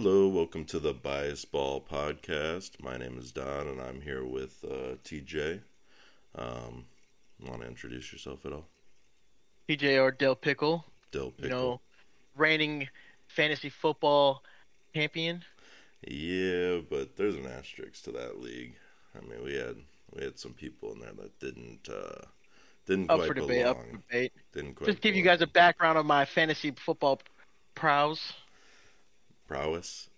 Hello, welcome to the Bias Ball podcast. My name is Don, and I'm here with uh, TJ. Um, Want to introduce yourself at all? TJ or Del Pickle, Del Pickle. you know, reigning fantasy football champion. Yeah, but there's an asterisk to that league. I mean, we had we had some people in there that didn't uh, didn't Up quite for debate. Up belong. for debate. Didn't quite Just give you guys a background of my fantasy football prowess. Prowess.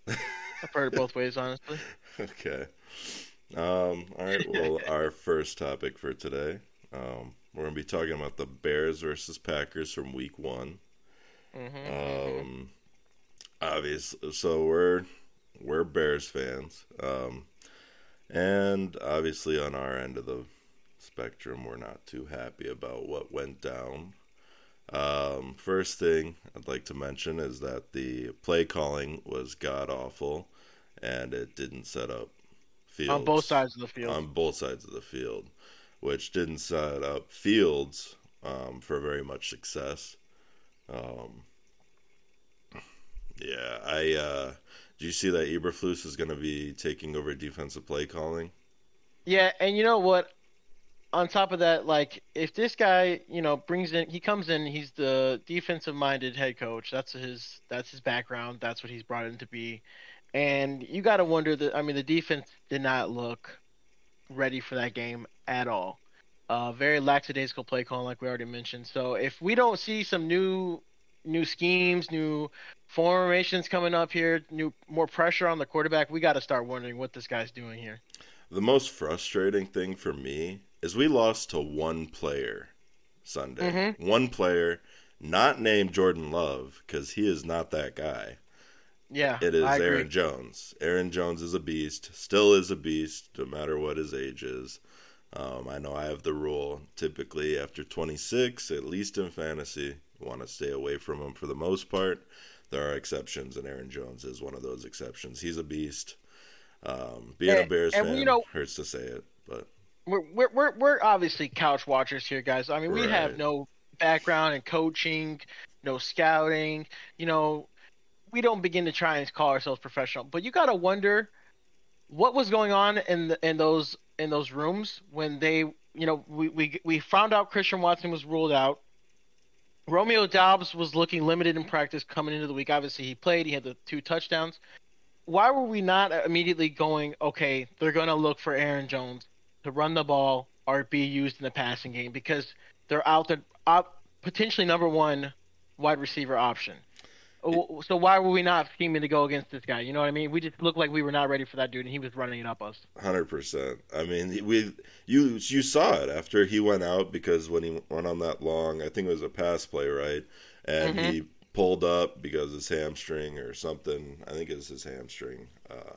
I've heard it both ways, honestly. okay. Um, all right. Well, our first topic for today, um, we're gonna be talking about the Bears versus Packers from Week One. hmm Um, obviously, so we're we're Bears fans, um, and obviously on our end of the spectrum, we're not too happy about what went down. Um, first thing I'd like to mention is that the play calling was god awful, and it didn't set up fields On both sides of the field. on both sides of the field, which didn't set up Fields um, for very much success. Um, yeah, I uh, do you see that Eberflus is going to be taking over defensive play calling? Yeah, and you know what? On top of that, like if this guy, you know, brings in, he comes in, he's the defensive-minded head coach. That's his, that's his background. That's what he's brought in to be. And you got to wonder that. I mean, the defense did not look ready for that game at all. Uh, very lackadaisical play calling, like we already mentioned. So if we don't see some new, new schemes, new formations coming up here, new more pressure on the quarterback, we got to start wondering what this guy's doing here. The most frustrating thing for me is we lost to one player Sunday. One player, not named Jordan Love, because he is not that guy. Yeah, It is I agree. Aaron Jones. Aaron Jones is a beast, still is a beast, no matter what his age is. Um, I know I have the rule typically after 26, at least in fantasy, want to stay away from him for the most part. There are exceptions, and Aaron Jones is one of those exceptions. He's a beast. Um, being a And- Bears fan you know- hurts to say it, but We're, we're we're obviously couch watchers here, guys. I mean, we Right. have no background in coaching, no scouting. You know, we don't begin to try and call ourselves professional. But you got to wonder what was going on in the, in those in those rooms when they, you know, we we we found out Christian Watson was ruled out. Romeo Doubs was looking limited in practice coming into the week. Obviously, he played. He had the two touchdowns. Why were we not immediately going? Okay, they're going to look for Aaron Jones to run the ball or be used in the passing game because they're out the op, potentially number one wide receiver option. So why were we not scheming to go against this guy? You know what I mean? We just looked like we were not ready for that dude, and he was running it up us. Hundred percent. I mean, we you you saw it after he went out because when he went on that long, I think it was a pass play, right? And Mhm. he pulled up because his hamstring or something. I think it was his hamstring. Uh,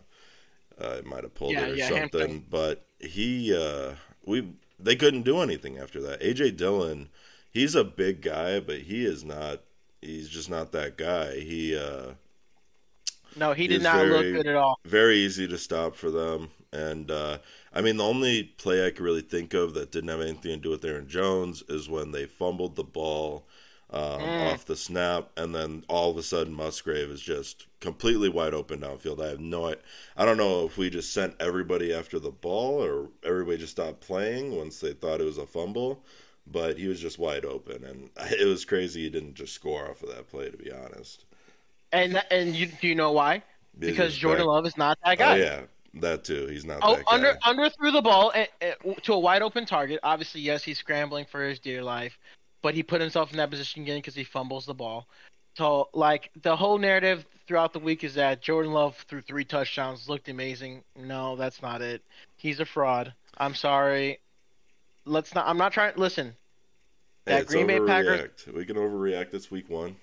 uh, it might have pulled Yeah, it or yeah, something. hamstring. But he, uh, we they couldn't do anything after that. AJ Dillon, he's a big guy, but he is not. He's just not that guy. He. uh No, he did not very- look good at all. very easy to stop for them. And uh, I mean, the only play I could really think of that didn't have anything to do with Aaron Jones is when they fumbled the ball um, Mm. off the snap, and then all of a sudden Musgrave is just completely wide open downfield. I have no, I, I don't know if we just sent everybody after the ball or everybody just stopped playing once they thought it was a fumble. But he was just wide open, and it was crazy. He didn't just score off of that play, to be honest. And and you do you know why? Because. Jordan Love is not that guy. Oh yeah, that too. He's not Oh, that guy. under under threw the ball eh, eh, to a wide open target. Obviously, yes, he's scrambling for his dear life, but he put himself in that position again because he fumbles the ball. So, like the whole narrative throughout the week is that Jordan Love threw three touchdowns, looked amazing. No, that's not it. He's a fraud. I'm sorry. Let's not. I'm not trying. Listen, that it's Green Bay Packers- We can overreact. It's week one.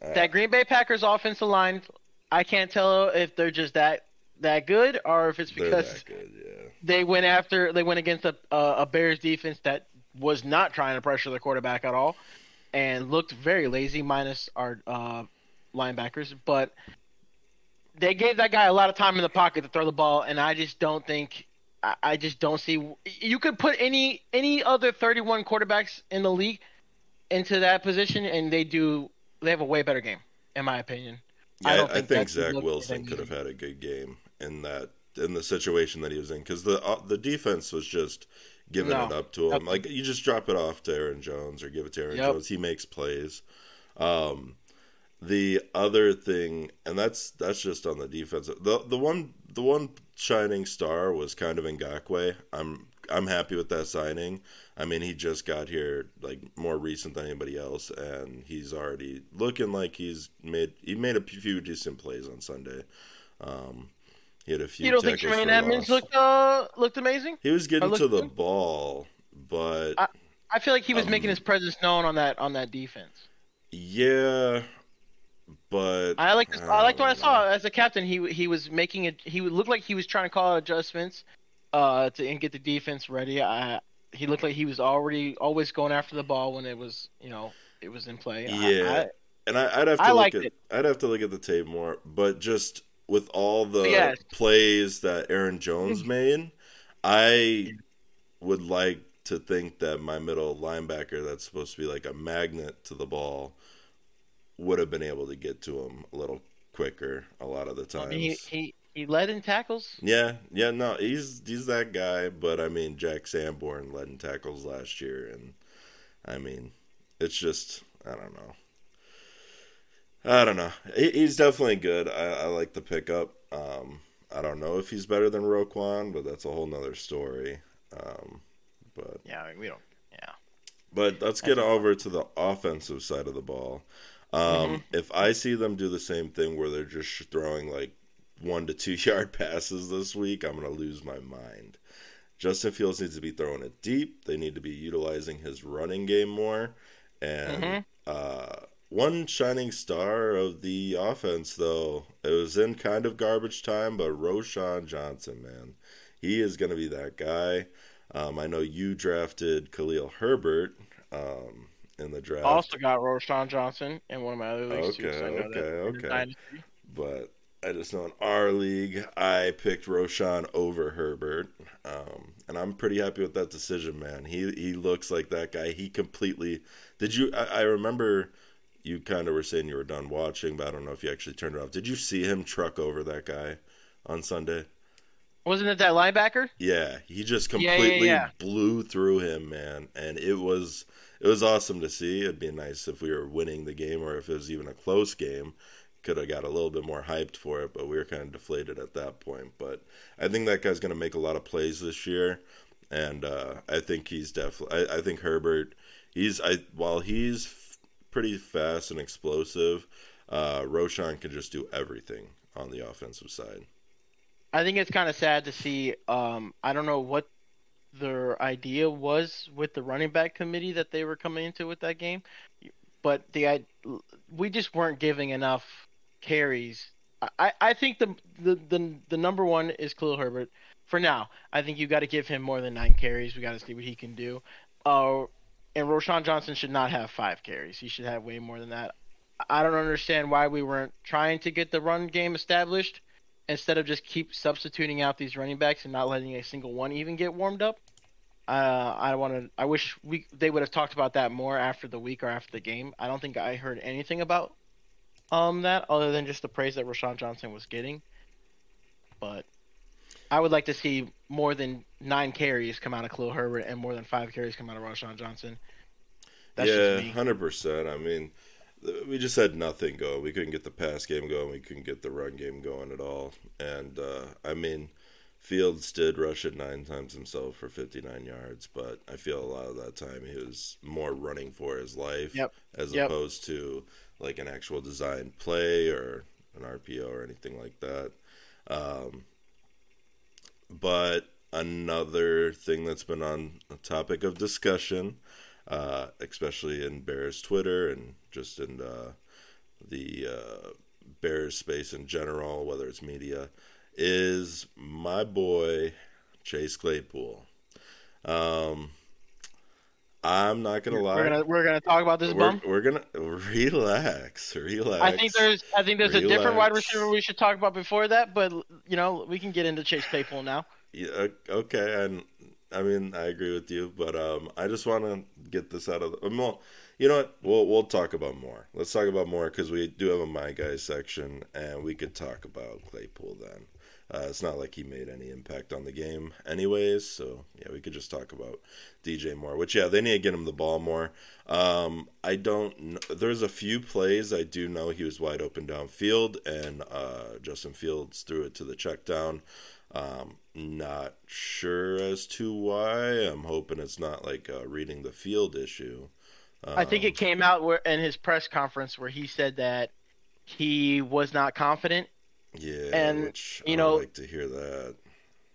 Uh, that Green Bay Packers offensive line. I can't tell if they're just that that good or if it's because good, yeah. they went after they went against a, a Bears defense that was not trying to pressure the quarterback at all and looked very lazy minus our uh, linebackers. But they gave that guy a lot of time in the pocket to throw the ball and I just don't think I, I just don't see you could put any any other 31 quarterbacks in the league into that position and they do they have a way better game in my opinion. Yeah, I, don't I think think Zach Wilson could have had a good game in that in the situation that he was in because the uh, the defense was just giving No, it up to him. Like you just drop it off to Aaron Jones or give it to Aaron Yep. Jones. He makes plays. Um, the other thing, and that's that's just on the defense. The the one the one shining star was kind of Ngakoue. I'm I'm happy with that signing. I mean, he just got here like more recent than anybody else, and he's already looking like he's made he made a few decent plays on Sunday. Um, he had a few. You don't think Tremaine Edmunds loss. looked uh looked amazing? He was getting to the good? ball, but I- I feel like he was Um, making his presence known on that on that defense. yeah, but I like this, I liked what I saw as a captain. He he was making it. He would look like he was trying to call adjustments, uh, to and get the defense ready. I he looked like he was already always going after the ball when it was you know it was in play. I- Yeah. I, And I, I'd have to I look at it. I'd have to look at the tape more, but just with all the Yes. plays that Aaron Jones made, I would like to think that my middle linebacker that's supposed to be like a magnet to the ball would have been able to get to him a little quicker a lot of the I times. mean, he, he he led in tackles. Yeah, yeah, no, he's he's that guy. But I mean, Jack Sanborn led in tackles last year, and I mean, it's just I don't know. I don't know. He's definitely good. I, I like the pickup. Um, I don't know if he's better than Roquan, but that's a whole nother story. Um, but Yeah, I mean, we don't. Yeah. but let's get over to the offensive side of the ball. Um, If I see them do the same thing where they're just throwing like one to two yard passes this week, I'm going to lose my mind. Justin Fields needs to be throwing it deep. They need to be utilizing his running game more. And Mhm. uh, one shining star of the offense, though, it was in kind of garbage time, but Roschon Johnson, man, he is going to be that guy. Um, I know you drafted Khalil Herbert um, in the draft, Also got Roschon Johnson in one of my other leagues too. So I Okay, okay, okay. but I just know in our league, I picked Roschon over Herbert, um, and I'm pretty happy with that decision, man. He he looks like that guy. He completely. Did you? I, I remember you kind of were saying you were done watching, but I don't know if you actually turned it off. Did you see him truck over that guy on Sunday? Wasn't it that linebacker? Yeah, he just Yeah, yeah, completely yeah. blew through him, man, and it was it was awesome to see. It'd be nice if we were winning the game or if it was even a close game. Could have got a little bit more hyped for it, but we were kind of deflated at that point. But I think that guy's going to make a lot of plays this year, and uh, I think he's definitely. I, I think Herbert, he's I while he's pretty fast and explosive, uh, Roschon can just do everything on the offensive side. I think it's kind of sad to see. Um, I don't know what their idea was with the running back committee that they were coming into with that game, but the we just weren't giving enough carries. I, I think the, the the the number one is Khalil Herbert for now. I think you got to give him more than nine carries. We got to see what he can do. Uh, and Roschon Johnson should not have five carries. He should have way more than that. I don't understand why we weren't trying to get the run game established instead of just keep substituting out these running backs and not letting a single one even get warmed up. Uh, I want to. I wish we they would have talked about that more after the week or after the game. I don't think I heard anything about um that other than just the praise that Roschon Johnson was getting. But I would like to see more than nine carries come out of Khalil Herbert and more than five carries come out of Roschon Johnson. That's yeah, hundred percent. I mean, we just had nothing going. We couldn't get the pass game going. We couldn't get the run game going at all. And uh, I mean, Fields did rush it nine times himself for fifty nine yards, but I feel a lot of that time he was more running for his life, Yep. as Yep. opposed to like an actual designed play or an RPO or anything like that. Um, but another thing that's been on the topic of discussion, uh, especially in Bears Twitter and just in uh, the uh, Bears space in general, whether it's media, is my boy Chase Claypool. Um, I'm not gonna lie. We're gonna we're gonna talk about this we're, bum. we're gonna relax, relax. I think there's I think there's a different wide receiver we should talk about before that, but you know we can get into Chase Claypool now. Yeah, okay, and I mean I agree with you, but um, I just want to get this out of the. um, Well, You know what? We'll we'll talk about more. Let's talk about more because we do have a my guys section, and we could talk about Claypool then. Uh, it's not like he made any impact on the game, anyways. So yeah, we could just talk about DJ more. Which yeah, they need to get him the ball more. Um, I don't. Know. There's a few plays I do know he was wide open downfield, and uh, Justin Fields threw it to the check down. Um, not sure as to why. I'm hoping it's not like a reading the field issue. Um, I think it came out where in his press conference where he said that he was not confident yeah, and you know, like to hear that.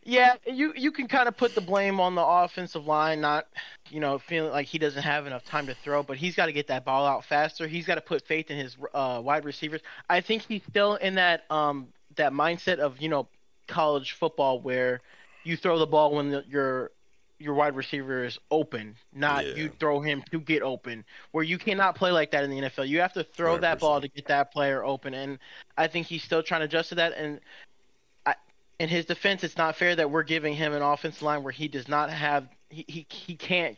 Yeah, you you can kind of put the blame on the offensive line, not you know feeling like he doesn't have enough time to throw, but he's got to get that ball out faster. He's got to put faith in his uh, wide receivers. I think he's still in that um that mindset of you know college football where you throw the ball when the, your your wide receiver is open, not yeah. you throw him to get open. Where you cannot play like that in the NFL. You have to throw 100%. that ball to get that player open, and I think he's still trying to adjust to that. And I, in his defense, it's not fair that we're giving him an offensive line where he does not have he he, he can't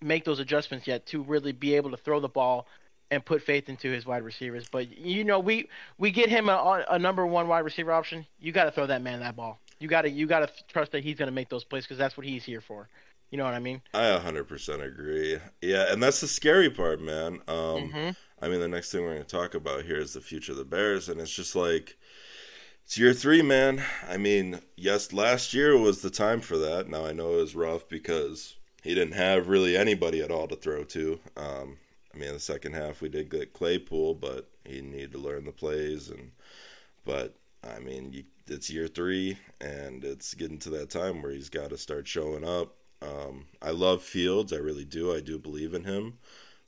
make those adjustments yet to really be able to throw the ball and put faith into his wide receivers. But you know, we we get him a, a number one wide receiver option. You got to throw that man that ball. You got to you got to trust that he's going to make those plays because that's what he's here for. You know what I mean? I 100% agree. Yeah, and that's the scary part, man. Um, mm-hmm. I mean, the next thing we're going to talk about here is the future of the Bears, and it's just like it's year three, man. I mean, yes, last year was the time for that. Now I know it was rough because he didn't have really anybody at all to throw to. Um, I mean, in the second half we did get Claypool, but he needed to learn the plays, and but I mean, you it's year three, and it's getting to that time where he's got to start showing up. Um, I love Fields, I really do. I do believe in him,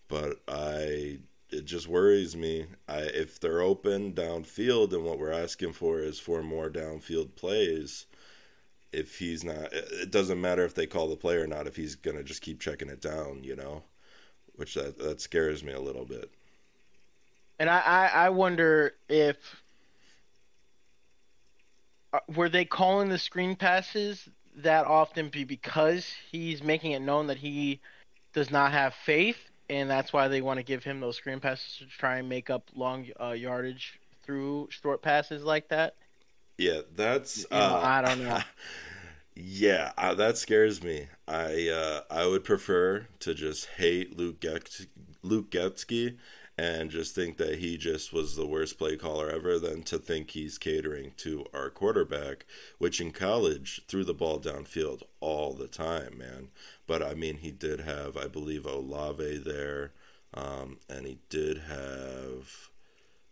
but I it just worries me. I, if they're open downfield, and what we're asking for is for more downfield plays. If he's not, it doesn't matter if they call the play or not. If he's gonna just keep checking it down, you know, which that that scares me a little bit. And I, I, I wonder if were they calling the screen passes that often be because he's making it known that he does not have faith, and that's why they want to give him those screen passes to try and make up long uh, yardage through short passes like that? Yeah, that's. You know, uh, I don't know. yeah, uh, that scares me. I uh, I would prefer to just hate Luke Get- Luke Getsy and just think that he just was the worst play caller ever than to think he's catering to our quarterback, which in college threw the ball downfield all the time, man. But I mean, he did have, I believe, Olave there, um, and he did have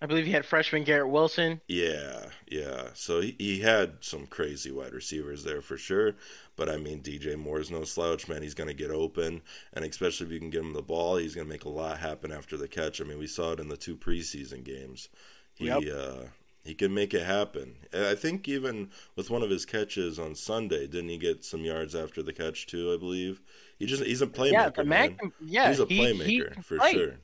I believe he had freshman Garrett Wilson. Yeah, yeah. So he, he had some crazy wide receivers there for sure. But I mean, DJ Moore's no slouch, man. He's going to get open, and especially if you can get him the ball, he's going to make a lot happen after the catch. I mean, we saw it in the two preseason games. He yep. uh, he can make it happen. I think even with one of his catches on Sunday, didn't he get some yards after the catch too? I believe he just he's a playmaker. Yeah, the man. Yeah, he's a playmaker he, he for play. sure.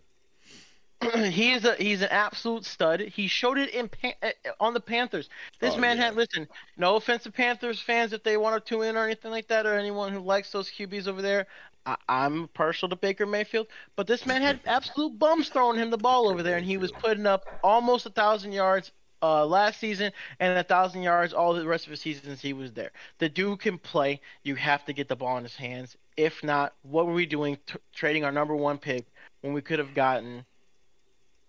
he is a he's an absolute stud. He showed it in uh, on the Panthers. This oh, man yeah. had listen. No offensive Panthers fans if they want to tune in or anything like that, or anyone who likes those QBs over there. I, am partial to Baker Mayfield, but this man had absolute bums throwing him the ball over there, and he was putting up almost a thousand yards uh, last season and a thousand yards all the rest of the seasons he was there. The dude can play. You have to get the ball in his hands. If not, what were we doing t- trading our number one pick when we could have gotten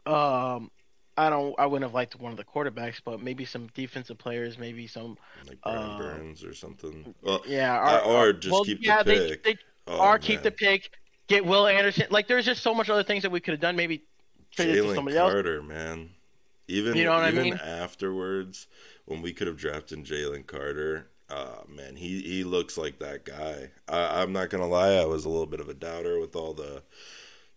um, I don't. I wouldn't have liked one of the quarterbacks, but maybe some defensive players, maybe some like Brian uh, Burns or something. Well, yeah, or, or just well, keep yeah, the pick. They, they, oh, or man. keep the pick. Get Will Anderson. Like there's just so much other things that we could have done. Maybe trade it to somebody Carter, else. man. Even you know what even I mean? afterwards, when we could have drafted Jalen Carter, uh, man, he he looks like that guy. I, I'm not gonna lie, I was a little bit of a doubter with all the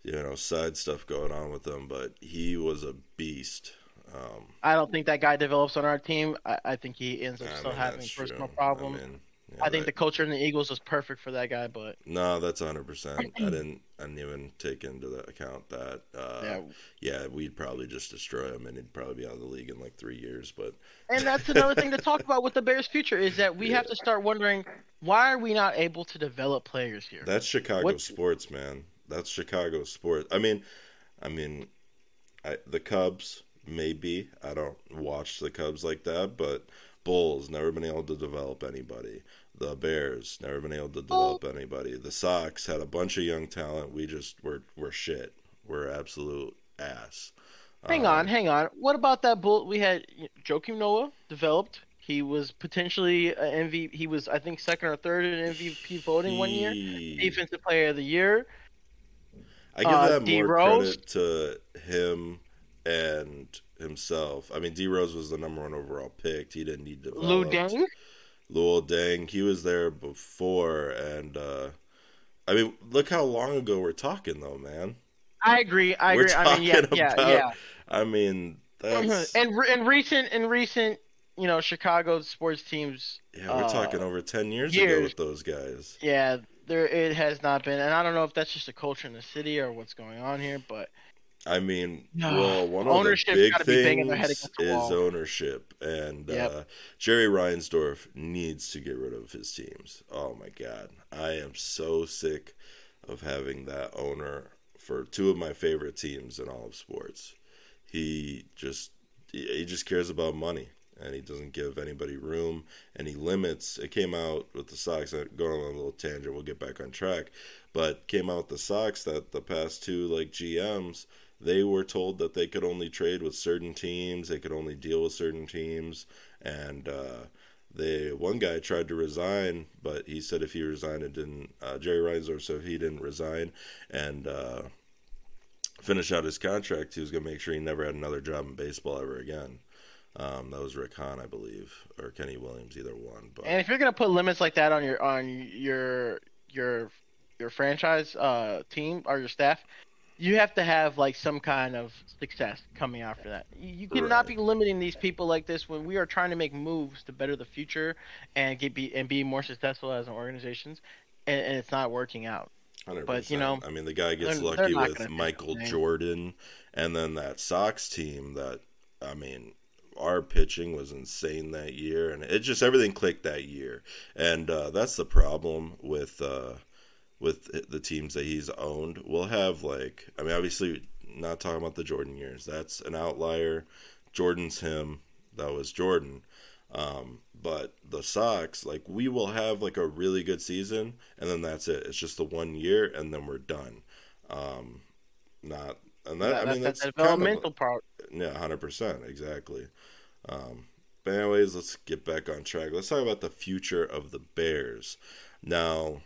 you know side stuff going on with him, but he was a beast. Um, I don't think that guy develops on our team. I, I think he ends up I still mean, having personal true. problems. I, mean, yeah, I think that, the culture in the Eagles was perfect for that guy, but no, that's hundred percent. I didn't, I didn't even take into the account that. Uh, yeah. yeah, we'd probably just destroy him, and he'd probably be out of the league in like three years. But and that's another thing to talk about with the Bears' future is that we yeah. have to start wondering why are we not able to develop players here. That's Chicago sports, man. That's Chicago sports. I mean, I mean, I, the Cubs maybe I don't watch the Cubs like that, but Bulls never been able to develop anybody. The Bears never been able to develop anybody. The Sox had a bunch of young talent. We just were we're shit. We're absolute ass. Hang Um, on, hang on. What about that bull? We had Joakim Noah developed. He was potentially an MVP. He was, I think, second or third in MVP voting one year. Defensive Player of the Year. I give Uh, that D. more Rose? credit to him and himself. I mean, D Rose was the number one overall pick. He didn't need to. Luol Deng. Luol Deng, he was there before, and uh, I mean, look how long ago we're talking, though, man. I agree. I We're agree. I mean, yeah, talking yeah, yeah. I mean, that's And re- and recent and recent, you know, Chicago sports teams. yeah, we're uh, talking over ten years, ago with those guys. Yeah, there it has not been, and I don't know if that's just a culture in the city or what's going on here, but I mean, No. well, one of the big gotta be banging their head things the is wall. ownership, and Yep. uh, Jerry Reinsdorf needs to get rid of his teams. Oh my god, I am so sick of having that owner for two of my favorite teams in all of sports. He just he just cares about money. And he doesn't give anybody room, and he limits. It came out with the Sox. uh, Going on a little tangent, we'll get back on track. But came out the Sox that the past two like GMs, they were told that they could only trade with certain teams, they could only deal with certain teams, and uh, they one guy tried to resign, but he said if he resigned, it didn't. Uh, Jerry Reinsdorf said he didn't resign and uh, finish out his contract, he was going to make sure he never had another job in baseball ever again. Um, that was Rick Hahn, I believe, or Kenny Williams, either one. But and if you're gonna put limits like that on your on your your your franchise uh team or your staff, you have to have like some kind of success coming after that. You, cannot Right. be limiting these people like this when we are trying to make moves to better the future and get be and be more successful as an organizations, and, and it's not working out. 100%. But, you know, I mean, the guy gets they're- they're lucky with Michael. Jordan, and then that Sox team. That I mean, our pitching was insane that year, and it just everything clicked that year. And uh, that's the problem with uh, with the teams that he's owned. We'll have like, I mean, obviously, not talking about the Jordan years. That's an outlier. Jordan's him. That was Jordan. Um, but the Sox, like we will have like a really good season, and then that's it. It's just the one year, and then we're done. Um, not, and that I mean that's that's that developmental part. yeah, hundred percent, exactly. Um, but anyways, let's get back on track. Let's talk about the future of the Bears. Now,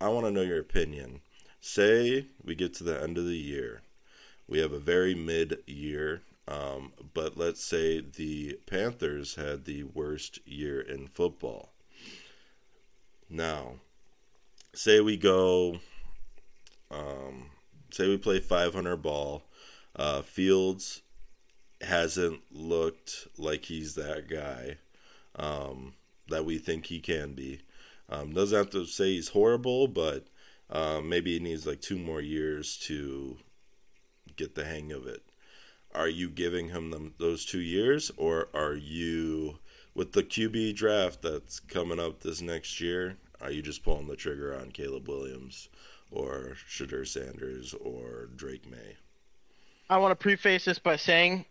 I want to know your opinion. Say we get to the end of the year, we have a very mid-year, um, but let's say the Panthers had the worst year in football. Now, say we go, um, say we play 500 ball. Uh, Fields hasn't looked like he's that guy um, that we think he can be. Um, doesn't have to say he's horrible, but um, maybe he needs like two more years to get the hang of it. Are you giving him them, those two years, or are you with the QB draft that's coming up this next year? Are you just pulling the trigger on Caleb Williams or Shedeur Sanders or Drake Maye? I want to preface this by saying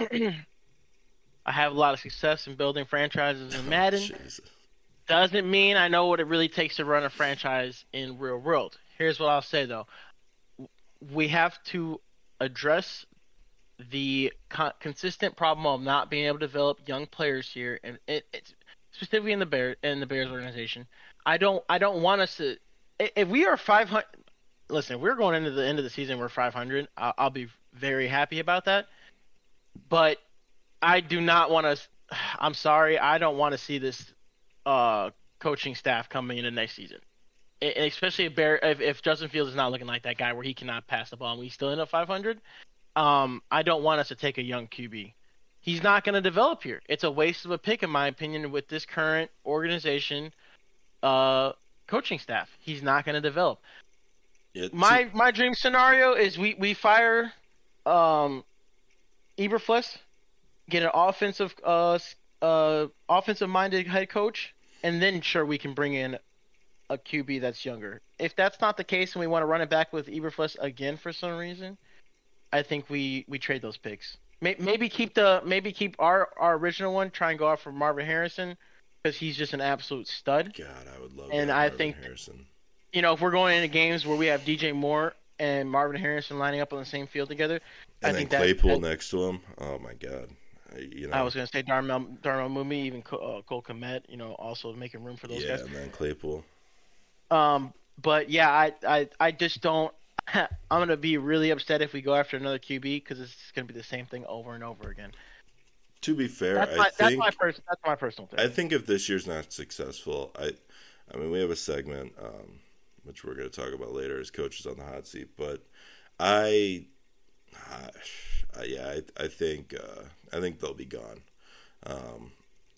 I have a lot of success in building franchises in oh, Madden. Jesus. Doesn't mean I know what it really takes to run a franchise in real world. Here's what I'll say though: we have to address the con- consistent problem of not being able to develop young players here, and it, it's specifically in the Bear in the Bears organization. I don't I don't want us to. If we are 500, listen, if we're going into the end of the season, we're 500. I'll, I'll be very happy about that. But I do not want to. I'm sorry, I don't want to see this uh, coaching staff coming into next season. And especially if, Bear, if, if Justin Fields is not looking like that guy where he cannot pass the ball and we still end up 500, um, I don't want us to take a young QB. He's not going to develop here. It's a waste of a pick, in my opinion, with this current organization uh, coaching staff. He's not going to develop. It- My my dream scenario is we we fire um Eberflus, get an offensive uh uh offensive minded head coach, and then sure we can bring in a QB that's younger. if that's not the case and we want to run it back with Eberflus again for some reason, I think we we trade those picks. Maybe keep the maybe keep our our original one. Try and go out for Marvin Harrison because he's just an absolute stud. God, I would love. And I think Harrison. You know, if we're going into games where we have DJ Moore and Marvin Harrison lining up on the same field together, and I think Claypool that, next to him. Oh my God. You know, I was going to say Darnell, Darnell Mooney, even Cole, uh, Cole Kmet, you know, also making room for those yeah, guys. Yeah, and then Claypool. Um, but yeah, I, I, I just don't. I'm gonna be really upset if we go after another QB because it's gonna be the same thing over and over again. To be fair, that's my, I think that's my, pers- that's my personal thing. I think if this year's not successful, I, I mean, we have a segment um, which we're going to talk about later as coaches on the hot seat, but I, yeah, I, I think uh, I think they'll be gone. Um,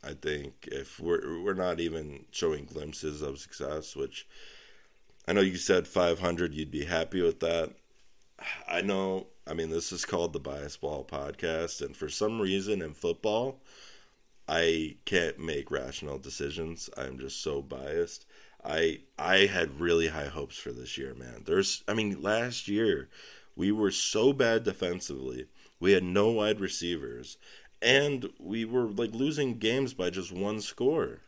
I think if we're we're not even showing glimpses of success, which I know you said 500, you'd be happy with that. I know. I mean, this is called the Bias Ball Podcast, and for some reason in football, I can't make rational decisions. I'm just so biased. I I had really high hopes for this year, man. There's, I mean, last year we were so bad defensively. We had no wide receivers, and we were like losing games by just one score.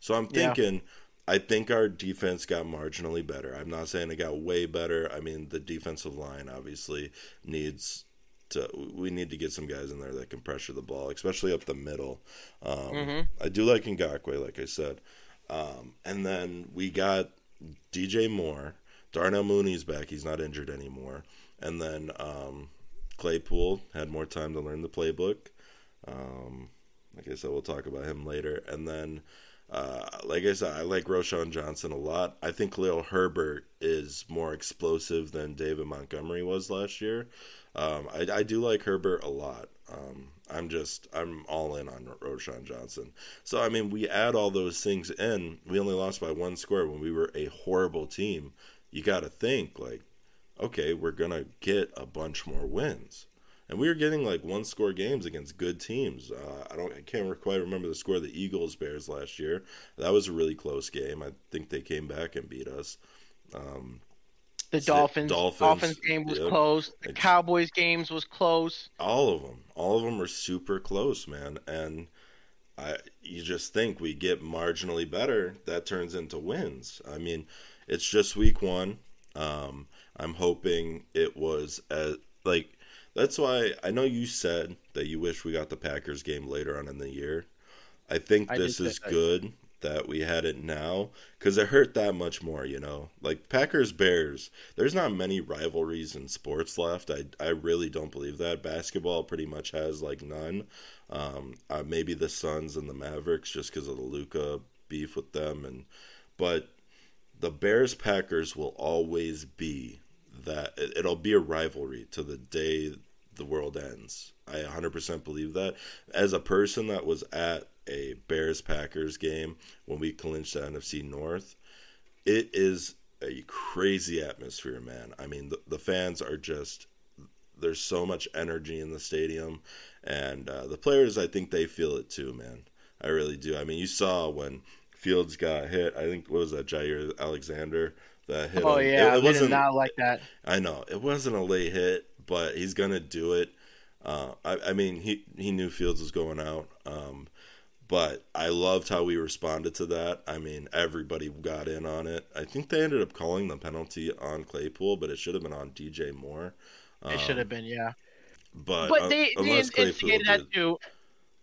So I'm thinking. Yeah I think our defense got marginally better. I'm not saying it got way better. I mean, the defensive line obviously needs to. We need to get some guys in there that can pressure the ball, especially up the middle. Um, mm-hmm. I do like Ngakoue, like I said, um, and then we got DJ Moore. Darnell Mooney's back; he's not injured anymore. And then um, Claypool had more time to learn the playbook. Um, like I said, we'll talk about him later. And then uh, like I said, I like Roschon Johnson a lot. I think Khalil Herbert is more explosive than David Montgomery was last year. Um, I, I, do like Herbert a lot. Um, I'm just I'm all in on Roschon Johnson. So I mean, we add all those things in. We only lost by one score when we were a horrible team. You got to think like, okay, we're gonna get a bunch more wins and we were getting like one score games against good teams. Uh, I don't, I can't quite remember the score of the Eagles Bears last year. That was a really close game. I think they came back and beat us. Um, the Dolphins, Dolphins, Dolphins game was yep. close. The Cowboys games was close. All of them, all of them were super close, man. And I, you just think we get marginally better, that turns into wins. I mean, it's just week one. Um, I'm hoping it was as like that's why I know you said that you wish we got the Packers game later on in the year. I think I this is good that we had it now because it hurt that much more, you know. Like Packers Bears, there's not many rivalries in sports left. I I really don't believe that. Basketball pretty much has like none. Um, uh, maybe the Suns and the Mavericks just because of the Luka beef with them, and but the Bears Packers will always be that it'll be a rivalry to the day the world ends. I 100% believe that. As a person that was at a Bears Packers game when we clinched the NFC North, it is a crazy atmosphere, man. I mean, the, the fans are just there's so much energy in the stadium, and uh, the players, I think they feel it too, man. I really do. I mean, you saw when Fields got hit. I think what was that Jaire Alexander that hit. Oh him. yeah, it, it wasn't not like that. I know it wasn't a late hit, but he's gonna do it. Uh, I, I, mean, he he knew Fields was going out, um, but I loved how we responded to that. I mean, everybody got in on it. I think they ended up calling the penalty on Claypool, but it should have been on DJ Moore. Um, it should have been, yeah. But but they, they instigated that too.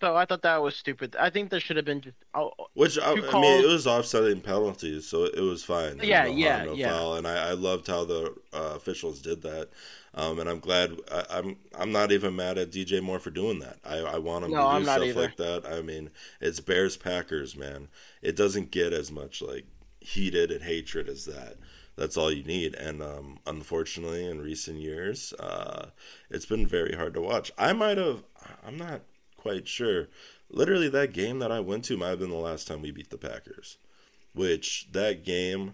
So I thought that was stupid. I think there should have been just. Oh, Which I, I, mean, it was offsetting penalties, so it was fine. Yeah, no yeah, no yeah. Foul, and I, I loved how the uh, officials did that. Um, and I'm glad. I, am I'm, I'm not even mad at DJ Moore for doing that. I, I want him no, to do stuff either. like that. I mean, it's Bears Packers, man. It doesn't get as much like heated and hatred as that. That's all you need. And um, unfortunately, in recent years, uh, it's been very hard to watch. I might have. I'm not quite sure. Literally, that game that I went to might have been the last time we beat the Packers. Which that game.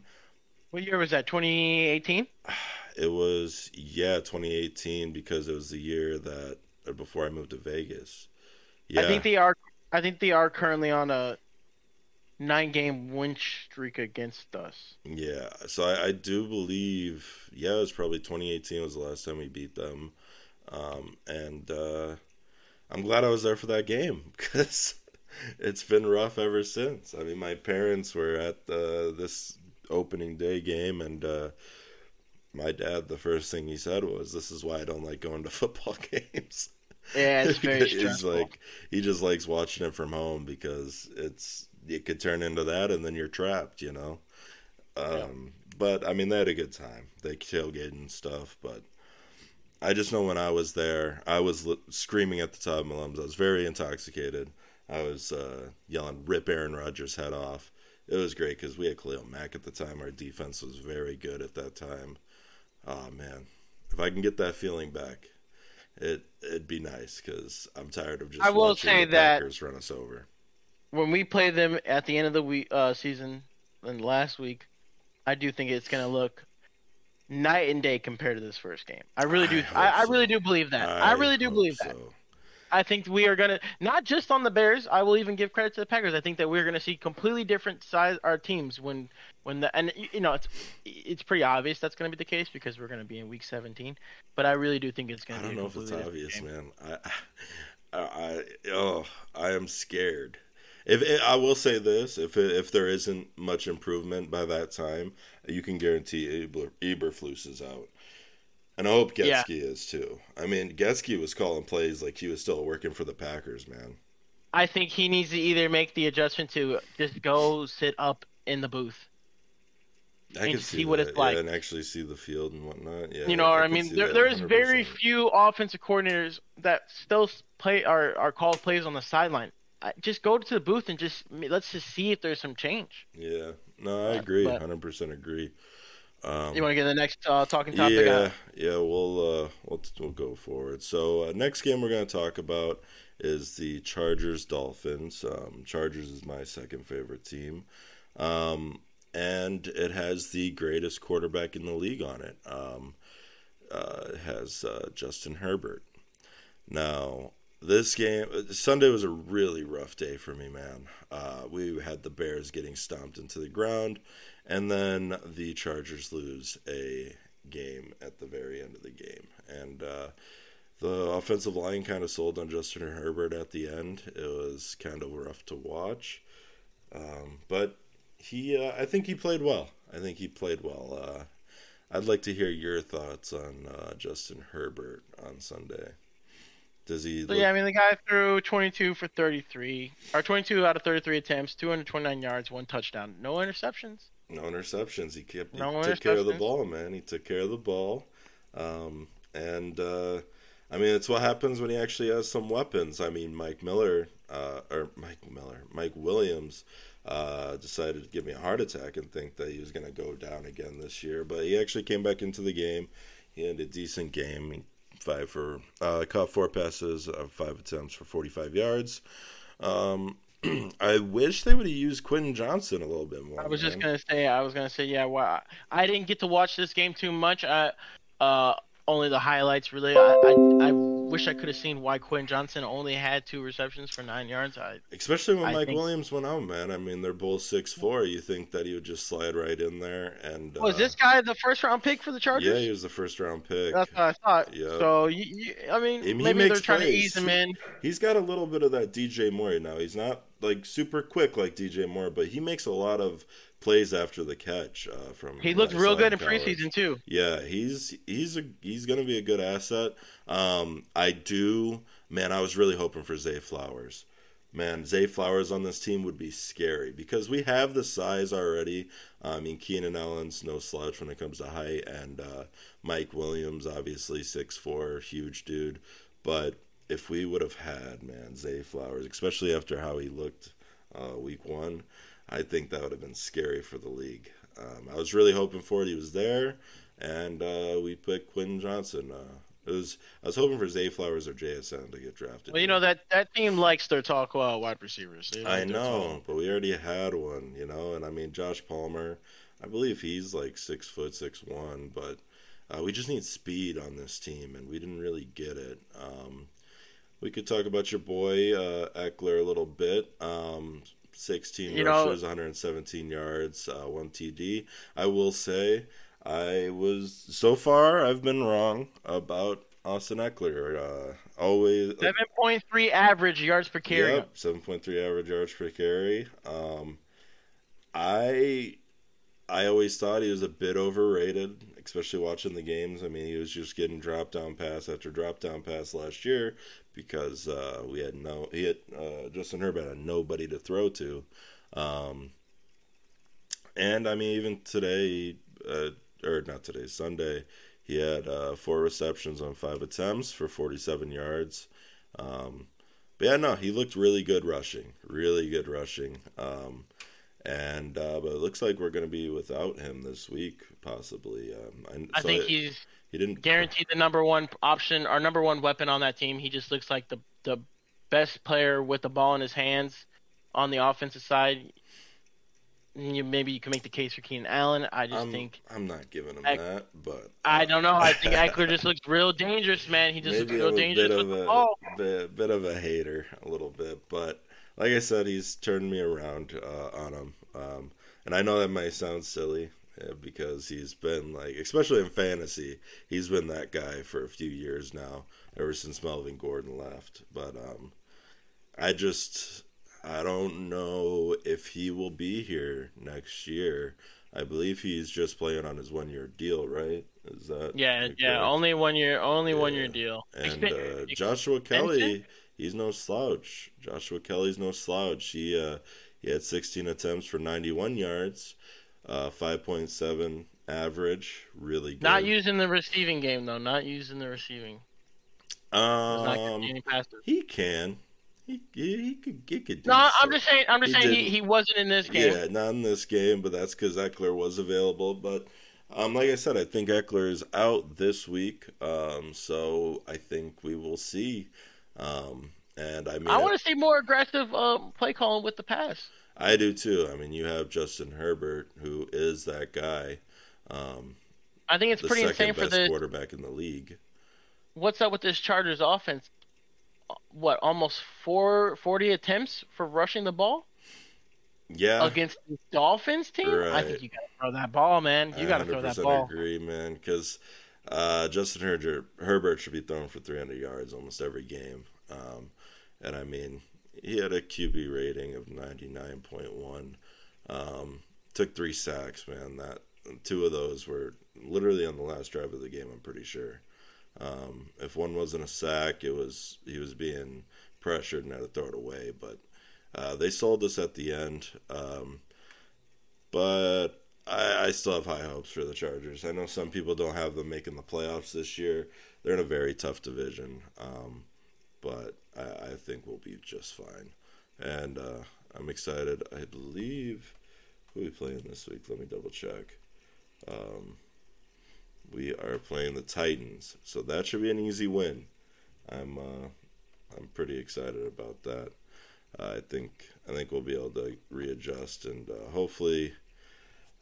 What year was that? 2018. It was yeah, 2018 because it was the year that before I moved to Vegas. Yeah. I think they are. I think they are currently on a nine game win streak against us. Yeah, so I, I do believe, yeah, it was probably 2018 was the last time we beat them. Um, and uh, I'm glad I was there for that game because it's been rough ever since. I mean, my parents were at uh, this opening day game, and uh, my dad, the first thing he said was, "This is why I don't like going to football games." Yeah, it's very He's stressful. like he just likes watching it from home because it's it could turn into that, and then you're trapped, you know. Um, But I mean, they had a good time. They tailgated and stuff, but. I just know when I was there, I was li- screaming at the top of my lungs. I was very intoxicated. I was uh, yelling, "Rip Aaron Rodgers' head off!" It was great because we had Khalil Mack at the time. Our defense was very good at that time. Oh man, if I can get that feeling back, it it'd be nice because I'm tired of just I will say the that- Packers run us over. when we play them at the end of the week uh, season and last week, I do think it's gonna look night and day compared to this first game. I really do. I I, I really so. do believe that. I, really do believe that. I think we are gonna not just on the Bears. I will even give credit to the Packers. I think that we're gonna see completely different size our teams when when the and you know it's it's pretty obvious that's gonna be the case because we're gonna be in week 17. But I really do think it's gonna I don't know if it's obvious, game. man. I, I, I, oh, I am scared. If it, I will say this, if it, if there isn't much improvement by that time, you can guarantee Eber, Eberflus is out, and I hope Getsy Yeah. is too. I mean, Getsy was calling plays like he was still working for the Packers, man. I think he needs to either make the adjustment to just go sit up in the booth. I can see see what it's like. yeah, and actually see the field and whatnot. Yeah, you know what I mean? There, there is very 100%. few offensive coordinators that still play are are called plays on the sideline. Just go to the booth and just let's just see if there's some change. Yeah, no, I agree, hundred percent agree. Um, You want to get the next uh, talking topic? Yeah, Uh, yeah, we'll uh, we'll we'll go forward. So uh, next game we're going to talk about is the Chargers Dolphins. Um, Chargers is my second favorite team, um, and it has the greatest quarterback in the league on it. Um, uh, it has uh, Justin Herbert. Now this game Sunday was a really rough day for me, man. Uh, we had the Bears getting stomped into the ground, and then the Chargers lose a game at the very end of the game, and uh, the offensive line kind of sold on Justin Herbert at the end. It was kind of rough to watch, um, but he, uh, I think he played well. I think he played well. Uh, I'd like to hear your thoughts on uh, Justin Herbert on Sunday. Does he? so look- yeah, I mean the guy threw 22 for 33, or 22 out of 33 attempts, 229 yards, one touchdown, no interceptions. No interceptions. He kept he No took care of the ball, man. He took care of the ball. Um, and uh, I mean, it's what happens when he actually has some weapons. I mean, Mike Miller uh, or Mike Miller, Mike Williams uh, decided to give me a heart attack and think that he was going to go down again this year, but he actually came back into the game. He had a decent game. Five for uh, caught four passes, uh, five attempts for 45 yards. Um, I wish they would have used Quentin Johnston a little bit more. I was just gonna say, I was gonna say, yeah. Well, I didn't get to watch this game too much. I, uh, only the highlights really. I, I, I wish I could have seen why Quinn Johnson only had two receptions for nine yards. I, Especially when I Mike think- Williams went out, man. I mean, they're both six four. You think that he would just slide right in there and was uh, this guy the first round pick for the Chargers? Yeah, he was the first round pick. That's what I thought. Yeah. So you, you, I mean, He- he maybe they're makes trying to plays. ease him in. He's got a little bit of that DJ Moore now. He's not like super quick like DJ Moore, but he makes a lot of plays after the catch. Uh, from He looked real good in college. preseason too. Yeah, he's he's a he's gonna be a good asset. Um, I do, man. I was really hoping for Zay Flowers. Man, Zay Flowers on this team would be scary because we have the size already. I mean, Keenan Allen's no slouch when it comes to height, and uh, Mike Williams, obviously six four, huge dude. But if we would have had man Zay Flowers, especially after how he looked uh, week one, I think that would have been scary for the league. Um, I was really hoping for it. He was there, and uh, we put Quinn Johnson. Uh, it was I was hoping for Zay Flowers or JSN to get drafted. Well, you know that that team likes their talk uh, wide receivers. They I like know, but we already had one, you know, and I mean Josh Palmer. I believe he's like six foot six one, but uh, we just need speed on this team, and we didn't really get it. Um, we could talk about your boy uh, Ekeler a little bit. Um, 16 You know- rushes, 117 yards, uh, one TD. I will say, I was so far I've been wrong about Austin Ekeler. Uh, always Seven point three average yards per carry. Yep, seven point three average yards per carry. Um, I I always thought he was a bit overrated, especially watching the games. I mean, he was just getting drop down pass after drop down pass last year because uh, we had no he had uh, Justin Herbert had nobody to throw to. Um, and I mean, even today, uh, or not today, Sunday, he had uh, four receptions on five attempts for 47 yards. Um, but yeah, no, he looked really good rushing, really good rushing. Um, and uh, but it looks like we're going to be without him this week, possibly. Um, I so think it- he's he didn't guarantee the number one option, our number one weapon on that team. He just looks like the the best player with the ball in his hands on the offensive side. You, maybe you can make the case for Keenan Allen. I just I'm, think I'm not giving him Eck- that, but I don't know. I think Ekeler just looks real dangerous, man. He just looks real a dangerous with of the a ball. bit, bit of a hater, a little bit. But like I said, he's turned me around uh, on him, um, and I know that might sound silly uh, because he's been like, especially in fantasy, he's been that guy for a few years now, ever since Melvin Gordon left. But um, I just I don't know if he will be here next year. I believe he's just playing on his one year deal, right? Is that Yeah, correct? yeah. Only one year, only one year deal. And uh, Joshua Kelly, he's no slouch. Joshua Kelly's no slouch. He uh, he had 16 attempts for 91 yards, uh, 5.7 average, really good. Not using the receiving game though. Not using the receiving. Um, getting any passes. he can. He, he, he could he could do No, I'm just saying. I'm just He saying he, he wasn't in this game. Yeah, not in this game, but that's because Ekeler was available. But um, like I said, I think Ekeler is out this week, um, so I think we will see. Um, and I mean, I want to see more aggressive um, play calling with the pass. I do too. I mean, you have Justin Herbert, who is that guy, um, I think it's pretty insane for the quarterback in the league. what's up with this Chargers offense. What almost four, 40 attempts for rushing the ball Yeah, against the Dolphins team? I think you gotta throw that ball, man. You gotta throw that 100% ball. agree, man. Because uh, Justin Herbert, Herbert should be throwing for 300 yards almost every game. Um, and I mean, he had a QB rating of 99.1. Um, took three sacks, man. That two of those were literally on the last drive of the game. I'm pretty sure. Um, if one wasn't a sack, it was he was being pressured and had to throw it away. But uh, they sold us at the end. Um, but I, I still have high hopes for the Chargers. I know some people don't have them making the playoffs this year. They're in a very tough division, um, but I, I think we'll be just fine. And uh, I'm excited. I believe who we playing this week? Let me double check. Um, we are playing the Titans, so that should be an easy win. I'm uh, I'm pretty excited about that. Uh, I think I think we'll be able to readjust and uh, hopefully.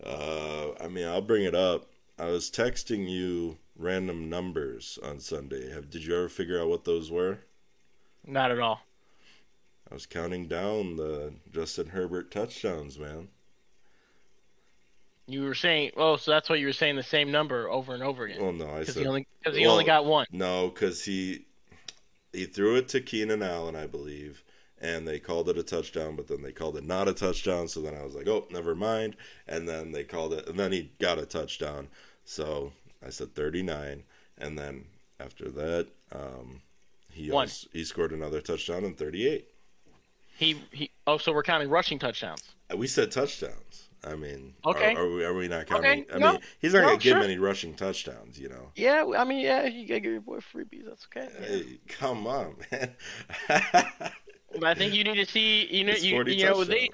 Uh, I mean, I'll bring it up. I was texting you random numbers on Sunday. Have did you ever figure out what those were? Not at all. I was counting down the Justin Herbert touchdowns, man. You were saying, oh, so that's what you were saying the same number over and over again Well, no, I said he only because he Well, only got one. no, because he he threw it to Keenan Allen, I believe, and they called it a touchdown, but then they called it not a touchdown. So then I was like, oh, never mind. And then they called it, and then he got a touchdown. So I said 39, and then after that, um, he also, he scored another touchdown in 38. He he. Oh, so we're counting rushing touchdowns. We said touchdowns. I mean, Okay. are, are we are we not counting? Okay, I no, mean, he's not no, gonna give sure. many rushing touchdowns, you know. Yeah, I mean, yeah, you gotta give your boy freebies. That's okay. Hey, come on, man. But I think you need to see. You know, you, you know they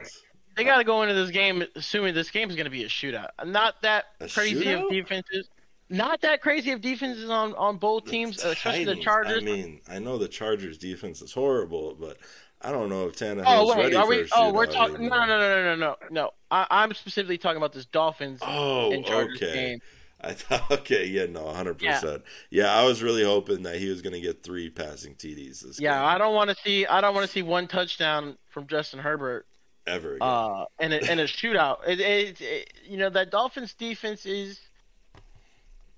they got to go into this game assuming this game is going to be a shootout. Not that A crazy shootout? of defenses. Not that crazy of defenses on on both teams, The especially the Chargers. I mean, I know the Chargers defense is horrible, but I don't know if Tannehill's oh ready wait, are for we? a Oh, we're talking. No, no, no, no, no, no, no. I, I'm specifically talking about this Dolphins Oh, and Chargers okay. game. I thought, okay, yeah, no, 100%. Yeah, I was really hoping that he was going to get three passing TDs this Yeah, game. I don't want to see. I don't want to see one touchdown from Justin Herbert ever again. Uh, and a, and a shootout. It, it, it, you know that Dolphins defense is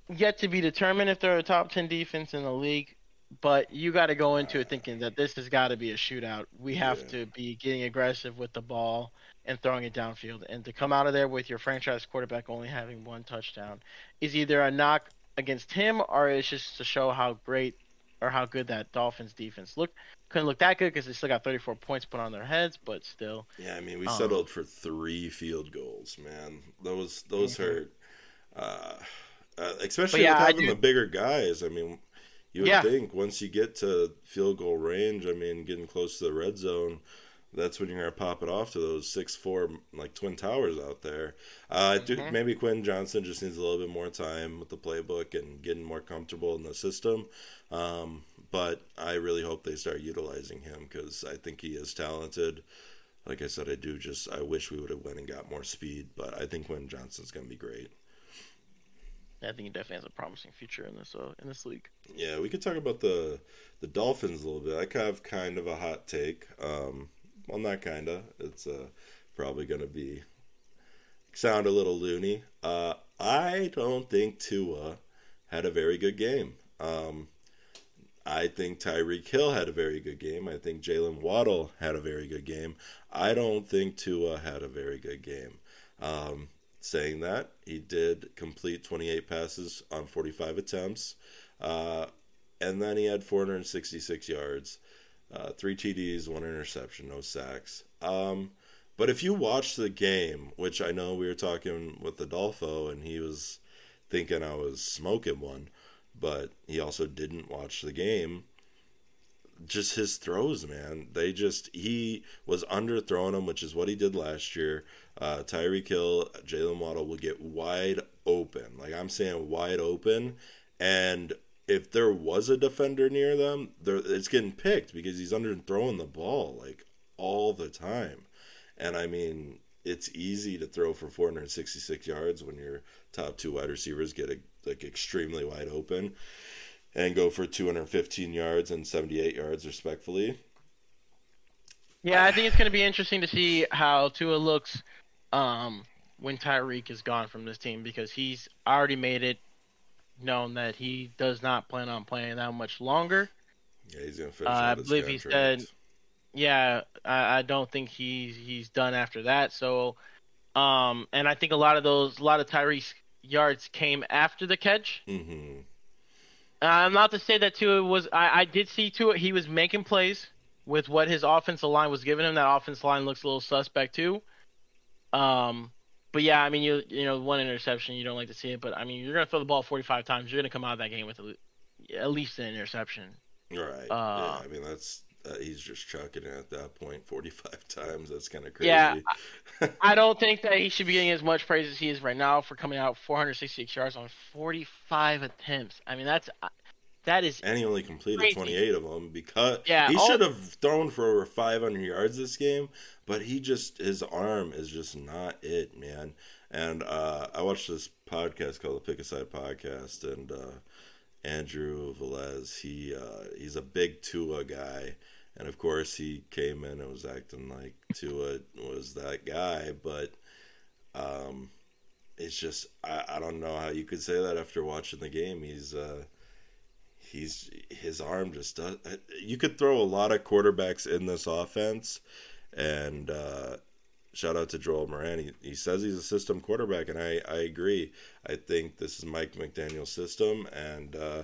yet to be determined if they're a top ten defense in the league. But you got to go into it thinking that this has got to be a shootout. We have Yeah. to be getting aggressive with the ball and throwing it downfield. And to come out of there with your franchise quarterback only having one touchdown is either a knock against him or it's just to show how great or how good that Dolphins defense looked. Couldn't look that good because they still got 34 points put on their heads, but still. Yeah, I mean, we Um, settled for three field goals, man. Those those Mhm. hurt, uh, uh, especially yeah, with having the bigger guys. I mean, you would Yeah. think once you get to field goal range, I mean, getting close to the red zone, that's when you're gonna pop it off to those six four like twin towers out there. Uh, I do, maybe Quinn Johnson just needs a little bit more time with the playbook and getting more comfortable in the system. Um, but I really hope they start utilizing him because I think he is talented. Like I said, I do just I wish we would have went and got more speed, but I think Quinn Johnson's gonna be great. I think he definitely has a promising future in this uh, in this league. Yeah, we could talk about the the Dolphins a little bit. I have kind of a hot take. Um, well, not kinda. It's uh, probably gonna be sound a little loony. Uh, I don't think Tua had a very good game. Um, I think Tyreek Hill had a very good game. I think Jalen Waddle had a very good game. I don't think Tua had a very good game. Um, saying that, he did complete 28 passes on 45 attempts. Uh, and then he had 466 yards, uh, three TDs, one interception, no sacks. Um, but if you watch the game, which I know we were talking with Adolfo, and he was thinking I was smoking one, but he also didn't watch the game. Just his throws, man. They just he was underthrowing them, which is what he did last year. Uh, Tyreek Hill, Jalen Waddle will get wide open. Like I'm saying, wide open, and if there was a defender near them, it's getting picked because he's under throwing the ball like all the time. And I mean, it's easy to throw for 466 yards when your top two wide receivers get a, like extremely wide open and go for 215 yards and 78 yards respectfully. Yeah, I think it's going to be interesting to see how Tua looks um, when Tyreek is gone from this team because he's already made it known that he does not plan on playing that much longer. Yeah, he's gonna finish. Uh, I believe he said- Yeah, I, I don't think he's he's done after that. So, um, and I think a lot of those, a lot of Tyreek's yards came after the catch. Mhm. I'm not to say that Tua was. I, I did see Tua. He was making plays with what his offensive line was giving him. That offensive line looks a little suspect too. Um, but yeah, I mean, you you know, one interception, you don't like to see it, but I mean, you're gonna throw the ball 45 times. You're gonna come out of that game with at at least an interception. Right. Uh, yeah, I mean that's uh, he's just chucking it at that point 45 times. That's kind of crazy. Yeah, I don't think that he should be getting as much praise as he is right now for coming out 466 yards on 45 attempts. I mean, that's uh, that is and he only completed Crazy. 28 of them because Yeah, he all- should have thrown for over 500 yards this game, but he just his arm is just not it, man. And uh, I watched this podcast called the Pick Aside Podcast, and uh, Andrew Velez, he uh, he's a big Tua guy, and of course he came in and was acting like Tua was that guy, but um, it's just I, I don't know how you could say that after watching the game. He's uh, he's his arm just does. You could throw a lot of quarterbacks in this offense, and uh, shout out to Joel Moran. He, he says he's a system quarterback, and I I agree. I think this is Mike McDaniel's system, and uh,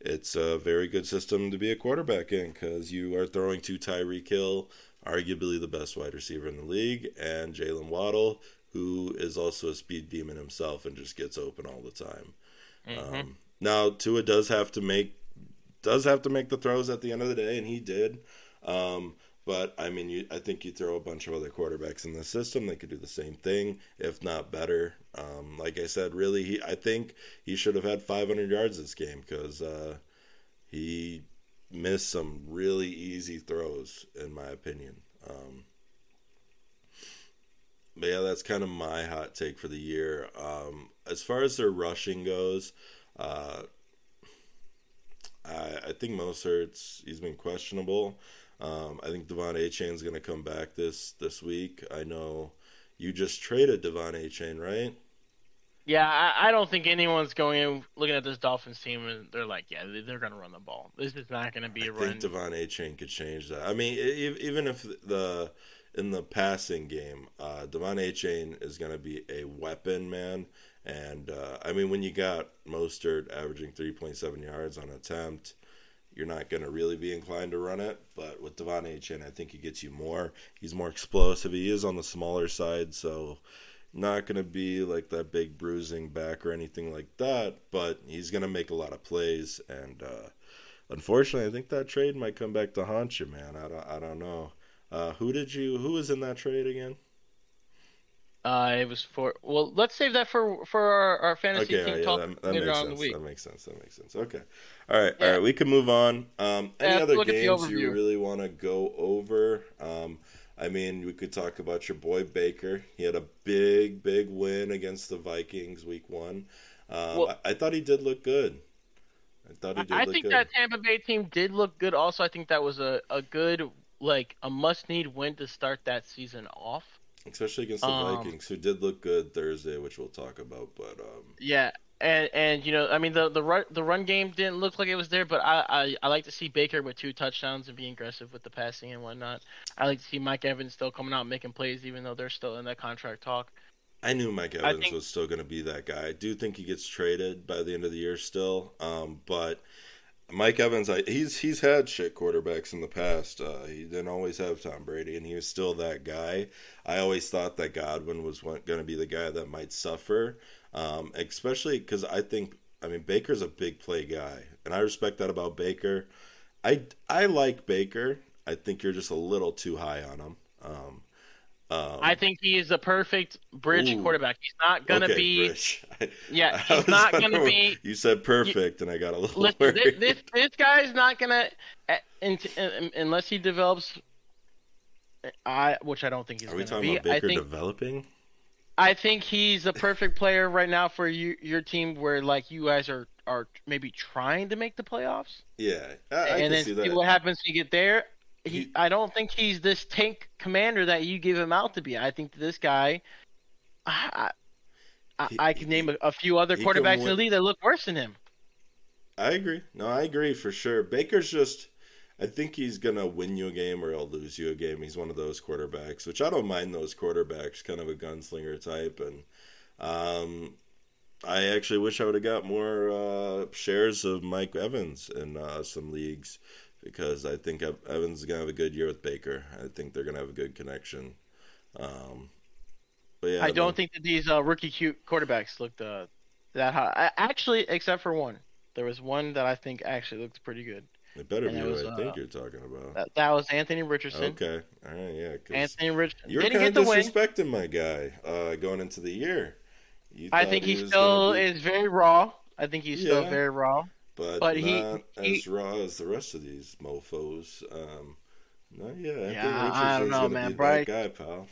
it's a very good system to be a quarterback in because you are throwing to Tyreek Hill, arguably the best wide receiver in the league, and Jalen Waddle, who is also a speed demon himself and just gets open all the time. Mhm. Um, now Tua does have to make does have to make the throws at the end of the day, and he did. Um, but I mean, you, I think you throw a bunch of other quarterbacks in the system, they could do the same thing, if not better. Um, like I said, really, he I think he should have had 500 yards this game because uh, he missed some really easy throws, in my opinion. Um, but yeah, that's kind of my hot take for the year. Um, as far as their rushing goes, uh, I, I think Mostert's he's been questionable. Um, I think Devon Achane is going to come back this this week. I know you just traded Devon Achane, right? Yeah, I, I, don't think anyone's going in looking at this Dolphins team and they're like, yeah, they're going to run the ball. This is not going to be I a run. I think Devon Achane could change that. I mean, even if the in the passing game, uh, Devon Achane is going to be a weapon, man. And uh, I mean, when you got Mostert averaging 3.7 yards on attempt, you're not going to really be inclined to run it. But with Devon Achane, I think he gets you more. He's more explosive. He is on the smaller side, so not going to be like that big bruising back or anything like that. But he's going to make a lot of plays. And uh, unfortunately, I think that trade might come back to haunt you, man. I don't, I don't know. Uh, who did you? Who was in that trade again? Uh, it was for well. Let's save that for for our, our fantasy okay, team yeah, talk that, that later on the week. That makes sense. That makes sense. Okay, all right, yeah. all right. We can move on. Um, any yeah, other games you really want to go over? Um, I mean, we could talk about your boy Baker. He had a big, big win against the Vikings week one. Um, well, I, I, thought he did look good. I thought he did. Look good. I think good. that Tampa Bay team did look good. Also, I think that was a, a good, like, a must need win to start that season off especially against the um, Vikings, who did look good Thursday, which we'll talk about. But um, yeah, and and you know, I mean, the the run the run game didn't look like it was there, but I, I I like to see Baker with two touchdowns and being aggressive with the passing and whatnot. I like to see Mike Evans still coming out making plays, even though they're still in that contract talk. I knew Mike Evans think, was still going to be that guy. I do think he gets traded by the end of the year still, um, but Mike Evans, I, he's he's had shit quarterbacks in the past. Uh, he didn't always have Tom Brady, and he was still that guy. I always thought that Godwin was going to be the guy that might suffer, um, especially because I think I mean Baker's a big play guy, and I respect that about Baker. I I like Baker. I think you're just a little too high on him. Um, um, I think he is a perfect bridge ooh, quarterback. He's not gonna okay, be. I, yeah, he's not gonna be. You said perfect, and I got a little listen, worried. This, this this not gonna, unless he develops. I which I don't think he's. Are we talking be. about Baker think, developing? I think he's a perfect player right now for you, your team, where like you guys are are maybe trying to make the playoffs. Yeah, I, I and then see, see what happens when you get there he, I don't think he's this tank commander that you give him out to be. I think this guy, I, I, he, I can name a, a, few other quarterbacks in the league that look worse than him. I agree. No, I agree for sure. Baker's just, I think he's gonna win you a game or he'll lose you a game. He's one of those quarterbacks, which I don't mind those quarterbacks, kind of a gunslinger type, and um, I actually wish I would have got more uh, shares of Mike Evans in uh, some leagues because I think Evans is gonna have a good year with Baker. I think they're gonna have a good connection. Um, but yeah, I don't think that these uh, rookie cute quarterbacks looked uh, that high. Actually, except for one, there was one that I think actually looked pretty good. It better and be what was, I think uh, you're talking about. That, that, was Anthony Richardson. Okay, all right, yeah. Anthony Richardson. You're kind of disrespecting my guy uh, going into the year. I think he, he still be... is very raw. I think he's yeah. still very raw but, but not he, as raw as the rest of these mofo's. Um, not yet. I yeah, I don't know, man. Bryce, guy, pal.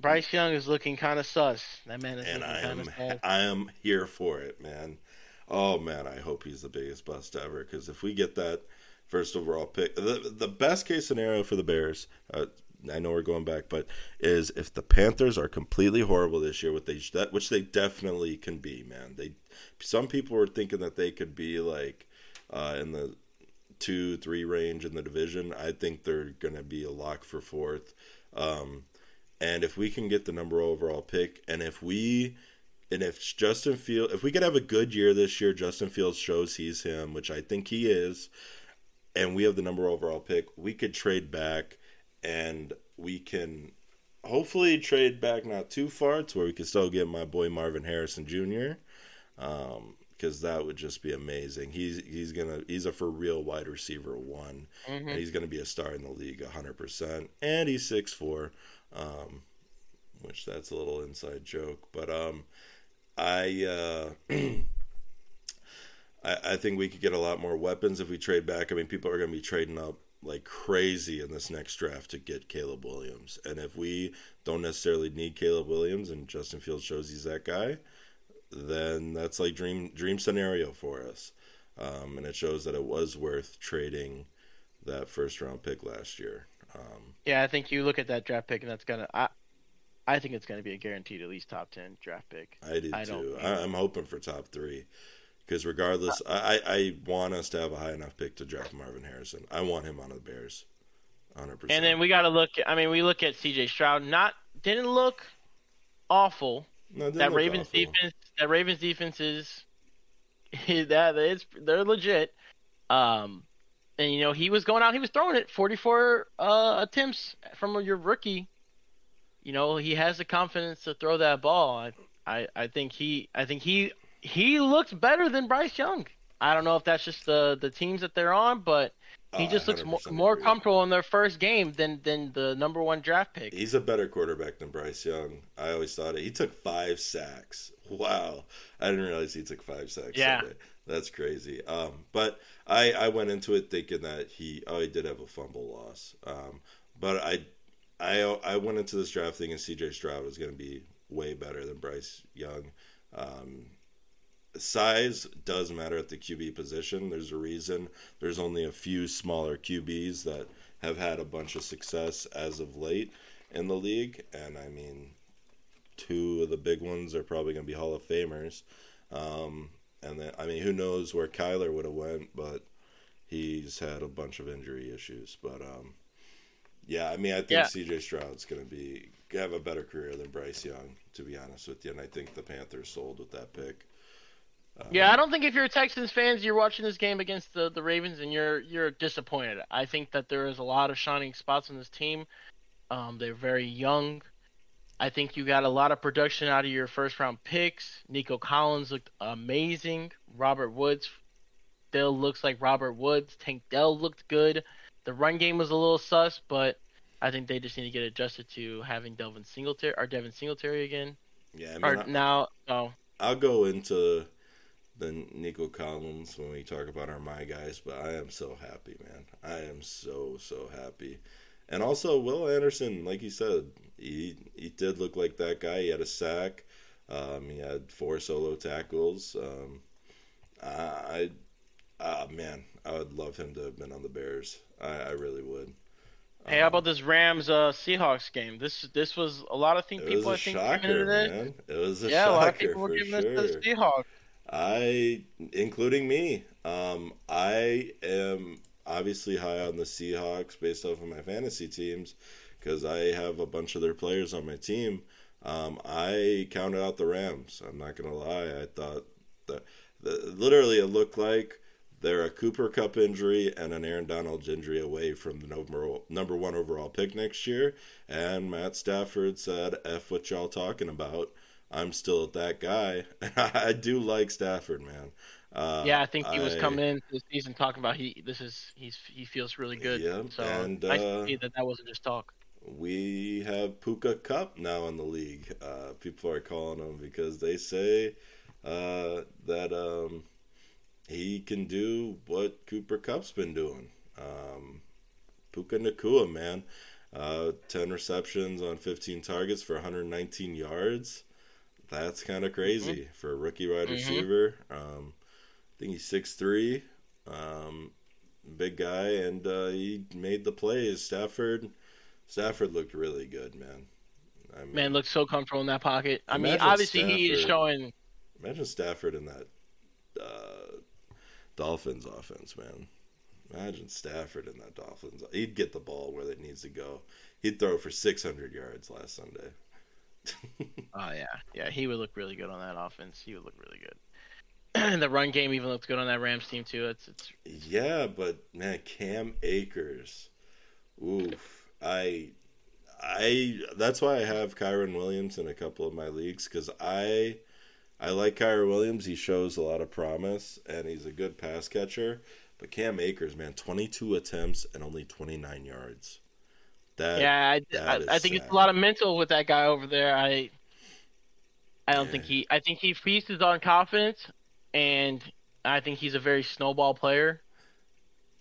Bryce Young is looking kind of sus. That man is and looking kind of sus. I am here for it, man. Oh man, I hope he's the biggest bust ever. Because if we get that first overall pick, the the best case scenario for the Bears, uh, I know we're going back, but is if the Panthers are completely horrible this year, which they which they definitely can be, man. They some people were thinking that they could be like uh, in the two three range in the division. I think they're going to be a lock for fourth. Um, and if we can get the number overall pick, and if we and if Justin Field, if we could have a good year this year, Justin Fields shows he's him, which I think he is, and we have the number overall pick, we could trade back and we can hopefully trade back not too far to where we can still get my boy Marvin Harrison Jr. because um, that would just be amazing. He's he's gonna he's a for real wide receiver one. Mm-hmm. he's gonna be a star in the league hundred percent. And he's six four, um, which that's a little inside joke. But um, I. Uh, I, I think we could get a lot more weapons if we trade back. I mean, people are going to be trading up like crazy in this next draft to get Caleb Williams. And if we don't necessarily need Caleb Williams and Justin Fields shows he's that guy, then that's like dream dream scenario for us. Um, and it shows that it was worth trading that first round pick last year. Um, Yeah, I think you look at that draft pick, and that's gonna. I, I think it's gonna be a guaranteed at least top ten draft pick. I do I too. I, I'm hoping for top three because regardless, I, I want us to have a high enough pick to draft Marvin Harrison. I want him on the Bears, hundred percent. And then we got to look. I mean, we look at C.J. Stroud. Not didn't look awful. no, didn't That Ravens awful. defense. That Ravens defense is that it's they're legit. Um, and you know he was going out. He was throwing it 44 uh, attempts from your rookie. You know he has the confidence to throw that ball. I, I, I think he. I think he. He looks better than Bryce Young. I don't know if that's just the the teams that they're on, but he just looks more, more comfortable in their first game than than the number one draft pick. He's a better quarterback than Bryce Young. I always thought it. He took five sacks. Wow, I didn't realize he took five sacks. Yeah. Sunday. that's crazy. Um, but I I went into it thinking that he oh he did have a fumble loss. Um, but I I I went into this draft thinking C.J. Stroud was going to be way better than Bryce Young. Um, size does matter at the QB position. There's a reason. There's only a few smaller QBs that have had a bunch of success as of late in the league, and I mean, two of the big ones are probably going to be Hall of Famers. Um, and then, I mean, who knows where Kyler would have went, but he's had a bunch of injury issues. But um, yeah, I mean, I think Yeah. C.J. Stroud's going to be have a better career than Bryce Young, to be honest with you. And I think the Panthers sold with that pick. Yeah, I don't think if you're Texans fans, you're watching this game against the, the Ravens and you're you're disappointed. I think that there is a lot of shining spots on this team. Um, they're very young. I think you got a lot of production out of your first round picks. Nico Collins looked amazing. Robert Woods still looks like Robert Woods. Tank Dell looked good. The run game was a little sus, but I think they just need to get adjusted to having Delvin Singletary or Devin Singletary again. yeah. I mean, or I- now, oh, I'll go into the Nico Collins when we talk about our my guys, but I am so happy, man. I am so so happy. And also Will Anderson, like you said, he he did look like that guy. He had a sack. Um, he had four solo tackles. Um, I, ah man, I would love him to have been on the Bears. I, I really would. Hey, how Um, about this Rams uh, Seahawks game? This this was a lot of think It people I think shocker, this. man. It was a Yeah, a lot of people were giving sure. this to the Seahawks. I, including me, um, I am obviously high on the Seahawks based off of my fantasy teams because I have a bunch of their players on my team. Um, I counted out the Rams. I'm not gonna lie. I thought that, that literally it looked like they're a Cooper Kupp injury and an Aaron Donald injury away from the number number one overall pick next year. And Matt Stafford said, "F what y'all talking about." I'm still that guy. I do like Stafford, man. Uh, yeah, I think he was I- coming in this season talking about he this is he's he feels really good. Yeah, so and, nice uh, to see that that wasn't just talk. we have Puka Kupp now in the league. Uh, people are calling him because they say uh, that um, he can do what Cooper Kupp's been doing. Um, Puka Nacua, man. Uh, 10 receptions on 15 targets for 119 yards. That's kind of crazy for a rookie wide Mhm. receiver. Um, I think he's 6'3", um, big guy, and uh, he made the plays. Stafford Stafford looked really good, man. I mean, Man looked so comfortable in that pocket. I mean, obviously he is showing. imagine Stafford in that uh, Dolphins offense, man. Imagine Stafford in that Dolphins. He'd get the ball where it needs to go. He'd throw for 600 yards last Sunday. Oh yeah, yeah, he would look really good on that offense. He would look really good. the run game even looked good on that Rams team too. It's it's Yeah, but man, Cam Akers. Oof. I I that's why I have Kyren Williams in a couple of my leagues cuz I I like Kyren Williams. He shows a lot of promise and he's a good pass catcher. But Cam Akers, man, 22 attempts and only 29 yards. That yeah, I, that I, I think it's a lot of mental with that guy over there. I I don't Yeah. think he I think he feasts on confidence, and I think he's a very snowball player.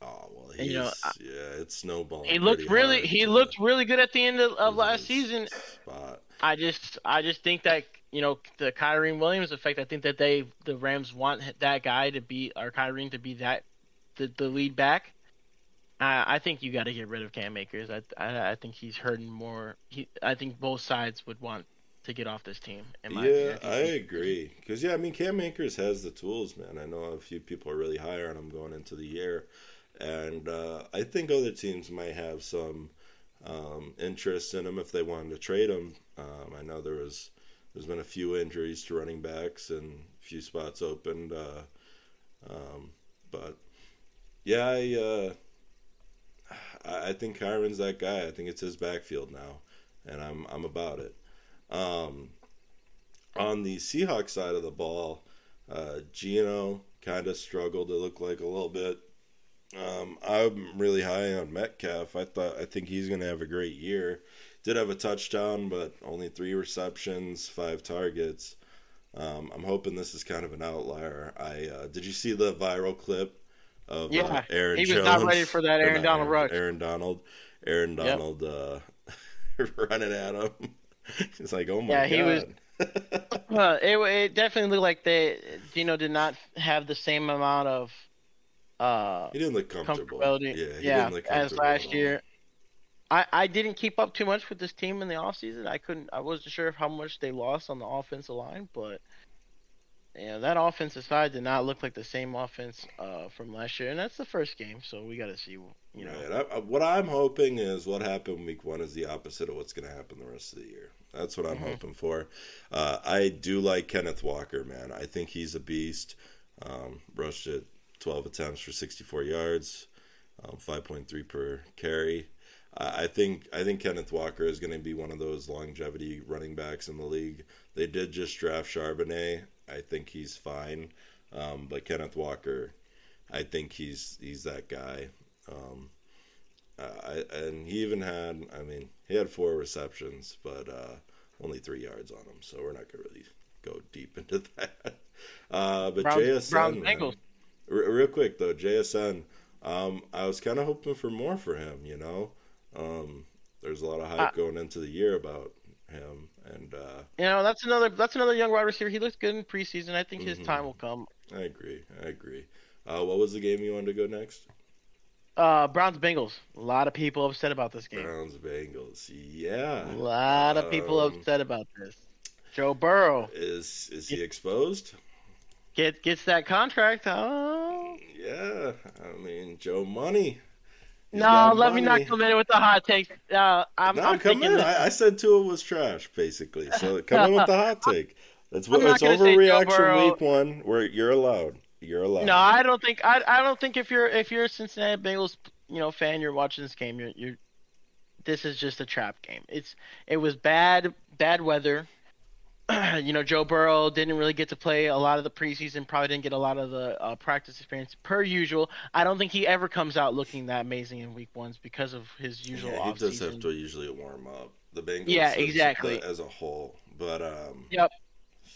Oh, well, he's And, you know, yeah, it's snowballing. He looked really he to looked really good at the end of, of last season. Spot. I just I just think that you know the Kyren Williams effect. I think that they the Rams want that guy to be or Kyren to be that the, the lead back. I, I think you got to get rid of Cam Akers. I, I I think he's hurting more. He I think both sides would want to get off this team. yeah, I, I agree. Because yeah, I mean Cam Akers has the tools, man. I know a few people are really high on him going into the year, and uh, I think other teams might have some um, interest in him if they wanted to trade him. Um, I know there was there's been a few injuries to running backs and a few spots opened, uh, um, but yeah, I. Uh, I think Kyren's that guy. I think it's his backfield now, and I'm I'm about it. Um, on the Seahawks side of the ball, uh, Geno kind of struggled. It looked like a little bit. Um, I'm really high on Metcalf. I thought I think he's going to have a great year. Did have a touchdown, but only three receptions, five targets. Um, I'm hoping this is kind of an outlier. I uh, did you see the viral clip of yeah, uh, Aaron he was Jones? not ready for that Aaron Donald rush. Aaron Donald, Aaron Yep. Donald uh, running at him. It's like, oh my Yeah, god. he was- Uh, it it definitely looked like they Geno did not have the same amount of uh he didn't look comfortable. Yeah, he yeah, didn't look as last year. I, I didn't keep up too much with this team in the offseason. I couldn't I wasn't sure how much they lost on the offensive line, but yeah, that offensive side did not look like the same offense uh, from last year, and that's the first game, so we got to see, you know. Right. I, I, what I'm hoping is what happened week one is the opposite of what's going to happen the rest of the year. That's what I'm Mhm. hoping for. Uh, I do like Kenneth Walker, man. I think he's a beast. Um, rushed it 12 attempts for 64 yards, um, 5.3 per carry. I I think I think Kenneth Walker is going to be one of those longevity running backs in the league. They did just draft Charbonnet. I think he's fine, um, but Kenneth Walker, I think he's he's that guy. Um, I, and he even had, I mean, he had four receptions, but uh, only three yards on him. So we're not going to really go deep into that. Uh, but Browns- JSN, man. Re- real quick though, JSN, um, I was kind of hoping for more for him. You know, um, there's a lot of hype Uh, going into the year about him, and uh, You know, that's another that's another young wide receiver. He looks good in preseason. I think his Mhm. time will come. I agree. I agree. Uh, what was the game you wanted to go next? Uh, Browns Bengals. A lot of people upset about this game. Browns Bengals. Yeah. A lot of people Um, upset about this. Joe Burrow Is is he exposed? get gets that contract. Oh. Yeah, I mean Joe Money. He's No, let me not come in with the hot take. Uh, I'm, no, I'm come in. I, I said Tua was trash, basically. So come in with the hot take. That's what it's overreaction week one. Where you're allowed. You're allowed. No, I don't think I I don't think if you're if you're a Cincinnati Bengals you know fan, you're watching this game. You're you're this is just a trap game. It's it was bad bad weather. you know, Joe Burrow didn't really get to play a lot of the preseason. Probably didn't get a lot of the uh, practice experience per usual. I don't think he ever comes out looking that amazing in week ones because of his usual yeah, he does season. have to usually warm up. The Bengals. Yeah, exactly. As a whole, but um. Yep.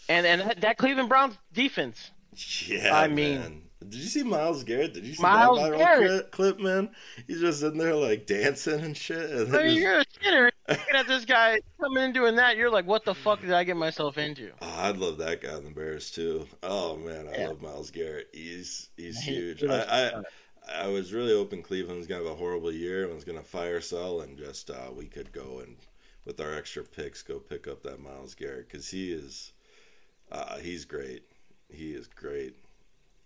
And and that, that Cleveland Browns defense. Yeah, I mean- man. Did you see Myles Garrett? Did you see Myles that viral Garrett. clip, man? He's just in there like dancing and shit. And I mean, just- you're a sinner. Looking at this guy coming and doing that, you're like, what the fuck did I get myself into? Oh, I'd love that guy in the Bears too. Oh man, I Yeah. love Myles Garrett. He's he's He- huge. I. I I was really hoping Cleveland was gonna have a horrible year and was gonna fire sell and just uh, we could go and with our extra picks go pick up that Myles Garrett because he is uh, he's great. He is great.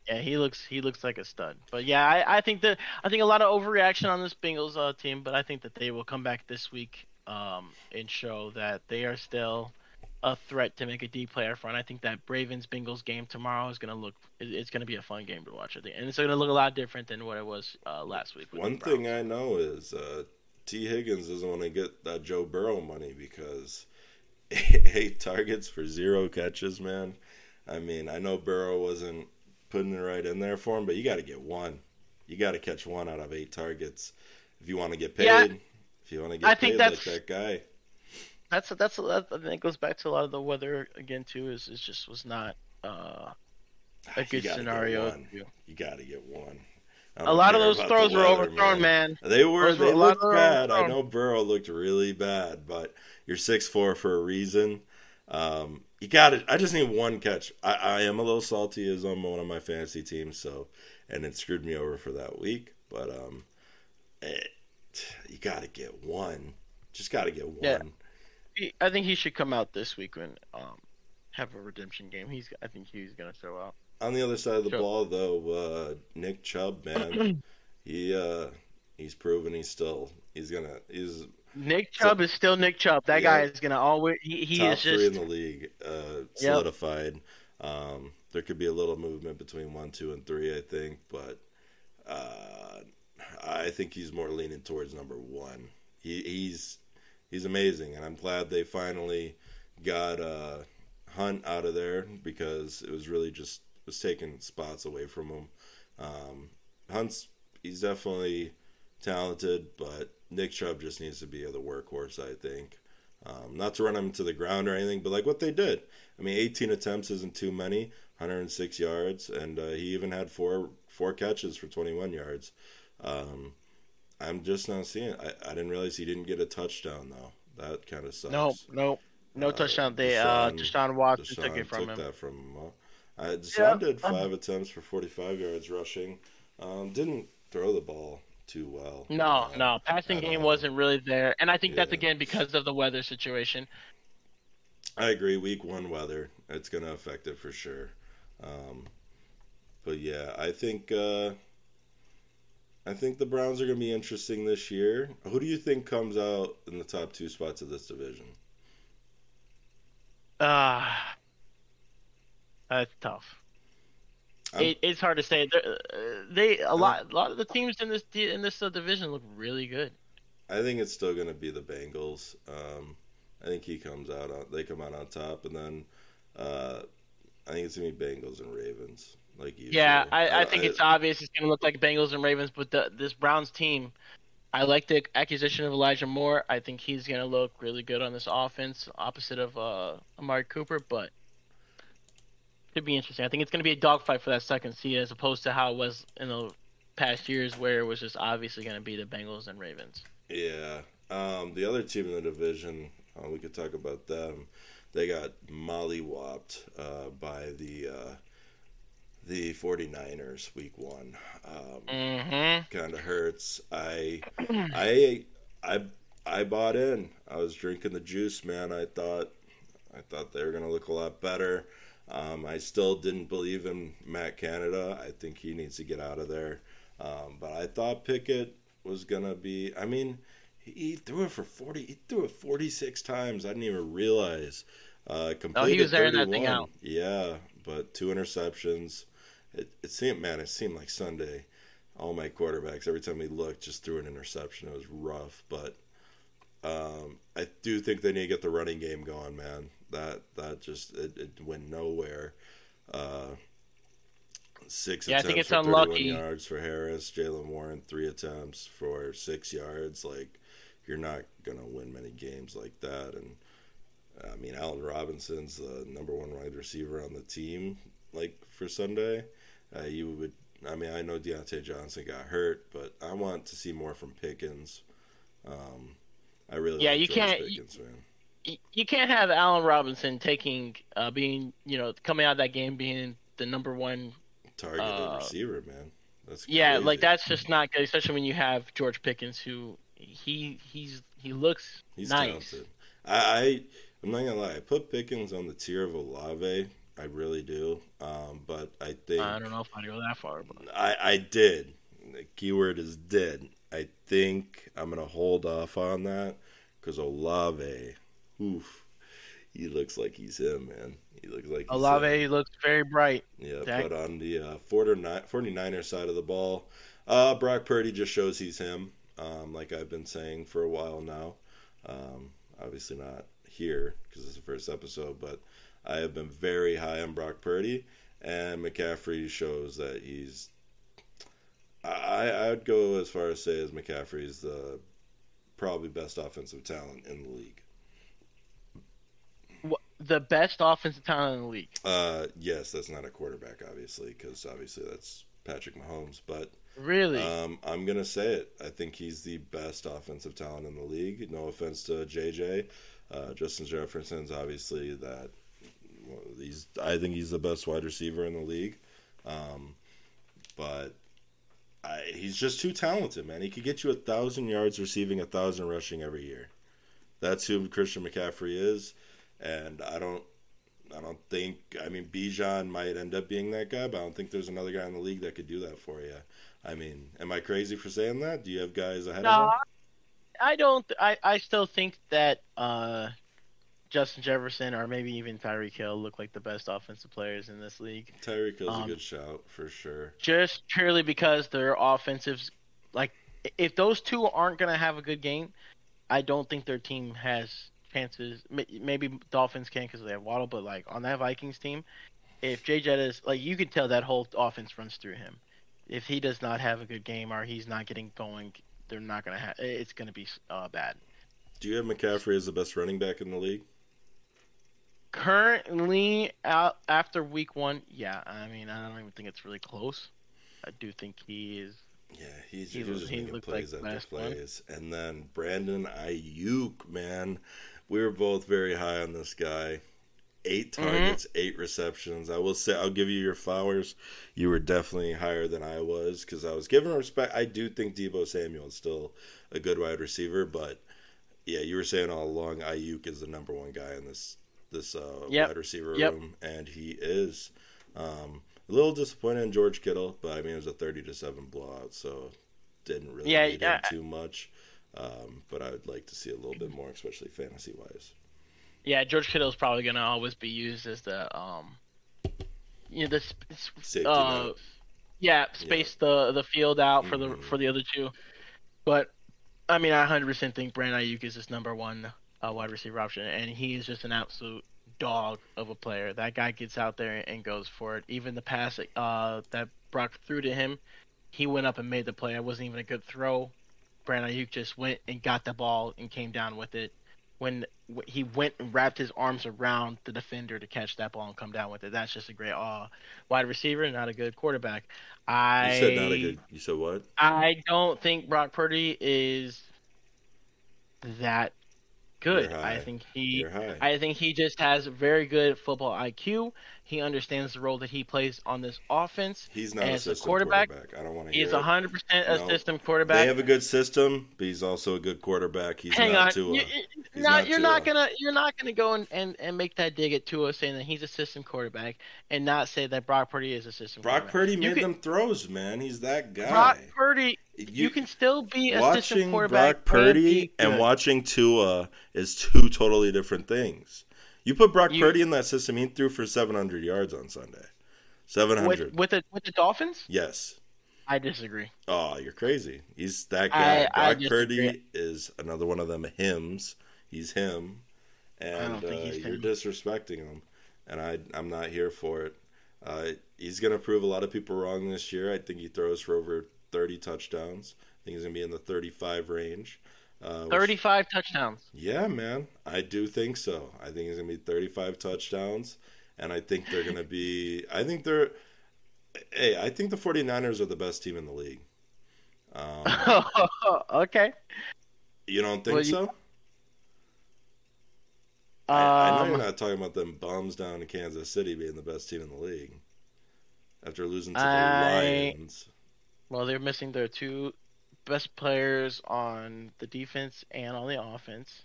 Yeah, he looks he looks like a stud. But yeah, I, I think that I think a lot of overreaction on this Bengals uh, team, but I think that they will come back this week um, and show that they are still a threat to make a deep player front. I think that Ravens Bengals game tomorrow is gonna look it's gonna be a fun game to watch. I think, and it's gonna look a lot different than what it was uh, last week. One thing I know is uh, Tee Higgins doesn't want to get that Joe Burrow money because eight targets for zero catches, man. I mean, I know Burrow wasn't putting it right in there for him, but you got to get one. You got to catch one out of eight targets if you want to get paid. Yeah. if you want to get I think paid like that guy. That's that's that, I think it goes back to a lot of the weather again too. Is is just was not uh, a good gotta scenario. You got to get one. A lot of those throws were weather, overthrown, man. They were. Those They lot looked bad. I know Burrow looked really bad, but you're six four for a reason. Um, you got it. I just need one catch. I, I am a little salty as I'm one of my fantasy teams, so and it screwed me over for that week. But um, it, you got to get one. Just got to get one. Yeah. He, I think he should come out this week and um, have a redemption game. He's. I think he's gonna throw out. On the other side of the ball, though, uh, Nick Chubb, man, he uh, he's proven he's still he's gonna he's Nick Chubb is still Nick Chubb. That Yeah. guy is gonna always. He, he top is three in the league, uh, solidified. Um, there could be a little movement between one, two, and three, I think, but uh, I think he's more leaning towards number one. He, he's he's amazing, and I'm glad they finally got uh, Hunt out of there because it was really just was taking spots away from him. Um, Hunt's he's definitely talented, but Nick Chubb just needs to be the workhorse. I think. Um, not to run him to the ground or anything, but like what they did. I mean, 18 attempts isn't too many, 106 yards, and uh, he even had four four catches for 21 yards. Um, I'm just not seeing. It. I, I didn't realize he didn't get a touchdown though. That kind of sucks. No, no, no Uh, touchdown. They uh, Deshaun- Deshaun Watson Deshaun took it from took him. that from him. huh? Uh, Deshaun Yeah, did um, five attempts for 45 yards rushing. Um, didn't throw the ball too well. No, Uh, no, passing game all. wasn't really there, and I think that's again because of the weather situation. I agree. Week one weather, it's going to affect it for sure. Um, but yeah, I think uh, I think the Browns are going to be interesting this year. Who do you think comes out in the top two spots of this division? Uh, that's tough. It, it's hard to say. They're- uh, They a lot, a lot of the teams in this in this uh, division look really good. I think it's still going to be the Bengals. Um, I think he comes out on they come out on top, and then uh, I think it's going to be Bengals and Ravens. Like usually. Yeah, I, I think it's obvious it's going to look like Bengals and Ravens, but the, this Browns team, I like the acquisition of Elijah Moore. I think he's going to look really good on this offense, opposite of uh, Amari Cooper, but could be interesting. I think it's going to be a dogfight for that second seed, as opposed to how it was in the past years, where it was just obviously going to be the Bengals and Ravens. Yeah. Um, the other team in the division, uh, we could talk about them. They got mollywopped uh, by the uh, the 49ers week one. Um, Mm-hmm. kind of hurts. I I I I bought in. I was drinking the juice, man. I thought I thought they were gonna look a lot better. Um, I still didn't believe in Matt Canada. I think he needs to get out of there. Um, but I thought Pickett was gonna be. I mean, he, he threw it for forty. He threw it forty six times. I didn't even realize. Uh, completed Oh, was airing that 31. thing out. Yeah, but two interceptions. It, it seemed, man, it seemed like Sunday. All my quarterbacks, every time we looked, just threw an interception. It was rough, but um, I do think they need to get the running game going, man. That that just it, it went nowhere. Uh, six Yeah, I attempts think it's for 31 unlucky. yards for Harris. Jaylen Warren three attempts for six yards. Like you're not gonna win many games like that. And I mean, Allen Robinson's the number one wide receiver on the team. Like for Sunday, uh, you would. I mean, I know Diontae Johnson got hurt, but I want to see more from Pickens. Um, I really Yeah, like you George can't- Pickens, man. You can't have Allen Robinson taking, uh, being, you know, coming out of that game being the number one Targeted uh, receiver, man. That's Yeah, crazy. like that's just not good, especially when you have George Pickens, who he he's he looks He's nice. talented. I, I I'm not gonna lie. I put Pickens on the tier of Olave. I really do. Um, but I think I don't know if I'd go that far, but I, I did. The keyword is did. I think I'm gonna hold off on that because Olave, oof, he looks like he's him, man. He looks like he's him. Looks very bright. Yeah, Dak- but on the uh, 49 49er side of the ball, uh, Brock Purdy just shows he's him, um, like I've been saying for a while now. Um, obviously not here because it's the first episode, but I have been very high on Brock Purdy, and McCaffrey shows that he's. I I'd go as far as say as McCaffrey's the probably best offensive talent in the league. The best offensive talent in the league. Uh, yes, that's not a quarterback, obviously, because obviously that's Patrick Mahomes, but. Really? Um, I'm gonna say it. I think he's the best offensive talent in the league. No offense to JJ, uh, Justin Jefferson's obviously that. well, He's. I think he's the best wide receiver in the league. Um, but I, he's just too talented, man. He could get you a thousand yards receiving, a thousand rushing every year. That's who Christian McCaffrey is, and I don't, I don't think. I mean, Bijan might end up being that guy, but I don't think there's another guy in the league that could do that for you. I mean, am I crazy for saying that? Do you have guys ahead No, of him? I don't. I, I still think that uh, Justin Jefferson or maybe even Tyreek Hill look like the best offensive players in this league. Tyreek Hill's um, a good shout for sure. Just purely because their offensives, like, if those two aren't gonna have a good game, I don't think their team has chances. May- Maybe Dolphins can because they have Waddle, but like on that Vikings team, if Jay Jett is like, you can tell that whole offense runs through him. If he does not have a good game or he's not getting going, they're not gonna have. It's gonna be uh, bad. Do you have McCaffrey as the best running back in the league? Currently, out after week one, yeah. I mean, I don't even think it's really close. I do think he is. Yeah, he's He he, was look- just he making plays like after best one. And then Brandon Aiyuk, man, we were both very high on this guy. 8 Mm-hmm. targets, eight receptions. I will say, I'll give you your flowers. You were definitely higher than I was because I was giving respect. I do think Deebo Samuel is still a good wide receiver, but yeah, you were saying all along Aiyuk is the number one guy in this this uh, Yep. wide receiver Yep. room, and he is. Um, a little disappointed in George Kittle, but I mean it was a thirty to seven blowout, so didn't really Yeah, need yeah. him too much. Um, but I would like to see a little bit more, especially fantasy wise. Yeah, George Kittle is probably gonna always be used as the um, you know, the sp- uh, yeah, space the the field out for the Mhm. for the other two. But I mean, I 100% think Brandon Aiyuk is his number one uh, wide receiver option, and he is just an absolute dog of a player. That guy gets out there and goes for it. Even the pass uh, that Brock threw to him, he went up and made the play. It wasn't even a good throw. Brandon Aiyuk just went and got the ball and came down with it. When he went and wrapped his arms around the defender to catch that ball and come down with it, that's just a great uh, wide receiver, not a good quarterback. I You said not a good. You said what? I don't think Brock Purdy is that good. I think he I think he just has very good football IQ. He understands the role that he plays on this offense. he's not a as a system quarterback, quarterback. I don't want to hear. He's 100% a No. system quarterback. They have a good system, but he's also a good quarterback. He's Hang not on. Tua. You, He's not, you're not gonna you're not gonna go and, and, and make that dig at Tua saying that he's a system quarterback and not say that Brock Purdy is a system Brock. Purdy You made can- them throws, man. He's that guy. Brock Purdy you, You- can still be a system watching quarterback Brock Purdy and watching Tua is two totally different things. You put Brock You- Purdy in that system, he threw for 700 yards on Sunday. 700. with with the with the Dolphins? yes. I disagree. Oh, you're crazy. He's that guy. I Brock Purdy is another one of them hymns. He's him, and don't think uh, he's you're him. disrespecting him, and I I'm not here for it. Uh, he's gonna prove a lot of people wrong this year. I think he throws for over 30 touchdowns. I think he's gonna be in the 35 range. Uh, which- 35 touchdowns. yeah, man, I do think so. I think he's gonna be 35 touchdowns, and I think they're gonna be. I think they're. Hey, I think the 49ers are the best team in the league. Um, okay. you don't think Well, you- so? I, I know Um, you're not talking about them bums down in Kansas City being the best team in the league after losing to the I- Lions. well, they're missing their two best players on the defense and on the offense.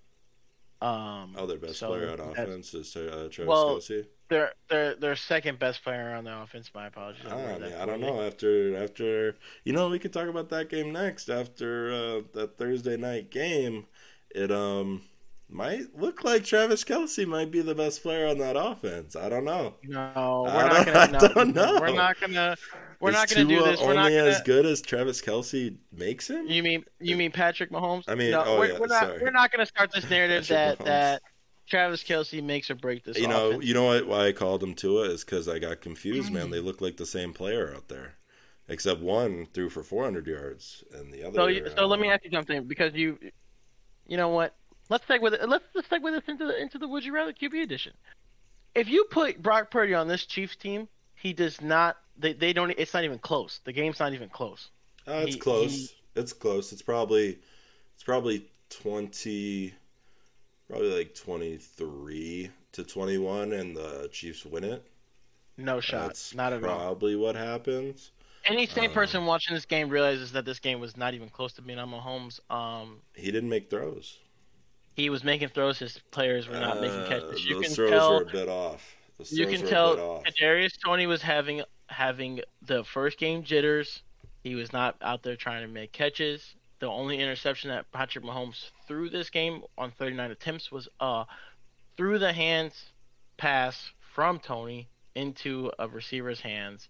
Um, Oh, their best so player on offense is uh, Travis Well, Kelce. Their their their second best player on the offense. My apologies. Ah, I I, mean, I don't know. After after you know, we could talk about that game next. After uh, that Thursday night game, it um might look like Travis Kelce might be the best player on that offense. I don't know. No, we're not don't- gonna. I no, don't know. We're not gonna. We're Is not gonna do Tua this. We're only not gonna. as good as Travis Kelce makes him. You mean you mean Patrick Mahomes? I mean, no, oh, we're, yeah, we're not sorry. we're not going to start this narrative that Mahomes. that Travis Kelce makes or break this. you know, offense. you know what? Why I called him Tua is because I got confused. Man, Mm. they look like the same player out there, except one threw for 400 yards and the other. So you, so let me uh, ask you something because you, you know what? Let's segue with let's let's segue this into the into the Would You Rather QB edition. If you put Brock Purdy on this Chiefs team, he does not. They, they don't. It's not even close. The game's not even close. Uh, it's He- close. he- It's close. It's probably it's probably twenty, probably like twenty three to twenty one, and the Chiefs win it. No shot. That's not at all. probably what happens. Any sane Um, person watching this game realizes that this game was not even close to being on Mahomes. Um, He didn't make throws. he was making throws. His players were not making Uh, catches. You those can throws tell. were a bit off. Those You can tell a bit off. Kadarius Toney was having having the first game jitters. He was not out there trying to make catches. The only interception that Patrick Mahomes threw this game on 39 attempts was uh through the hands pass from Toney into a receiver's hands.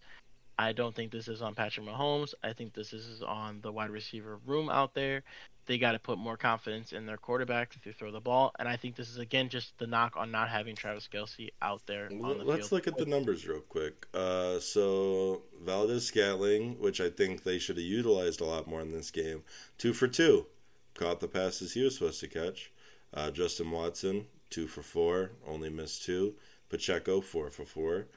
I don't think this is on Patrick Mahomes. I think this is on the wide receiver room out there. They got to put more confidence in their quarterback to throw the ball, and I think this is again just the knock on not having Travis Kelce out there on the Let's field. look at the numbers real quick. Uh, so Valdes-Scantling, which I think they should have utilized a lot more in this game, two for two, caught the passes he was supposed to catch. Uh, Justin Watson, two for four, only missed two. Pacheco, four for four.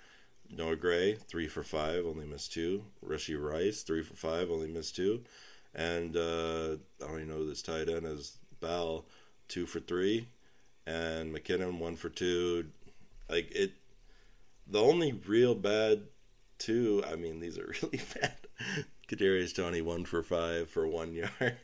Noah Gray, three for five, only missed two. Rashee Rice, three for five, only missed two. And uh, I don't even know who this tight end is. Bell, two for three. And McKinnon, one for two. Like it, the only real bad two. I mean, these are really bad. Kadarius Toney, one for five for one yard.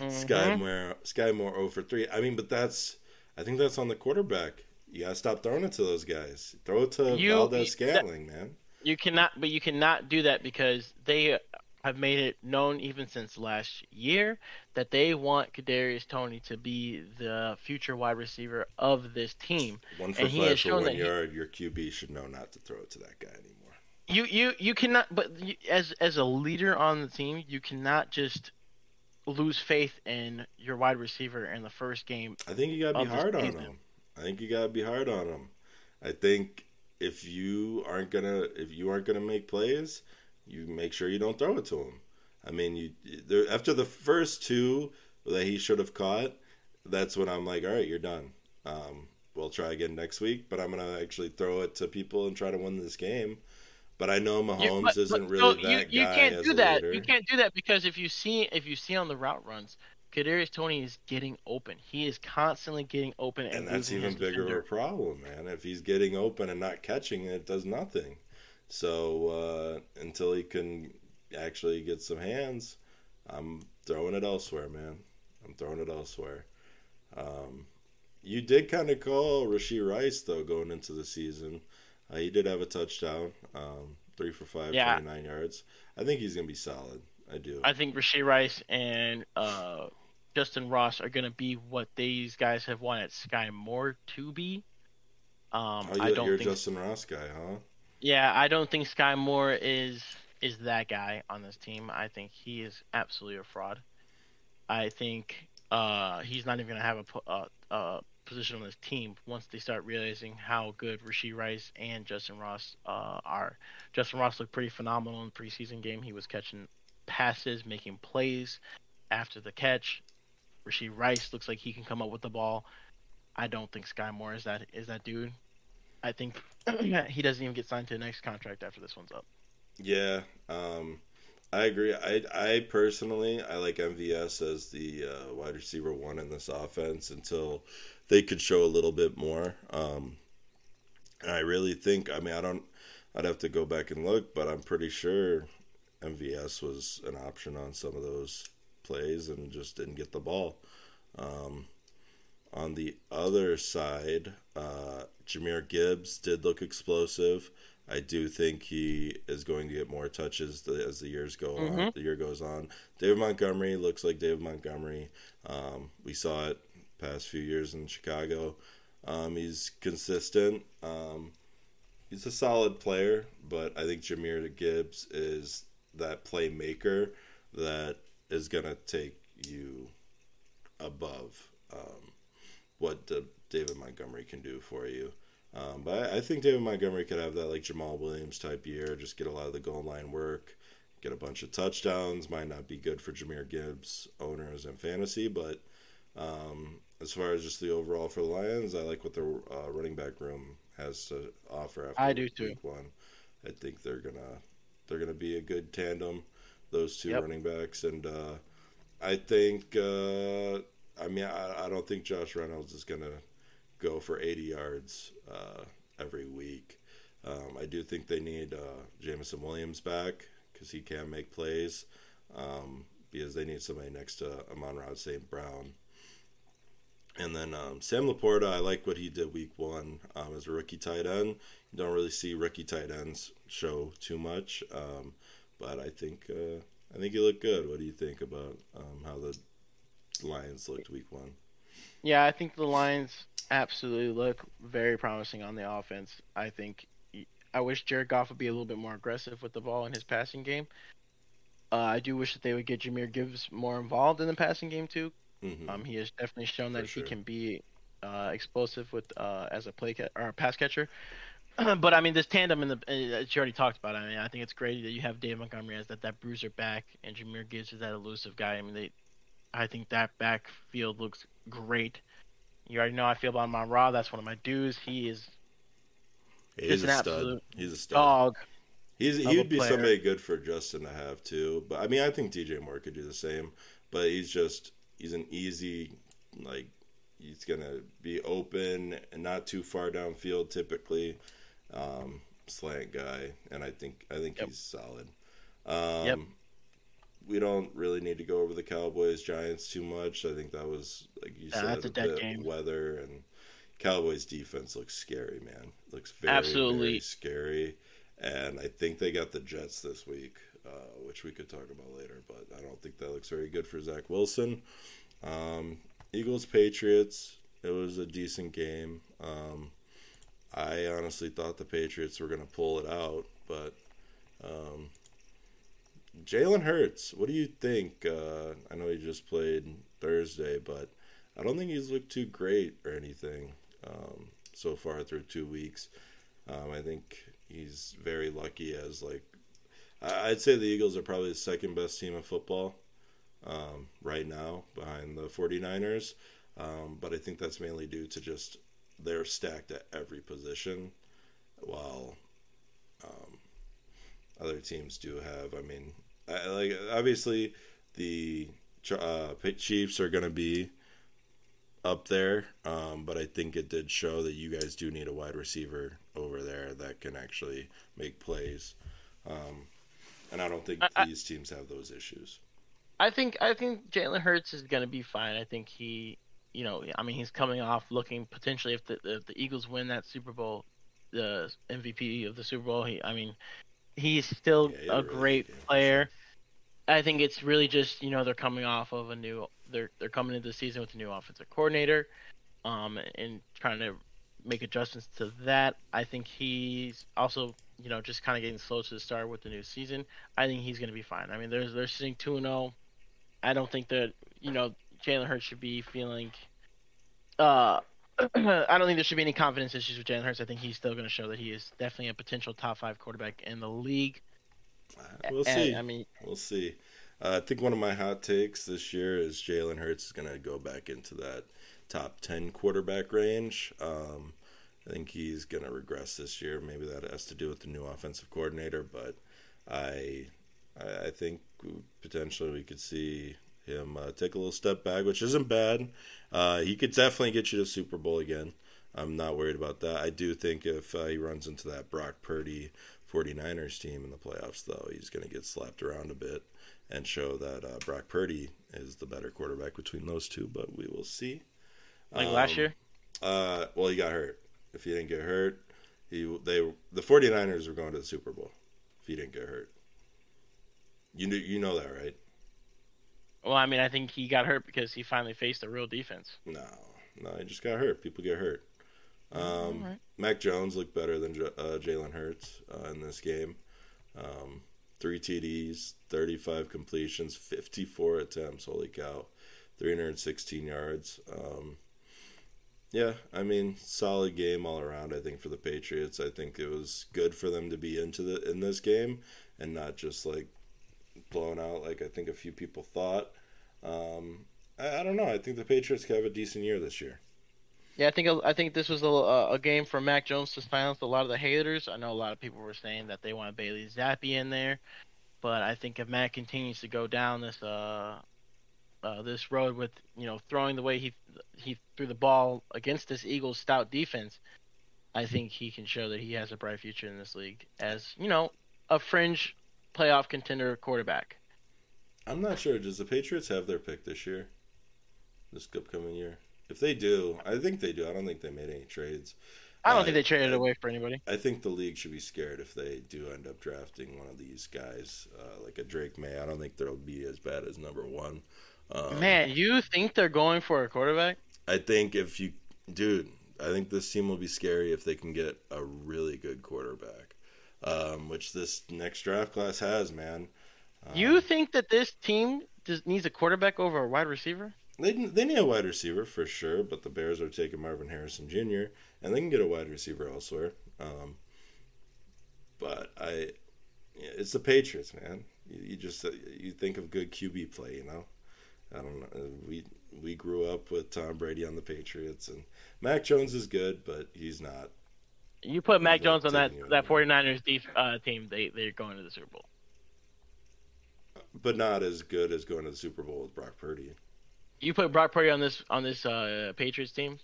Skyy Mhm. Moore, Skyy Moore, zero for three. I mean, but that's. I think that's on the quarterback. You gotta stop throwing it to those guys. Throw it to You- Valdes-Scantling, man. You cannot, but you cannot do that because they have made it known even since last year that they want Kadarius Toney to be the future wide receiver of this team. One for And has for one that he- yard. Your QB should know not to throw it to that guy anymore. You you you cannot, but you, as as a leader on the team, you cannot just lose faith in your wide receiver in the first game. I think you gotta be hard on him. I think you gotta be hard on him. I think if you aren't gonna if you aren't gonna make plays, you make sure you don't throw it to him. I mean, you there, after the first two that he should have caught, that's when I'm like, all right, you're done. Um, we'll try again next week, but I'm gonna actually throw it to people and try to win this game. But I know You- Mahomes but- isn't but really so that you, you guy can't as do that. leader. You can't do that because if you see if you see on the route runs, Kadarius Toney is getting open. He is constantly getting open, and, and that's even bigger of defender. a problem, man. If he's getting open and not catching it, it does nothing. So uh, until he can actually get some hands, I'm throwing it elsewhere, man. I'm throwing it elsewhere. Um, you did kind of call Rashee Rice though going into the season. Uh, he did have a touchdown, um, three for five, Yeah. 29 yards. I think he's gonna be solid. I do. I think Rashee Rice and uh, Justin Ross are going to be what these guys have wanted Skyy Moore to be. Um, oh, I you, don't you're a think. Justin Ross guy, huh? Yeah, I don't think Skyy Moore is is that guy on this team. I think he is absolutely a fraud. I think uh, he's not even going to have a, uh, uh, position on this team once they start realizing how good Rashee Rice and Justin Ross uh, are. Justin Ross looked pretty phenomenal in the preseason game. He was catching passes, making plays after the catch. Rasheed Rice looks like he can come up with the ball. I don't think Skyy Moore is that is that dude. I think he doesn't even get signed to the next contract after this one's up. Yeah, um, I agree. I I personally I like MVS as the uh, wide receiver one in this offense until they could show a little bit more. Um, and I really think I mean I don't I'd have to go back and look, but I'm pretty sure MVS was an option on some of those plays and just didn't get the ball. Um, on the other side, uh, Jahmyr Gibbs did look explosive. I do think he is going to get more touches as the years go on. Mhm. The year goes on. David Montgomery looks like David Montgomery. Um, we saw it past few years in Chicago. Um, he's consistent. Um, he's a solid player, but I think Jahmyr Gibbs is that playmaker that is going to take you above um, what the David Montgomery can do for you. Um, but I, I think David Montgomery could have that like Jamaal Williams type year, just get a lot of the goal line work, get a bunch of touchdowns. Might not be good for Jahmyr Gibbs owners and fantasy, but um, as far as just the overall for the Lions, I like what their uh, running back room has to offer. After I do too. One, I think they're gonna they're gonna be a good tandem. Those two Yep. running backs, and uh, I think uh, I mean I, I don't think Josh Reynolds is gonna go for 80 yards uh, every week. Um, I do think they need uh, Jameson Williams back because he can make plays. Um, because they need somebody next to Amon-Ra St. Brown. And then um, Sam LaPorta, I like what he did week one um, as a rookie tight end. You don't really see rookie tight ends show too much, um, but I think uh, I think he looked good. What do you think about um, how the Lions looked week one? Yeah, I think the Lions absolutely look very promising on the offense. I think I wish Jared Goff would be a little bit more aggressive with the ball in his passing game. Uh, I do wish that they would get Jahmyr Gibbs more involved in the passing game too. Mm-hmm. Um, he has definitely shown that he can be uh, explosive with uh, as a play ca- or a pass catcher. but I mean, this tandem in the uh, you already talked about. I mean, I think it's great that you have Dave Montgomery as that that bruiser back, and Jahmyr Gibbs is that elusive guy. I mean, they, I think that backfield looks great. You already know I feel about Amon-Ra. That's one of my dudes. He is He's an stud. absolute He's a stud. dog. He's he would be player. somebody good for Justin to have too. But I mean, I think DJ Moore could do the same. But he's just he's an easy like he's gonna be open and not too far downfield typically. Um, slant guy, and I think I think yep. he's solid. Um, yep. We don't really need to go over the Cowboys Giants too much. I think that was like you yeah, said, a, a bit game. weather and Cowboys defense looks scary, man. Looks very, Absolutely. very scary. And I think they got the Jets this week, uh, which we could talk about later. But I don't think that looks very good for Zach Wilson. Um, Eagles Patriots. It was a decent game. Um, I honestly thought the Patriots were going to pull it out, but um, Jalen Hurts. What do you think? Uh, I know he just played Thursday, but I don't think he's looked too great or anything um, so far through two weeks. Um, I think he's very lucky as like I'd say the Eagles are probably the second best team of football um, right now behind the 49ers. Um, but I think that's mainly due to just they're stacked at every position, while um, other teams do have. I mean, I, like obviously the uh, Chiefs are going to be up there, um, but I think it did show that you guys do need a wide receiver over there that can actually make plays. Um, and I don't think I, these teams have those issues. I think I think Jalen Hurts is going to be fine. I think he, you know, I mean, he's coming off looking potentially if the if the Eagles win that Super Bowl, the MVP of the Super Bowl. He, I mean, he's still yeah, a really great player. I think it's really just you know they're coming off of a new they're they're coming into the season with a new offensive coordinator, um, and trying to make adjustments to that. I think he's also you know just kind of getting slow to the start with the new season. I think he's going to be fine. I mean, there's they're sitting two and zero. Oh. I don't think that you know Jalen Hurts should be feeling. Uh, I don't think there should be any confidence issues with Jalen Hurts. I think he's still going to show that he is definitely a potential top five quarterback in the league. We'll and, see. I mean, we'll see. Uh, I think one of my hot takes this year is Jalen Hurts is going to go back into that top 10 quarterback range. Um, I think he's going to regress this year. Maybe that has to do with the new offensive coordinator, but I I think potentially we could see him uh, take a little step back, which isn't bad. Uh, he could definitely get you to Super Bowl again. I'm not worried about that. I do think if uh, he runs into that Brock Purdy 49ers team in the playoffs, though, he's going to get slapped around a bit and show that uh, Brock Purdy is the better quarterback between those two, but we will see. Like um, last year? Uh, well, he got hurt. If he didn't get hurt, he they the 49ers were going to the Super Bowl. If he didn't get hurt, you know you know that, right? Well, I mean, I think he got hurt because he finally faced a real defense. No, no, he just got hurt. People get hurt. Um, right. Mac Jones looked better than uh, Jalen Hurts uh, in this game. Um, three TDs, 35 completions, 54 attempts. Holy cow. 316 yards. Um, yeah, I mean, solid game all around. I think for the Patriots, I think it was good for them to be into the in this game and not just like blown out like I think a few people thought. Um, I, I, don't know. I think the Patriots could have a decent year this year. Yeah, I think I think this was a, a game for Mac Jones to silence a lot of the haters. I know a lot of people were saying that they want Bailey Zappe in there, but I think if Mac continues to go down this uh, uh, this road with you know throwing the way he he threw the ball against this Eagles stout defense, I think he can show that he has a bright future in this league as you know a fringe playoff contender quarterback. I'm not sure. Does the Patriots have their pick this year? This upcoming year? If they do, I think they do. I don't think they made any trades. I don't uh, think they traded I, away for anybody. I think the league should be scared if they do end up drafting one of these guys, uh, like a Drake Maye. I don't think they'll be as bad as number one. Um, Man, you think they're going for a quarterback? I think if you, dude, I think this team will be scary if they can get a really good quarterback, um, which this next draft class has, man. Um, you think that this team needs a quarterback over a wide receiver? They they need a wide receiver for sure, but the Bears are taking Marvin Harrison Jr. and they can get a wide receiver elsewhere. Um, but I, it's the Patriots, man. You, you just you think of good QB play, you know. I don't know. Uh, we we grew up with Tom Brady on the Patriots, and Mac Jones is good, but he's not. You put Mac Jones on that that 49ers def, uh, team, they they're going to the Super Bowl. But not as good as going to the Super Bowl with Brock Purdy. You put Brock Purdy on this on this uh, Patriots team.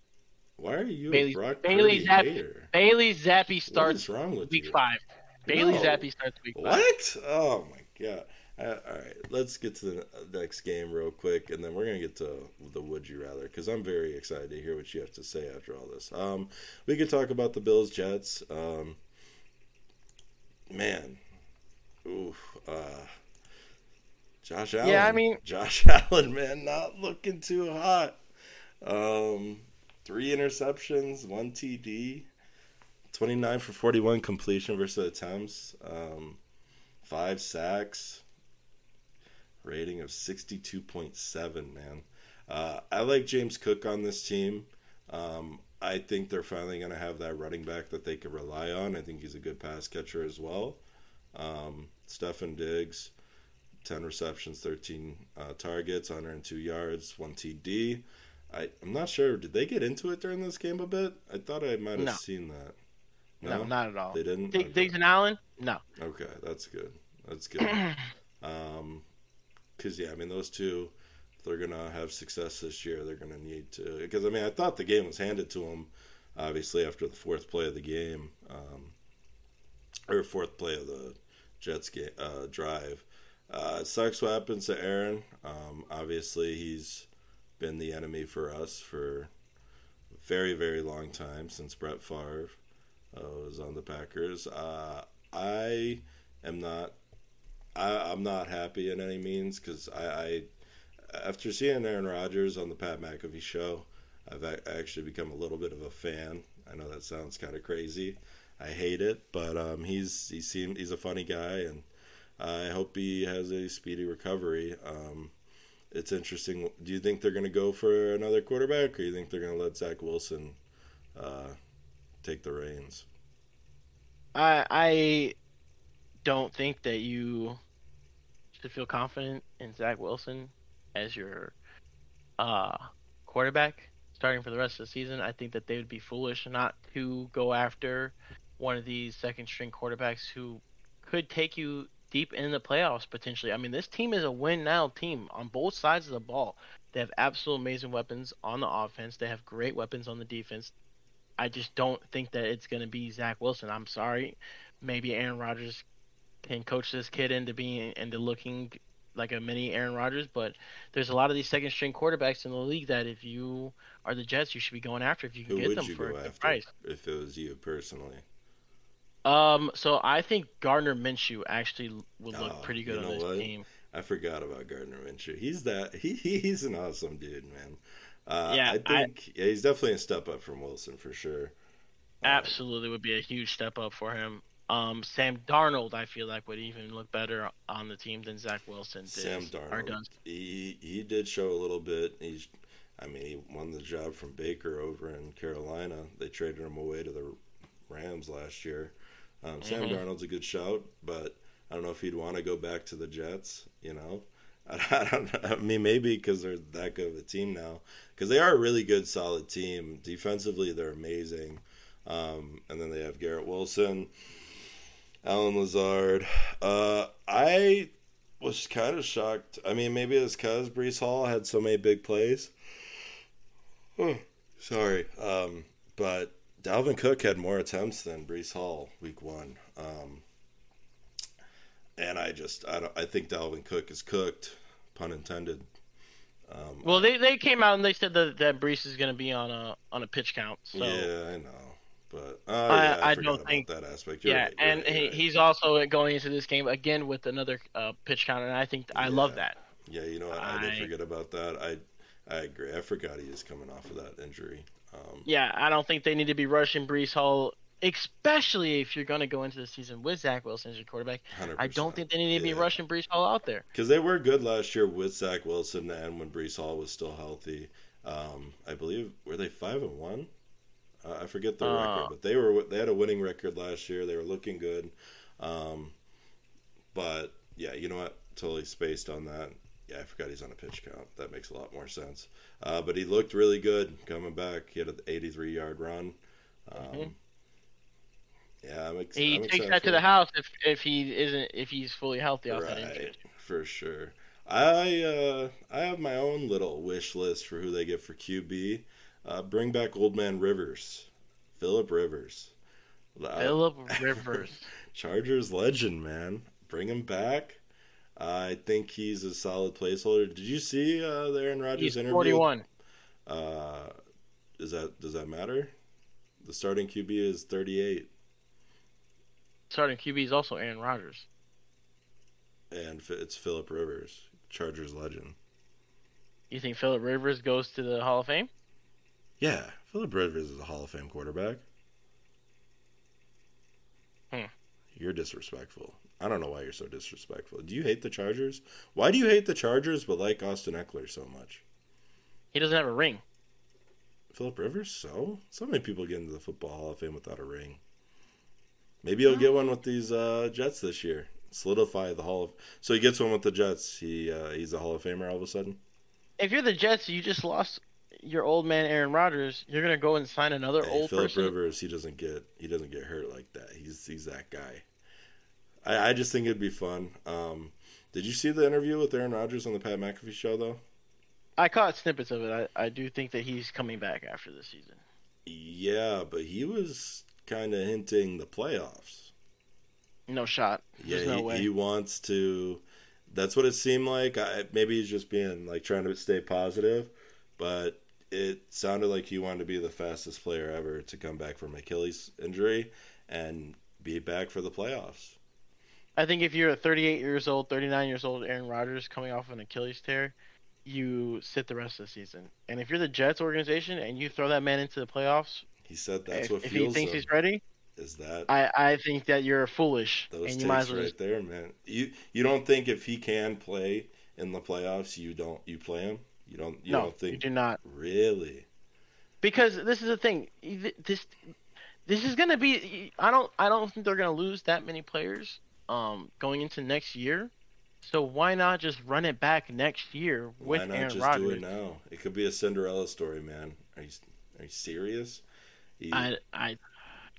Why are you Bailey, Brock Bailey Purdy Zappe, hater? Bailey Zappe starts wrong with week you? five. Bailey no. Zappe starts week five. What? Oh my god! Uh, all right, let's get to the next game real quick, and then we're gonna get to the would you rather because I'm very excited to hear what you have to say after all this. Um, we could talk about the Bills Jets. Um, man, oof. Uh, Josh Allen. Yeah, I mean Josh Allen, man, not looking too hot. Um, three interceptions, one TD, twenty nine for forty one completion versus attempts. Um, five sacks rating of 62.7, man. Uh, I like James Cook on this team. Um, I think they're finally going to have that running back that they can rely on. I think he's a good pass catcher as well. Um, Stefon Diggs, 10 receptions, 13 uh, targets, 102 yards, 1 TD. I, I'm not sure. Did they get into it during this game a bit? I thought I might have no. seen that. No? no? not at all. They didn't? D- okay. Diggs and Allen? No. Okay, that's good. That's good. um, because yeah, I mean those two, if they're gonna have success this year, they're gonna need to. Because I mean, I thought the game was handed to them, obviously after the fourth play of the game, um, or fourth play of the Jets game uh, drive. Uh, sucks what happens to Aaron. Um, obviously, he's been the enemy for us for a very, very long time since Brett Favre uh, was on the Packers. Uh, I am not I, am not happy in any means because I, I, after seeing Aaron Rodgers on the Pat McAfee show, I've actually become a little bit of a fan. I know that sounds kind of crazy. I hate it, but um, he's he seemed he's a funny guy, and I hope he has a speedy recovery. Um, it's interesting. Do you think they're going to go for another quarterback, or do you think they're going to let Zach Wilson uh, take the reins? I I don't think that you should feel confident in Zach Wilson as your uh, quarterback starting for the rest of the season. I think that they would be foolish not to go after one of these second string quarterbacks who could take you deep in the playoffs potentially. I mean, this team is a win now team on both sides of the ball. They have absolute amazing weapons on the offense. They have great weapons on the defense. I just don't think that it's going to be Zach Wilson. I'm sorry. Maybe Aaron Rodgers can coach this kid into being into looking like a mini Aaron Rodgers, but there's a lot of these second string quarterbacks in the league that if you are the Jets, you should be going after if you can Who get them for a price. If it was you personally. Um, so I think Gardner Minshew actually would look oh, pretty good on this what? team. I forgot about Gardner Minshew. He's that he he's an awesome dude, man. Uh, yeah, I think I, yeah, he's definitely a step up from Wilson for sure. Absolutely, would be a huge step up for him. Um, Sam Darnold, I feel like would even look better on the team than Zach Wilson did. Sam Darnold, he he did show a little bit. He's, I mean, he won the job from Baker over in Carolina. They traded him away to the Rams last year. Um, mm-hmm. Sam Darnold's a good shout, but I don't know if he'd want to go back to the Jets. You know, I, I don't. I mean, maybe because they're that good of a team now. Because they are a really good, solid team. Defensively, they're amazing. Um, and then they have Garrett Wilson. Allen Lazard. Uh, I was kind of shocked. I mean, maybe it's because Breece Hall had so many big plays. Oh, sorry. Um, but Dalvin Cook had more attempts than Breece Hall week one. Um, and I just I don't I think Dalvin Cook is cooked, pun intended. Um, Well, they, they came out and they said that that Breece is going to be on a on a pitch count. So yeah, I know, but uh, I- yeah, I, I don't think- that aspect. You're yeah, right, and right, he, right. he's also going into this game again with another uh, pitch count, and I think I love that. yeah, you know what? I, did I- forget about that. I I agree. I forgot he is coming off of that injury. Um, Yeah, I don't think they need to be rushing Breece Hall, especially if you're going to go into the season with Zach Wilson as your quarterback. 100%. I don't think they need to be Yeah. rushing Breece Hall out there. because they were good last year with Zach Wilson and when Breece Hall was still healthy. Um, I believe were they five and one? Uh, I forget their Uh. record, but they were they had a winning record last year. They were looking good, um, but yeah, you know what? Totally spaced on that. Yeah, I forgot he's on a pitch count. That makes a lot more sense. Uh, but he looked really good coming back. He had an 83 yard run. Um, Mhm. Yeah, I'm, ex- He I'm takes that to the house if if he isn't if he's fully healthy off that injury. For sure. I uh, I have my own little wish list for who they get for QB. Uh, bring back Old Man Rivers, Philip Rivers, Uh, Philip Rivers. Chargers legend, man. Bring him back. I think he's a solid placeholder. Did you see uh, the Aaron Rodgers He's interview? 41. Uh, is that does that matter? The starting QB is 38, Starting QB is also Aaron Rodgers. and it's Philip Rivers, Chargers legend. You think Philip Rivers goes to the Hall of Fame? Yeah, Philip Rivers is a Hall of Fame quarterback. Hmm. You're disrespectful. I don't know why you're so disrespectful. Do you hate the Chargers? Why do you hate the Chargers but like Austin Ekeler so much? He doesn't have a ring. Philip Rivers, so? So many people get into the Football Hall of Fame without a ring. Maybe he'll get one with these uh, Jets this year. Solidify the Hall of So he gets one with the Jets. He uh, he's a Hall of Famer all of a sudden. If you're the Jets, you just lost your old man Aaron Rodgers. You're gonna go and sign another Hey, old Philip person. Rivers, he doesn't get he doesn't get hurt like that. He's he's that guy. I, I just think it'd be fun. Um, did you see the interview with Aaron Rodgers on the Pat McAfee show though? I caught snippets of it. I, I do think that he's coming back after the season. Yeah, but he was kind of hinting the playoffs. No shot. Yeah, There's no he, way. he wants to. That's what it seemed like. I, maybe he's just being like trying to stay positive, but it sounded like he wanted to be the fastest player ever to come back from Achilles injury and be back for the playoffs. I think if you're a 38 years old, 39 years old Aaron Rodgers coming off an Achilles tear, you sit the rest of the season. And if you're the Jets organization and you throw that man into the playoffs, He said that's if, what if he thinks him. he's ready, Is that I, I think that you're foolish those and you might as well right just there, man? You you don't think if he can play in the playoffs, you don't you play him? You don't you no, don't think you do not. really? Because this is the thing. This this is gonna be. I don't I don't think they're gonna lose that many players um going into next year. So why not just run it back next year with Why not Aaron just Rodgers? do it now? It could be a Cinderella story, man. Are you are you serious? He- I, I,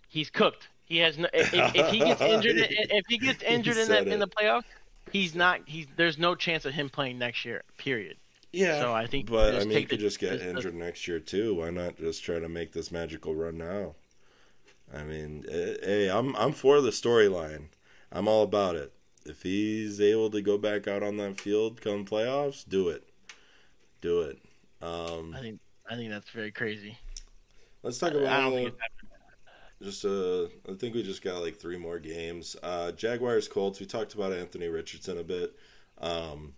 he's cooked. He has no. If, if he gets injured, if he gets injured in said that in the playoffs, he's not. He's there's no chance of him playing next year. Period. Yeah, so I think but I mean, he could the- just get just the- injured next year too. Why not just try to make this magical run now? I mean, eh, hey, I'm I'm for the storyline. I'm all about it. If he's able to go back out on that field come playoffs, do it, do it. Um, I think I think that's very crazy. let's talk I don't about think just uh I think we just got like three more games. Uh Jaguars Colts, we talked about Anthony Richardson a bit. Um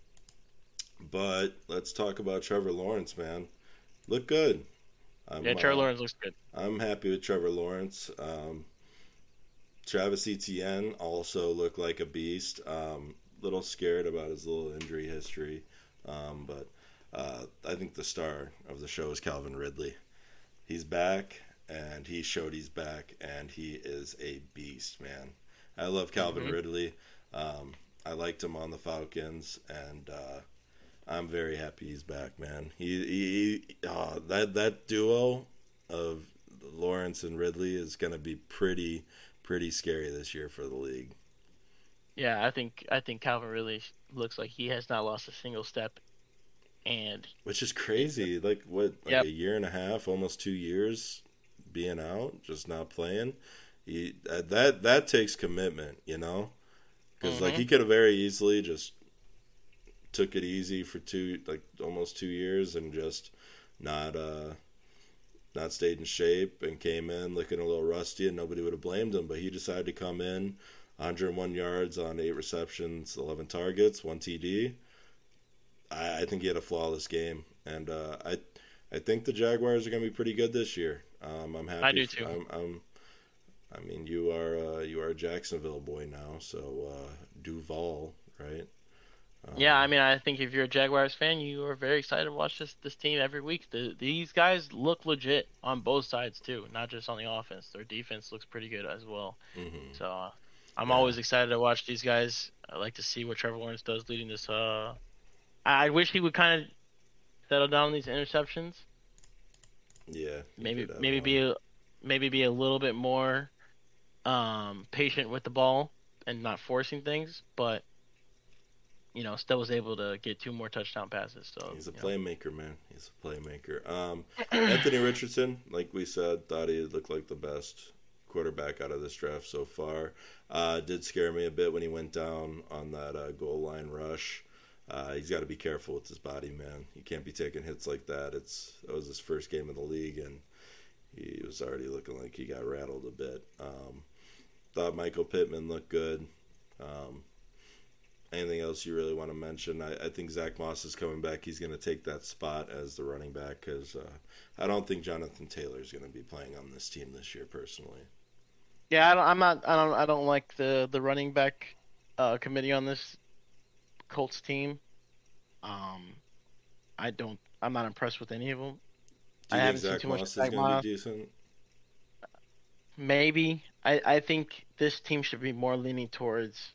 but let's talk about Trevor Lawrence, man. Look good. I'm, Yeah, Trevor uh, Lawrence looks good. I'm happy with Trevor Lawrence. Um Travis Etienne also looked like a beast. Um little scared about his little injury history. Um but uh I think the star of the show is Calvin Ridley. He's back and he showed he's back and he is a beast, man. I love Calvin Mhm. Ridley. Um, I liked him on the Falcons, and uh, I'm very happy he's back, man. He, he, he uh, that that duo of Lawrence and Ridley is going to be pretty pretty scary this year for the league. Yeah, I think I think Calvin really looks like he has not lost a single step, and Which is crazy. Like what? Like Yep. a year and a half, almost two years, being out, just not playing. He, that that that takes commitment, you know. because like Mhm. he could have very easily just took it easy for two like almost two years and just not uh not stayed in shape and came in looking a little rusty and nobody would have blamed him but he decided to come in 101 yards on eight receptions 11 targets one td i, I think he had a flawless game and uh i i think the jaguars are going to be pretty good this year um i'm happy I do for- too. I'm, I'm I mean, you are uh, you are a Jacksonville boy now, so uh, Duval, right? Um, Yeah, I mean, I think if you're a Jaguars fan, you are very excited to watch this this team every week. The, these guys look legit on both sides too, not just on the offense. Their defense looks pretty good as well. mhm. So uh, I'm Yeah. always excited to watch these guys. I like to see what Trevor Lawrence does leading this. Uh, I wish he would kind of settle down on these interceptions. yeah, Maybe maybe one. be a, maybe be a little bit more um, patient with the ball and not forcing things, but you know, still was able to get two more touchdown passes. So He's a you know. playmaker, man. He's a playmaker. Um, Anthony Richardson, like we said, thought he looked like the best quarterback out of this draft so far. Uh, did scare me a bit when he went down on that uh, goal line rush. Uh, he's got to be careful with his body, man. He can't be taking hits like that. It's that was his first game in the league, and he was already looking like he got rattled a bit. Um, thought Michael Pittman looked good. Um, anything else you really want to mention? I, I think Zach Moss is coming back. He's going to take that spot as the running back because uh, I don't think Jonathan Taylor is going to be playing on this team this year, personally. Yeah, I don't, I'm not. I don't. I don't like the the running back uh, committee on this Colts team. Um, I don't. I'm not impressed with any of them. Do I think haven't seen Zach too much Moss is going to be decent? Maybe. I, I think this team should be more leaning towards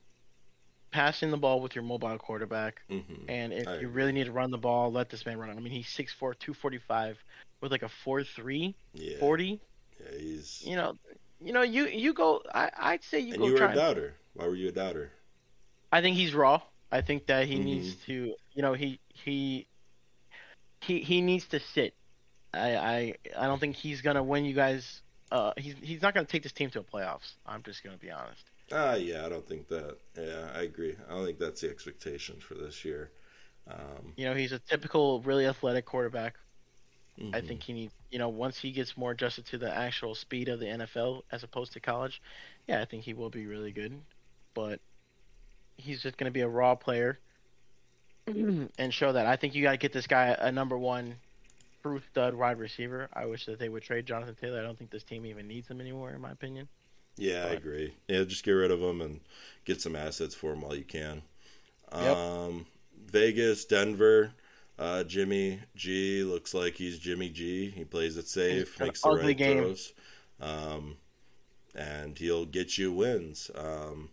passing the ball with your mobile quarterback. Mm-hmm. And if I you really need to run the ball, let this man run. I mean, he's 6'4", 245 with like a 4'3", Yeah, 40. yeah, he's. You know, you know, you you go. I I'd say you and go you were try. a doubter. Why were you a doubter? I think he's raw. I think that he Mhm. needs to, you know, he he he he needs to sit. I I I don't think he's gonna win you guys. Uh, he's he's not gonna take this team to a playoffs. I'm just gonna be honest. Ah, yeah, I don't think that. Yeah, I agree. I don't think that's the expectation for this year. Um, You know, he's a typical, really athletic quarterback. I mhm. think he needs, you know, once he gets more adjusted to the actual speed of the NFL as opposed to college, yeah, I think he will be really good. But he's just going to be a raw player and show that. I think you got to get this guy a number one true stud wide receiver. I wish that they would trade Jonathan Taylor. I don't think this team even needs him anymore, in my opinion. Yeah, I agree. Yeah, just get rid of them and get some assets for them while you can. Yep. Um, Vegas, Denver, uh, Jimmy G looks like he's Jimmy G. He plays it safe, makes the right game. throws, um, and he'll get you wins. Um,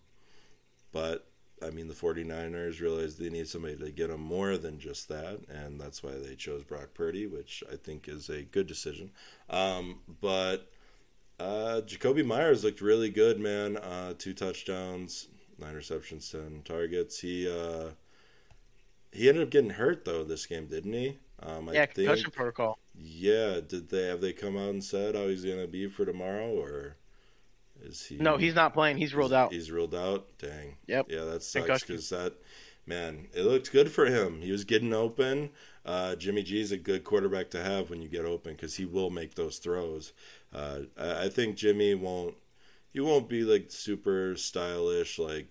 but I mean, the 49ers realized they need somebody to get them more than just that, and that's why they chose Brock Purdy, which I think is a good decision. Um, but uh, Jakobi Meyers looked really good, man. Uh, two touchdowns, nine receptions, ten targets. He uh, he ended up getting hurt though this game, didn't he? Um, yeah, I think. concussion protocol. Yeah, did they have they come out and said how he's gonna be for tomorrow, or is he? No, he's not playing. He's ruled out. He's ruled out. Dang. Yep. Yeah, that sucks because that man, it looked good for him. He was getting open. Uh, Jimmy G is a good quarterback to have when you get open because he will make those throws. Uh, I, think Jimmy won't. He won't be like super stylish, like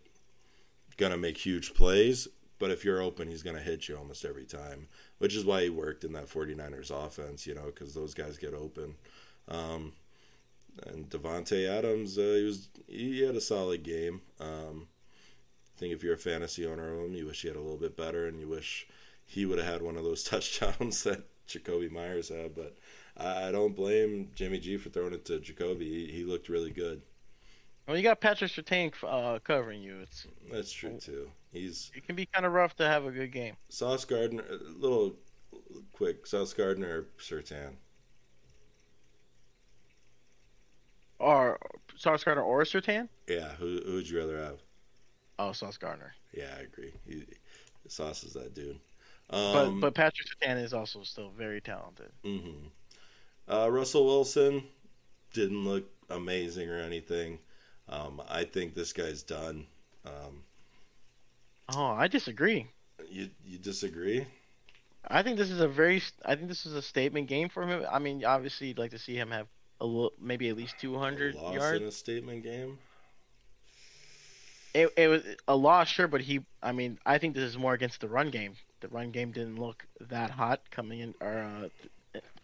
gonna make huge plays. But if you're open, he's gonna hit you almost every time, which is why he worked in that 49ers offense, you know, because those guys get open. Um, and Davante Adams, uh, he was he had a solid game. Um, I think if you're a fantasy owner of him, you wish he had a little bit better, and you wish he would have had one of those touchdowns that Jakobi Meyers had. But I don't blame Jimmy G for throwing it to Jakobi. He, he looked really good. Well, you got Patrick Surtain uh, covering you. It's That's true too. He's it can be kind of rough to have a good game. Sauce Gardner. A little quick, Sauce Gardner or Surtain. Or Sauce Gardner or Surtain? Yeah, who who would you rather have? Oh, Sauce Gardner. Yeah, I agree. He, Sauce is that dude. But Um, but Patrick Surtain is also still very talented. hmm Uh, Russell Wilson didn't look amazing or anything. Um, I think this guy's done. Um, Oh, I disagree. You you disagree? I think this is a very. I think this is a statement game for him. I mean, obviously, you'd like to see him have a little, maybe at least 200 loss yards. in a statement game. It, it was a loss, sure, but he. I mean, I think this is more against the run game. The run game didn't look that hot coming in or uh,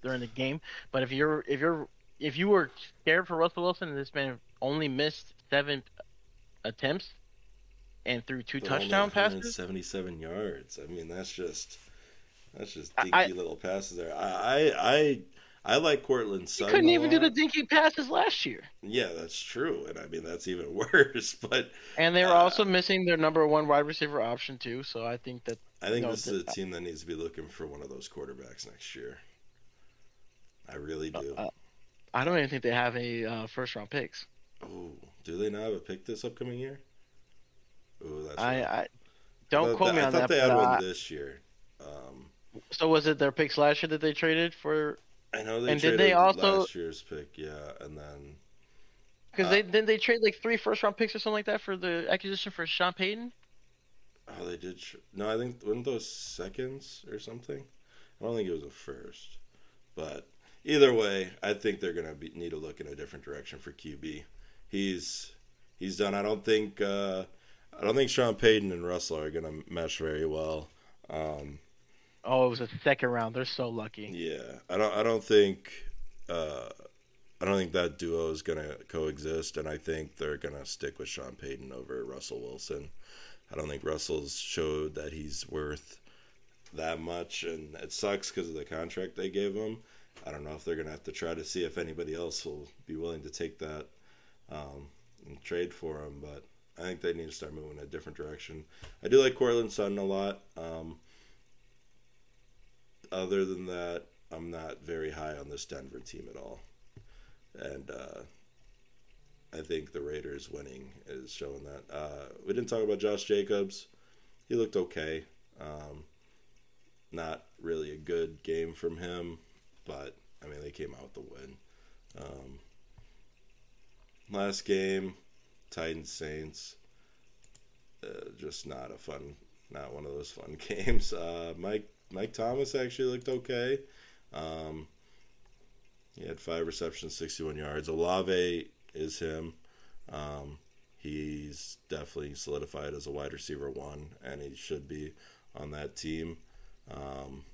during the game. But if you're if you're if you were scared for Russell Wilson and this man only missed seven attempts and threw two But touchdown passes, seventy-seven yards. I mean, that's just that's just dinky I- little passes there. I I I, I like Courtland he Sutton. couldn't even do the dinky passes last year. Yeah, that's true, and I mean that's even worse. But And they were Uh, also missing their number one wide receiver option too. So I think that I think No, this is a team that needs to be looking for one of those quarterbacks next year. I really do. uh, I don't even think they have any uh, first round picks. oh, do they not have a pick this upcoming year? Oh, that's I. I don't thought quote that- me I thought that. they had one uh, this year. Um, so was it their picks last year that they traded for? I know they And did traded they also- last year's pick, yeah, and then Because Uh, they didn't they trade like three first round picks or something like that for the acquisition for Sean Payton. oh, they did. Tr- no, I think weren't those seconds or something. I don't think it was a first, but either way, I think they're gonna be, need to look in a different direction for QB. He's he's done. I don't think uh, I don't think Sean Payton and Russell are gonna mesh very well. Um, Oh, it was a second round. They're so lucky. Yeah, I don't. I don't think. Uh, I don't think that duo is going to coexist, and I think they're going to stick with Sean Payton over Russell Wilson. I don't think Russell's showed that he's worth that much, and it sucks because of the contract they gave him. I don't know if they're going to have to try to see if anybody else will be willing to take that um, and trade for him, but I think they need to start moving in a different direction. I do like Courtland Sutton a lot. Um, other than that, I'm not very high on this Denver team at all. And uh, I think the Raiders winning is showing that. Uh, we didn't talk about Josh Jacobs. He looked okay. Um, not really a good game from him, but I mean, they came out with the win. Um, last game, Titans Saints. Uh, just not a fun, not one of those fun games. Uh, Mike Mike Thomas actually looked okay. Um, he had five receptions, 61 yards. Olave is him. Um, he's definitely solidified as a wide receiver one, and he should be on that team. Um,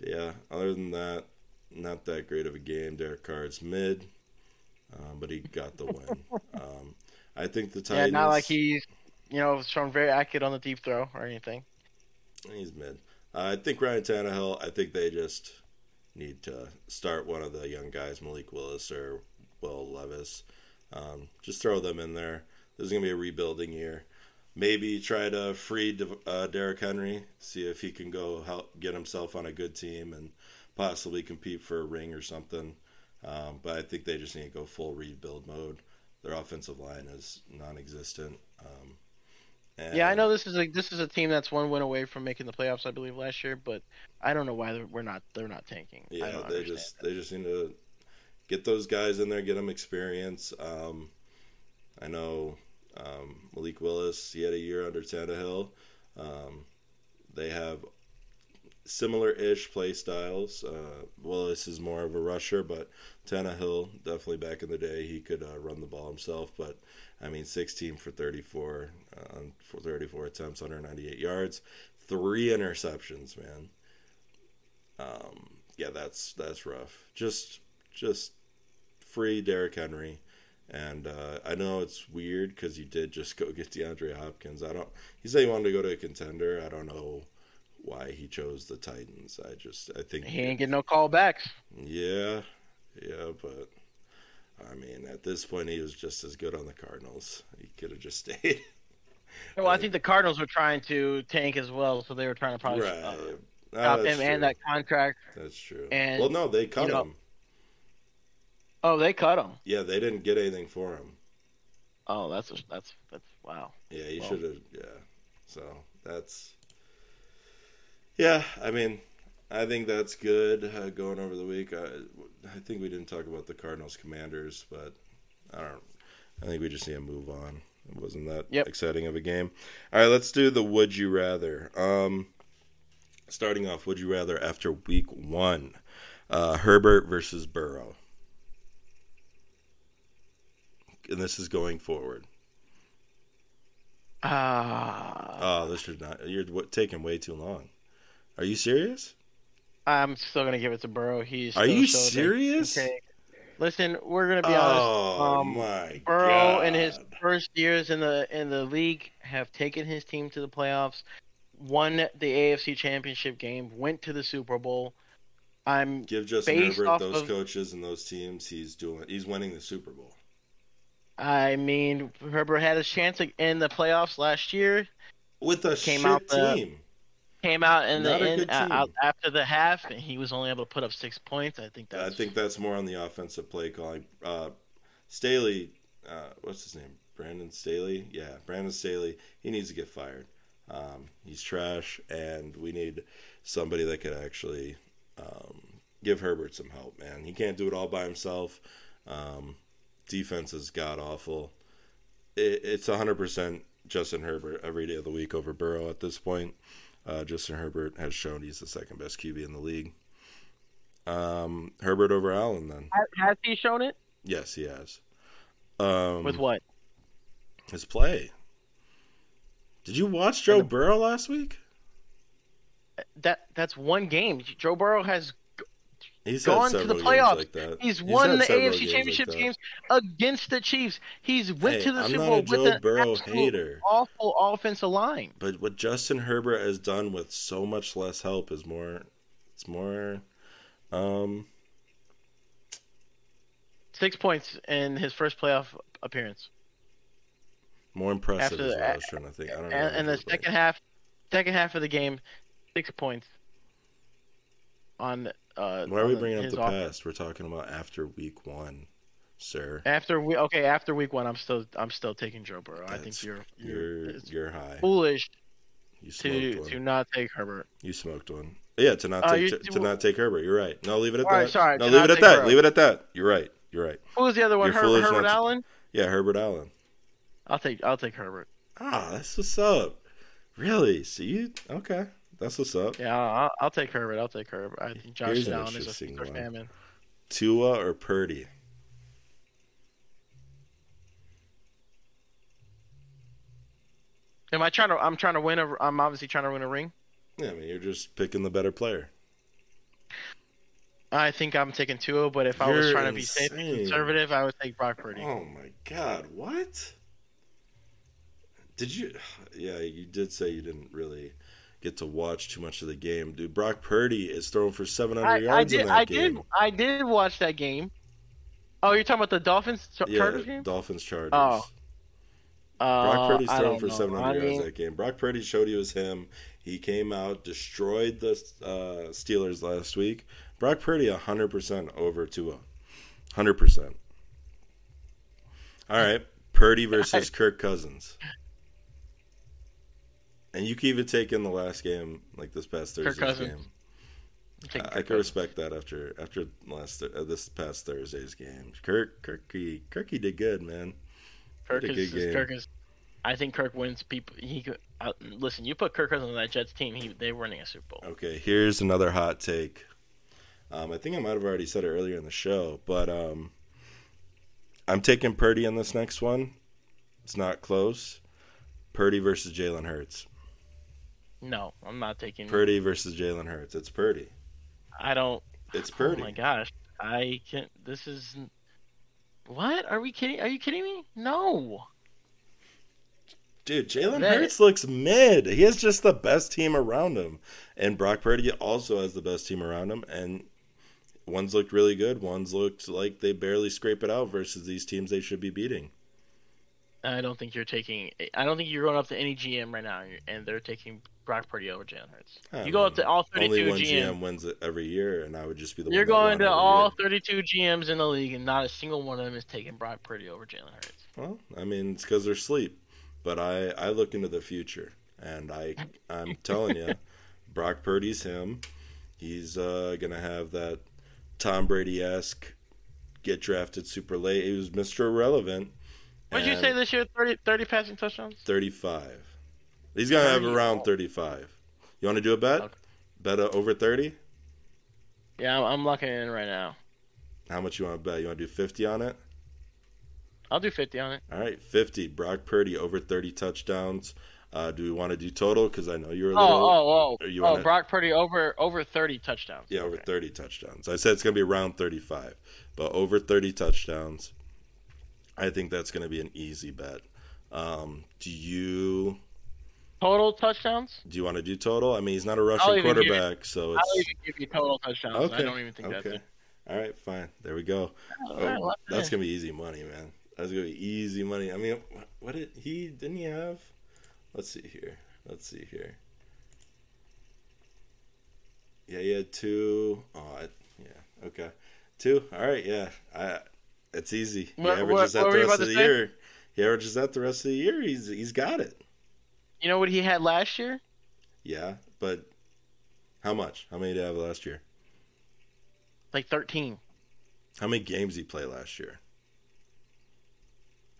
yeah, other than that, not that great of a game. Derek Carr's mid, um, but he got the win. Um, I think the Titans. Yeah, not like he's you know shown very accurate on the deep throw or anything. He's mid. Uh, I think Ryan Tannehill. I think they just need to start one of the young guys, Malik Willis or Will Levis. Um, just throw them in there. This is gonna be a rebuilding year. Maybe try to free De- uh, Derrick Henry, see if he can go help get himself on a good team and possibly compete for a ring or something. Um, but I think they just need to go full rebuild mode. Their offensive line is non-existent. Um, and Yeah, I know this is a this is a team that's one win away from making the playoffs, I believe, last year. But I don't know why they're, we're not they're not tanking. I Yeah, they just they just need to get those guys in there, get them experience. Um, I know um, Malik Willis. He had a year under Tannehill. Um, they have similar-ish play styles. Uh, Willis is more of a rusher, but Tannehill definitely back in the day he could uh, run the ball himself. But I mean, 16 for 34 uh, for 34 attempts, 198 yards, three interceptions, man. Um, yeah, that's that's rough. Just just free Derrick Henry. And uh, I know it's weird because you did just go get DeAndre Hopkins. I don't. He said he wanted to go to a contender. I don't know why he chose the Titans. I just I think he ain't getting no callbacks. yeah, yeah, but I mean at this point he was just as good on the Cardinals. He could have just stayed. Well, I think the Cardinals were trying to tank as well, so they were trying to probably right. uh, stop that's him and that contract. That's true. and, well, no, they cut you know- him. Oh, they cut him. Yeah, they didn't get anything for him. Oh, that's a, that's that's wow. Yeah, you Well. should have. Yeah, so that's. Yeah, I mean, I think that's good uh, going over the week. I, I think we didn't talk about the Cardinals Commanders, but I don't. I think we just need to move on. It wasn't that Yep. exciting of a game. All right, let's do the would you rather. Um, starting off, would you rather after week one, uh, Herbert versus Burrow, and this is going forward. Ah, Oh, this should not. You're taking way too long. Are you serious? I'm still gonna give it to Burrow. He's. Are you serious? Okay. Listen, we're gonna be oh honest. Um, my Burrow god! in his first years in the in the league have taken his team to the playoffs, won the AFC Championship game, went to the Super Bowl. I'm Give Justin Herbert those of- coaches and those teams. He's doing. He's winning the Super Bowl. I mean Herbert had his chance in the playoffs last year. with a Came out the- team. Came out in the Not a end uh, after the half, and he was only able to put up six points. I think that's. I think that's more on the offensive play calling. Uh, Staley, uh, what's his name? Brandon Staley. Yeah, Brandon Staley. He needs to get fired. Um, he's trash, and we need somebody that could actually um, give Herbert some help. Man, he can't do it all by himself. Um, defense is god awful. It, it's 100% Justin Herbert every day of the week over Burrow at this point. Uh, Justin Herbert has shown he's the second best QB in the league. Um, Herbert over Allen, then. has, he shown it Yes, he has. Um, with what? his play. Did you watch Joe the- Burrow last week? That that's one game. Joe Burrow has He's Gone to the playoffs. like that. He's won the AFC games Championship like games against the Chiefs. He's went Hey, to the I'm Super Bowl a with an Burrow absolute hater. awful offensive line. But what Justin Herbert has done with so much less help is more. It's more. Um, Six points in his first playoff appearance. more impressive After is the- what I was trying to think. I don't know. And, and the second half, second half of the game, six points. On uh, Why are we bringing up the past? We're talking about after week one, sir. After we okay, after week one, I'm still I'm still taking Joe Burrow. I think you're you're, You're you're high. foolish You to one. to not take Herbert. You smoked one. Yeah, to not Uh, take you- to, to not take Herbert. You're right. No, leave it at that. right, sorry, no, leave it at that. Burrow. Leave it at that. You're right. You're right. Who was the other one? Her- Herbert to- Allen. Yeah, Herbert Allen. I'll take I'll take Herbert. Ah, that's what's up. Really? See you? Okay, that's what's up. Yeah, I'll, I'll take Herbert. I'll take Herbert. I think Josh Here's Allen is a super famine. Tua or Purdy? Am I trying to? I'm trying to win a. I'm obviously trying to win a ring. Yeah, I mean you're just picking the better player. I think I'm taking Tua, but if I was You're trying to be safe and conservative, I would take Brock Purdy. Oh my God! What? Did you? Yeah, you did say you didn't really get to watch too much of the game, dude. Brock Purdy is throwing for 700 I, yards I in did. that I game. did. I did watch that game. Oh, you're talking about the Dolphins Char- Yeah, Chargers game? Dolphins Chargers. Oh. Brock Uh, Purdy's don't for know. 700 I yards that game. Brock Purdy showed he was him. He came out, destroyed the uh, Steelers last week. Brock Purdy 100% over Tua. 100%. All right. Purdy versus Kirk Cousins. And you can even take in the last game, like this past Thursday's game. I, I can respect that after after last uh, this past Thursday's game. Kirk Kirky Kirky did good, man. Kirk is. Kirk is. I think Kirk wins. People. He. Uh, listen, you put Kirk Cousins on that Jets team. He they're winning a Super Bowl. Okay, here's another hot take. Um, I think I might have already said it earlier in the show, but um, I'm taking Purdy on this next one. It's not close. Purdy versus Jalen Hurts. No, I'm not taking. Purdy versus Jalen Hurts. It's Purdy. I don't. It's Purdy. Oh my gosh, I can't. This is. What are we kidding? Are you kidding me? No. Dude, Jalen That- Hurts looks mid. He has just the best team around him. And Brock Purdy also has the best team around him. And one's looked really good. One's looked like they barely scrape it out versus these teams they should be beating. I don't think you're taking. I don't think you're going up to any GM right now, and they're taking Brock Purdy over Jalen Hurts. I you go up to all Only 32 one GM. GM wins it every year, and I would just be the You're going to all year. 32 GMs in the league, and not a single one of them is taking Brock Purdy over Jalen Hurts. Well, I mean, it's because they're sleep. But I, I look into the future, and I I'm telling you, Brock Purdy's him. He's uh, gonna have that Tom Brady esque get drafted super late. He was Mr. Irrelevant, What did you say this year? 30, 30 passing touchdowns. 35. He's gonna have around 35. You want to do a bet? Okay. Bet uh, over 30? Yeah, I'm, I'm locking in right now. How much you want to bet? You want to do 50 on it? I'll do 50 on it. All right, 50. Brock Purdy over 30 touchdowns. Uh, do we want to do total? Because I know you're a Oh, little. oh, oh, oh, you oh! wanna- Brock Purdy over over 30 touchdowns. Yeah, over Okay. 30 touchdowns. I said it's going to be around 35, but over 30 touchdowns. I think that's going to be an easy bet. Um, do you Total touchdowns? do you want to do total? I mean, he's not a I'll rushing give you- quarterback, so I'll it's even give you total touchdowns. okay. I don't even think okay. that's it. All right, fine. There we go. Oh, oh right, that's gonna be easy money, man. That's gonna be easy money. I mean, what, did he didn't he have? Let's see here. Let's see here. Yeah, he had two. Oh, I, yeah. Okay, two. All right. Yeah. I. It's easy. He What- averages what- that what the rest of the say? year. He averages that the rest of the year. He's he's got it. You know what he had last year? Yeah, but how much? How many did he have last year? Like 13. How many games did he play last year?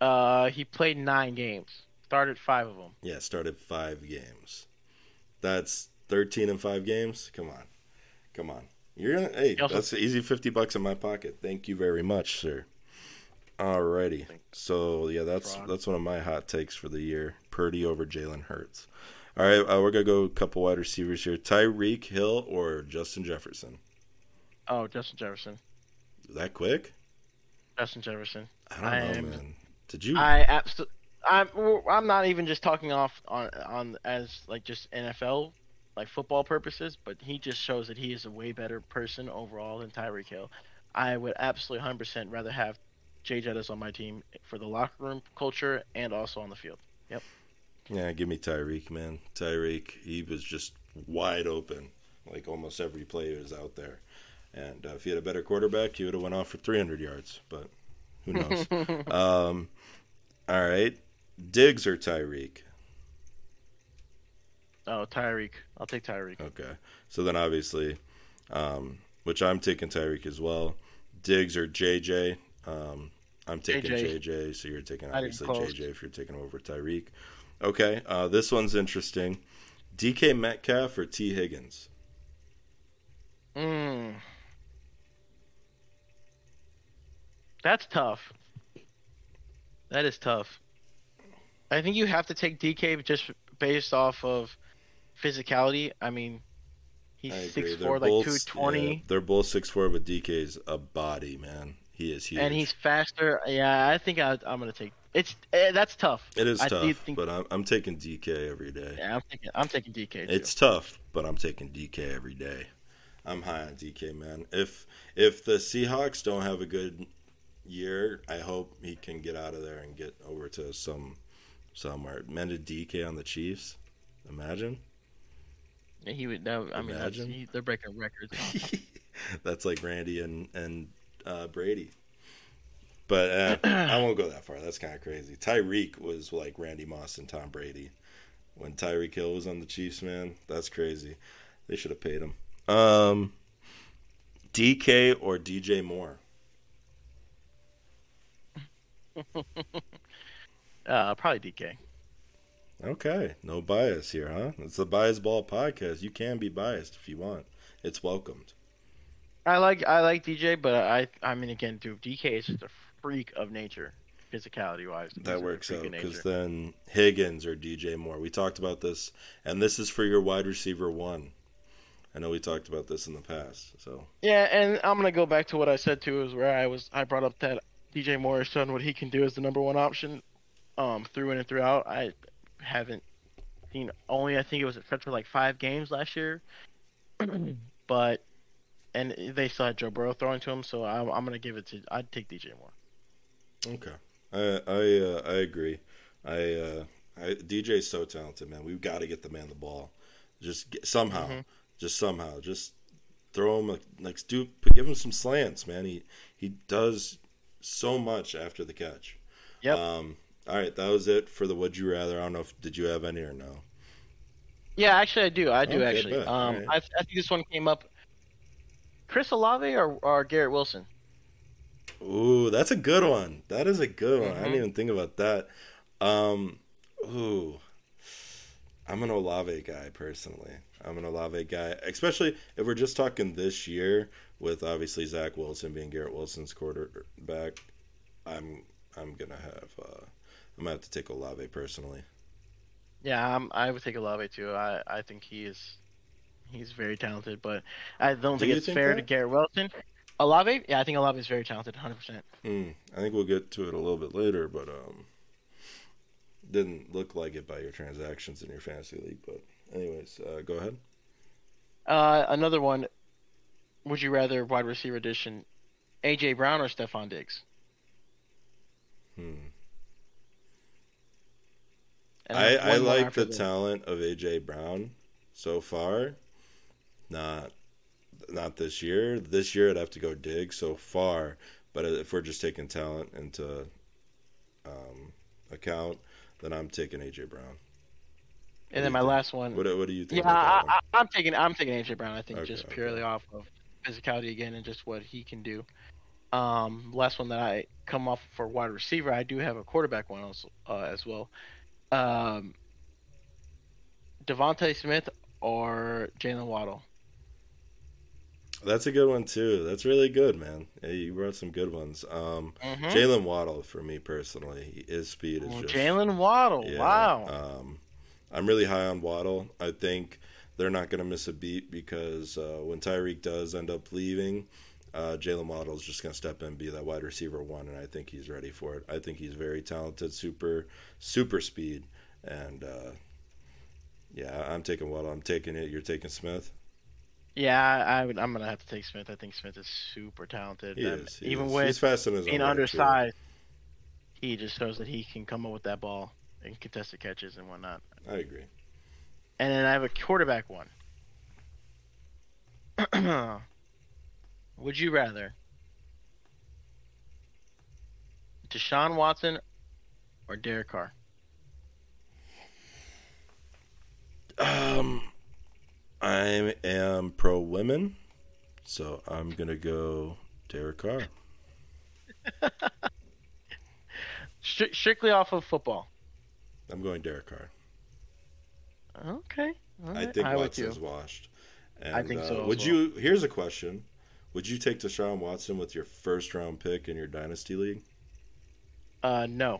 Uh, he played nine games. Started five of them. Yeah, started five games. That's thirteen and five games. Come on, come on. You're gonna. Hey, also- that's easy fifty bucks in my pocket. Thank you very much, sir. Alrighty. So yeah, that's that's one of my hot takes for the year. Purdy over Jalen Hurts. All right, uh, we're gonna go a couple wide receivers here: Tyreek Hill or Justin Jefferson. Oh, Justin Jefferson. That quick? Justin Jefferson. I don't know, am- man. Did you? I absolutely. I'm. I'm not even just talking off on on as like just NFL, like football purposes, but he just shows that he is a way better person overall than Tyreek Hill. I would absolutely 100% rather have Jay Jettis on my team for the locker room culture and also on the field. Yep. Yeah, give me Tyreek, man. Tyreek, he was just wide open, like almost every play was out there. And uh, if he had a better quarterback, he would have went off for 300 yards. But who knows? um, all right, Diggs or Tyreek? Oh, Tyreek. I'll take Tyreek. Okay, so then obviously, um, which I'm taking Tyreek as well. Diggs or JJ? Um, I'm taking JJ. JJ, so you're taking obviously. JJ if you're taking over Tyreek. Okay, uh, this one's interesting. DK Metcalf or Tee Higgins? Mm. That's tough. That is tough. I think you have to take DK just based off of physicality. I mean, he's six four, like two twenty, yeah, they're both six four, but DK's a body, man. He is huge. and he's faster. Yeah, I think I, I'm gonna take. It's eh, that's tough. it is I tough, think- but I'm, I'm taking DK every day. Yeah, I'm taking. I'm taking DK. Too. It's tough, but I'm taking DK every day. I'm high on DK, man. If if the Seahawks don't have a good year, I hope he can get out of there and get over to some somewhere. Mended DK on the Chiefs. Imagine. Yeah, he would. That, I mean, he, they're breaking records. That's like Randy and and uh, Brady. But uh, I won't go that far. That's kind of crazy. Tyreek was like Randy Moss and Tom Brady when Tyreek Hill was on the Chiefs. Man, that's crazy. They should have paid him. Um, DK or DJ Moore? uh, probably DK. Okay, no bias here, huh? It's the Bias Ball podcast. You can be biased if you want. It's welcomed. I like I like DJ, but I I mean again, dude, DK is just a freak of nature, physicality wise. That works out because then Higgins or DJ Moore. We talked about this, and this is for your wide receiver one. I know we talked about this in the past. So Yeah, and I'm gonna go back to what I said too, is where I was I brought up that DJ Moore has shown what he can do as the number one option, um, through in and throughout. I haven't seen only I think it was except for like five games last year, but and they still had Joe Burrow throwing to him, so I'm, I'm gonna give it to I'd take DJ Moore. okay, I I uh, I agree. I, uh, I DJ's so talented, man. We've got to get the man the ball. Just get, somehow, Mhm. just somehow, just throw him like, like do give him some slants, man. He he does so much after the catch. Yep. Um, all right, that was it for the would you rather. I don't know if did you have any or no. Yeah, actually I do. I do Okay, actually. Um, Alright. I, I think this one came up. Chris Olave or, or Garrett Wilson? Ooh, that's a good one. That is a good one. I didn't Mhm. even think about that. Um, ooh, I'm an Olave guy personally. I'm an Olave guy, especially if we're just talking this year with obviously Zach Wilson being Garrett Wilson's quarterback. I'm I'm gonna have uh, I'm gonna have to take Olave personally. Yeah, um, I would take Olave too. I, I think he is he's very talented, but I don't Do think it's think fair that? to Garrett Wilson. Olave, yeah, I think Olave is very talented, hundred percent. Hmm. I think we'll get to it a little bit later, but um, didn't look like it by your transactions in your fantasy league. But anyways, uh, go ahead. Uh, another one. Would you rather wide receiver edition, AJ Brown or Stefon Diggs? Hmm. I, I like the talent of AJ Brown so far. Not not this year. This year I'd have to go dig so far. But if we're just taking talent into um, account, then I'm taking AJ Brown. And then my think? last one. What what do you think? Yeah, I, about that I, I'm taking I'm taking AJ Brown. I think Okay, just okay. purely off of physicality again and just what he can do. Um, last one that I come off for wide receiver, I do have a quarterback one also, uh, as well. Um, DeVonta Smith or Jaylen Waddle. That's a good one too. That's really good, man. Yeah, you brought some good ones. Um, Mm-hmm. Jaylen Waddle for me personally, his speed is just Jaylen Waddle. Yeah, Wow. Um, I'm really high on Waddle. I think they're not going to miss a beat because uh, when Tyreek does end up leaving, uh, Jaylen Waddle is just going to step in and be that wide receiver one, and I think he's ready for it. I think he's very talented, super, super speed, and uh, yeah, I'm taking Waddle. I'm taking it. You're taking Smith. Yeah, I, I'm gonna have to take Smith. I think Smith is super talented. He is. He even is. with he's fast in his being way, too. undersized, he just shows that he can come up with that ball and contested catches and whatnot. I agree. And then I have a quarterback one. Would you rather Deshaun Watson or Derek Carr? Um, I am pro women, so I'm gonna go Derek Carr. Strictly off of football. I'm going Derek Carr. Okay. all I think I Watson's washed. And, I think uh, so as Would well. you? Here's a question: Would you take Deshaun Watson with your first round pick in your dynasty league? Uh, no,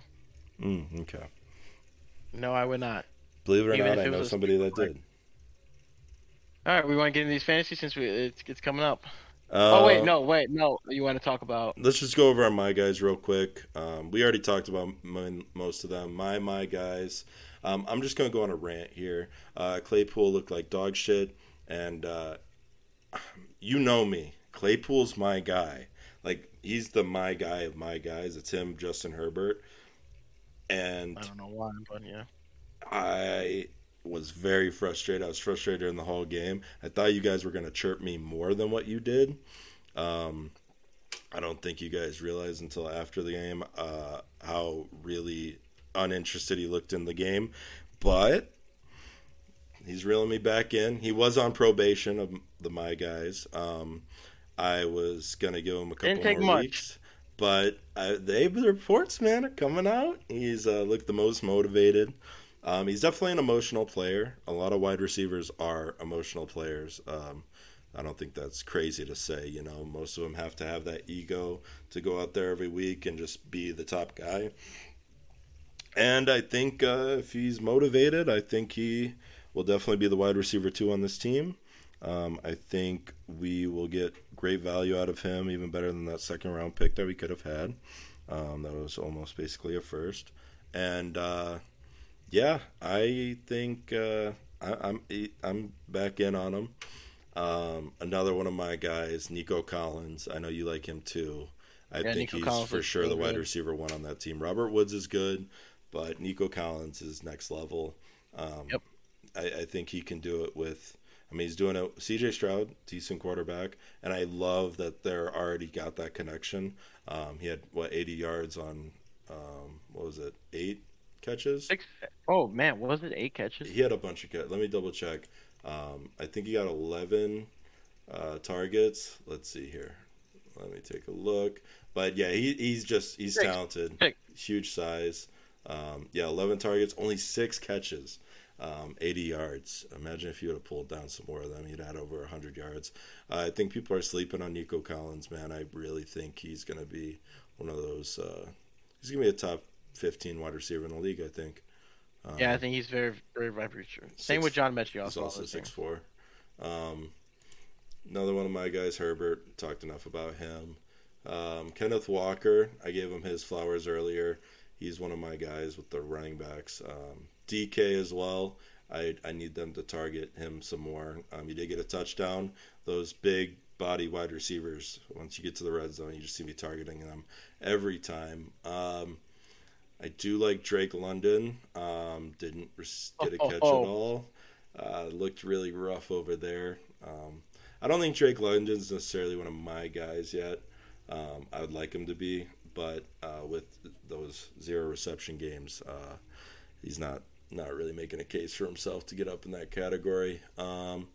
Mm, okay. no, I would not. Believe it or Even not, I know somebody that did. All right, we want to get into these fantasy since we it's, it's coming up. oh Uh, wait, no, wait, no. You want to talk about? Let's just go over on my guys real quick. Um, we already talked about my, most of them. My my guys. Um, I'm just gonna go on a rant here. Uh, Claypool looked like dog shit, and uh, you know me. Claypool's my guy. Like he's the my guy of my guys. It's him, Justin Herbert, and I don't know why, but yeah. I was very frustrated. I was frustrated during the whole game. I thought you guys were going to chirp me more than what you did. Um, I don't think you guys realized until after the game uh, how really uninterested he looked in the game. But he's reeling me back in. He was on probation of the my guys. Um, I was gonna give him a couple more much. weeks, but I, they the reports, man, are coming out. He's uh, looked the most motivated. Um, he's definitely an emotional player. A lot of wide receivers are emotional players. Um, I don't think that's crazy to say. You know, most of them have to have that ego to go out there every week and just be the top guy. And I think uh, if he's motivated, I think he will definitely be the wide receiver two on this team. Um, I think we will get great value out of him, even better than that second round pick that we could have had. Um, that was almost basically a first. And uh, yeah, I think uh, I, I'm I'm back in on him. Um, another one of my guys, Nico Collins. I know you like him too. I Yeah, think Nico he's Collins for sure the wide good. receiver one on that team. Robert Woods is good, but Nico Collins is next level. Um, Yep. I, I think he can do it with. I mean, he's doing it. C.J. Stroud, decent quarterback, and I love that they're already got that connection. Um, he had what 80 yards on um, what was it? Eight catches. Six. Oh man, was it eight catches? He had a bunch of catches. Let me double check. Um, I think he got 11 uh, targets. Let's see here. Let me take a look. but yeah, he, he's just he's Six. talented, Six. huge size. Um, yeah, 11 targets, only six catches, um, 80 yards. Imagine if you would have pulled down some more of them, he'd had over 100 yards. Uh, I think people are sleeping on Nico Collins, man. I really think he's going to be one of those. Uh, he's going to be a top 15 wide receiver in the league, I think. Um, Yeah, I think he's very, very future. Same with John Metchie He's also. also year. six four. Um, another one of my guys, Herbert. Talked enough about him. Um, Kenneth Walker. I gave him his flowers earlier. He's one of my guys with the running backs. Um, DK as well. I I need them to target him some more. Um, he did get a touchdown. Those big body wide receivers. Once you get to the red zone, you just see me targeting them every time. Um, I do like Drake London. Um, didn't res- get a Oh, catch oh. at all. Uh, looked really rough over there. Um, I don't think Drake London's necessarily one of my guys yet. Um, I would like him to be, but uh, with those zero reception games, uh, he's not not really making a case for himself to get up in that category. Um,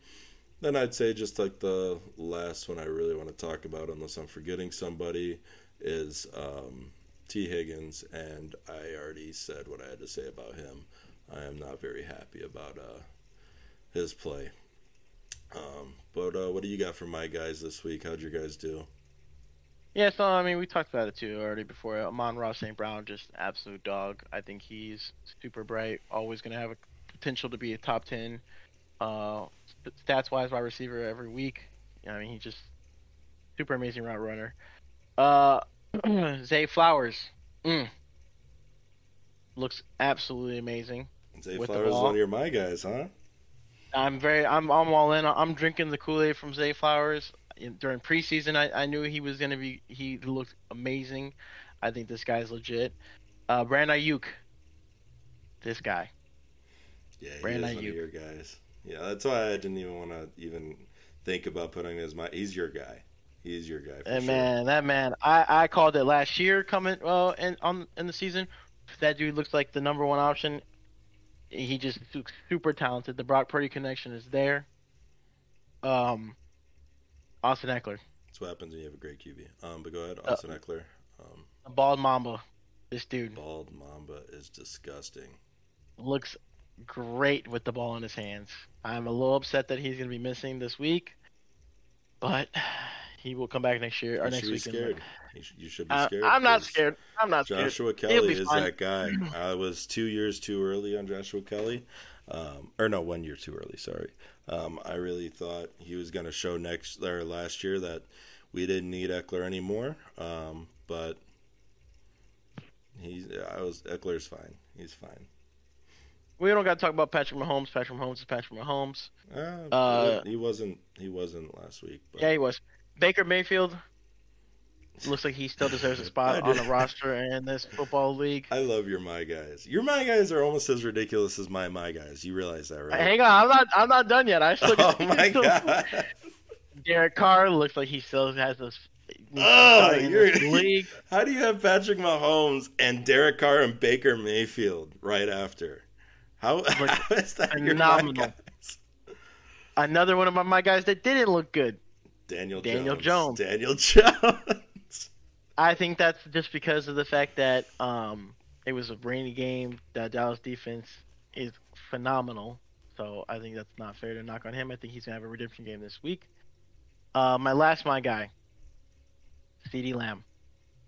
then I'd say just like the last one I really want to talk about, unless I'm forgetting somebody, is um, Tee Higgins, and I already said what I had to say about him. I am not very happy about uh, his play. Um, but uh, what do you got for my guys this week? How'd your guys do? Yeah, so I mean, we talked about it too already before. Amon-Ra St. Brown, just absolute dog. I think he's super bright. Always going to have a potential to be a top ten, uh, stats wise wide receiver every week. I mean, he's just super amazing route runner. Uh, Zay Flowers, mm. looks absolutely amazing. Zay Flowers is one of your my guys, huh? I'm very, I'm, I'm all in. I'm drinking the Kool Aid from Zay Flowers. During preseason, I, I knew he was gonna be. He looked amazing. I think this guy's legit. Uh, Brandon Aiyuk. This guy. Yeah, he Brand is one of your guys. Yeah, that's why I didn't even want to even think about putting him as my. He's your guy. He's your guy. For And sure. man, that man, I, I called it last year coming well in on in the season. That dude looks like the number one option. He just looks super talented. The Brock Purdy connection is there. Um, Austin Ekeler, That's what happens when you have a great QB. Um, but go ahead, Uh, Austin Ekeler. Um, bald Mamba. This dude bald Mamba is disgusting. looks great with the ball in his hands. I'm a little upset that he's going to be missing this week, but he will come back next year or you next week. scared. You, sh- you should be Uh, scared. I'm not scared. I'm not scared. Joshua Kelley is fine. that guy. I was two years too early on Joshua Kelley, um, or no, one year too early. Sorry. Um, I really thought he was going to show next or last year that we didn't need Ekeler anymore. Um, but he's I was Ekeler's fine. He's fine. We don't got to talk about Patrick Mahomes. Patrick Mahomes is Patrick Mahomes. Uh, Uh, he wasn't. He wasn't last week. But Yeah, he was. Baker Mayfield looks like he still deserves a spot on the roster in this football league. I love your my guys. Your my guys are almost as ridiculous as my my guys. You realize that, right? Hang on, I'm not. I'm not done yet. I still. oh my god. Derek Carr looks like he still has oh, this. Oh, you're- league. How do you have Patrick Mahomes and Derek Carr and Baker Mayfield right after? How, how is that phenomenal. Another one of my, my guys that didn't look good. Daniel, Daniel Jones. Jones. Daniel Jones. I think that's just because of the fact that um, it was a rainy game. The Dallas defense is phenomenal, so I think that's not fair to knock on him. I think he's gonna have a redemption game this week. Uh, my last, my guy, CeeDee Lamb.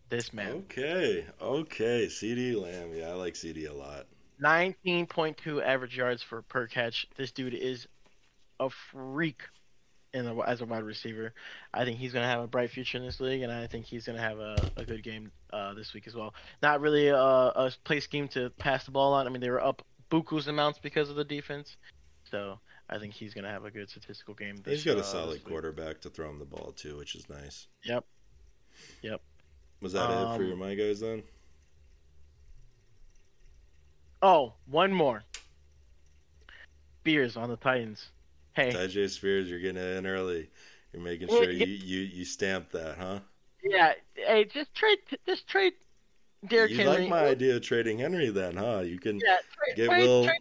This man, Okay, okay. CeeDee Lamb. Yeah, I like CeeDee a lot. 19.2 average yards for per catch. This dude is a freak in the, as a wide receiver. I think he's going to have a bright future in this league, and I think he's going to have a, a good game uh, this week as well. Not really a, a play scheme to pass the ball on. I mean, they were up buku's amounts because of the defense. So I think he's going to have a good statistical game. This, He's got uh, a solid this quarterback to throw him the ball too, which is nice. Yep. Yep. Was that it for Um, your my guys then? Oh, one more. Spears on the Titans. Hey, Tyjae Spears, you're getting in early. You're making sure yeah. you, you, you stamp that, huh? yeah. Hey, just trade, just trade Derrick you Henry. like my idea of trading Henry then, huh? You can Yeah, trade, Get trade, Will- trade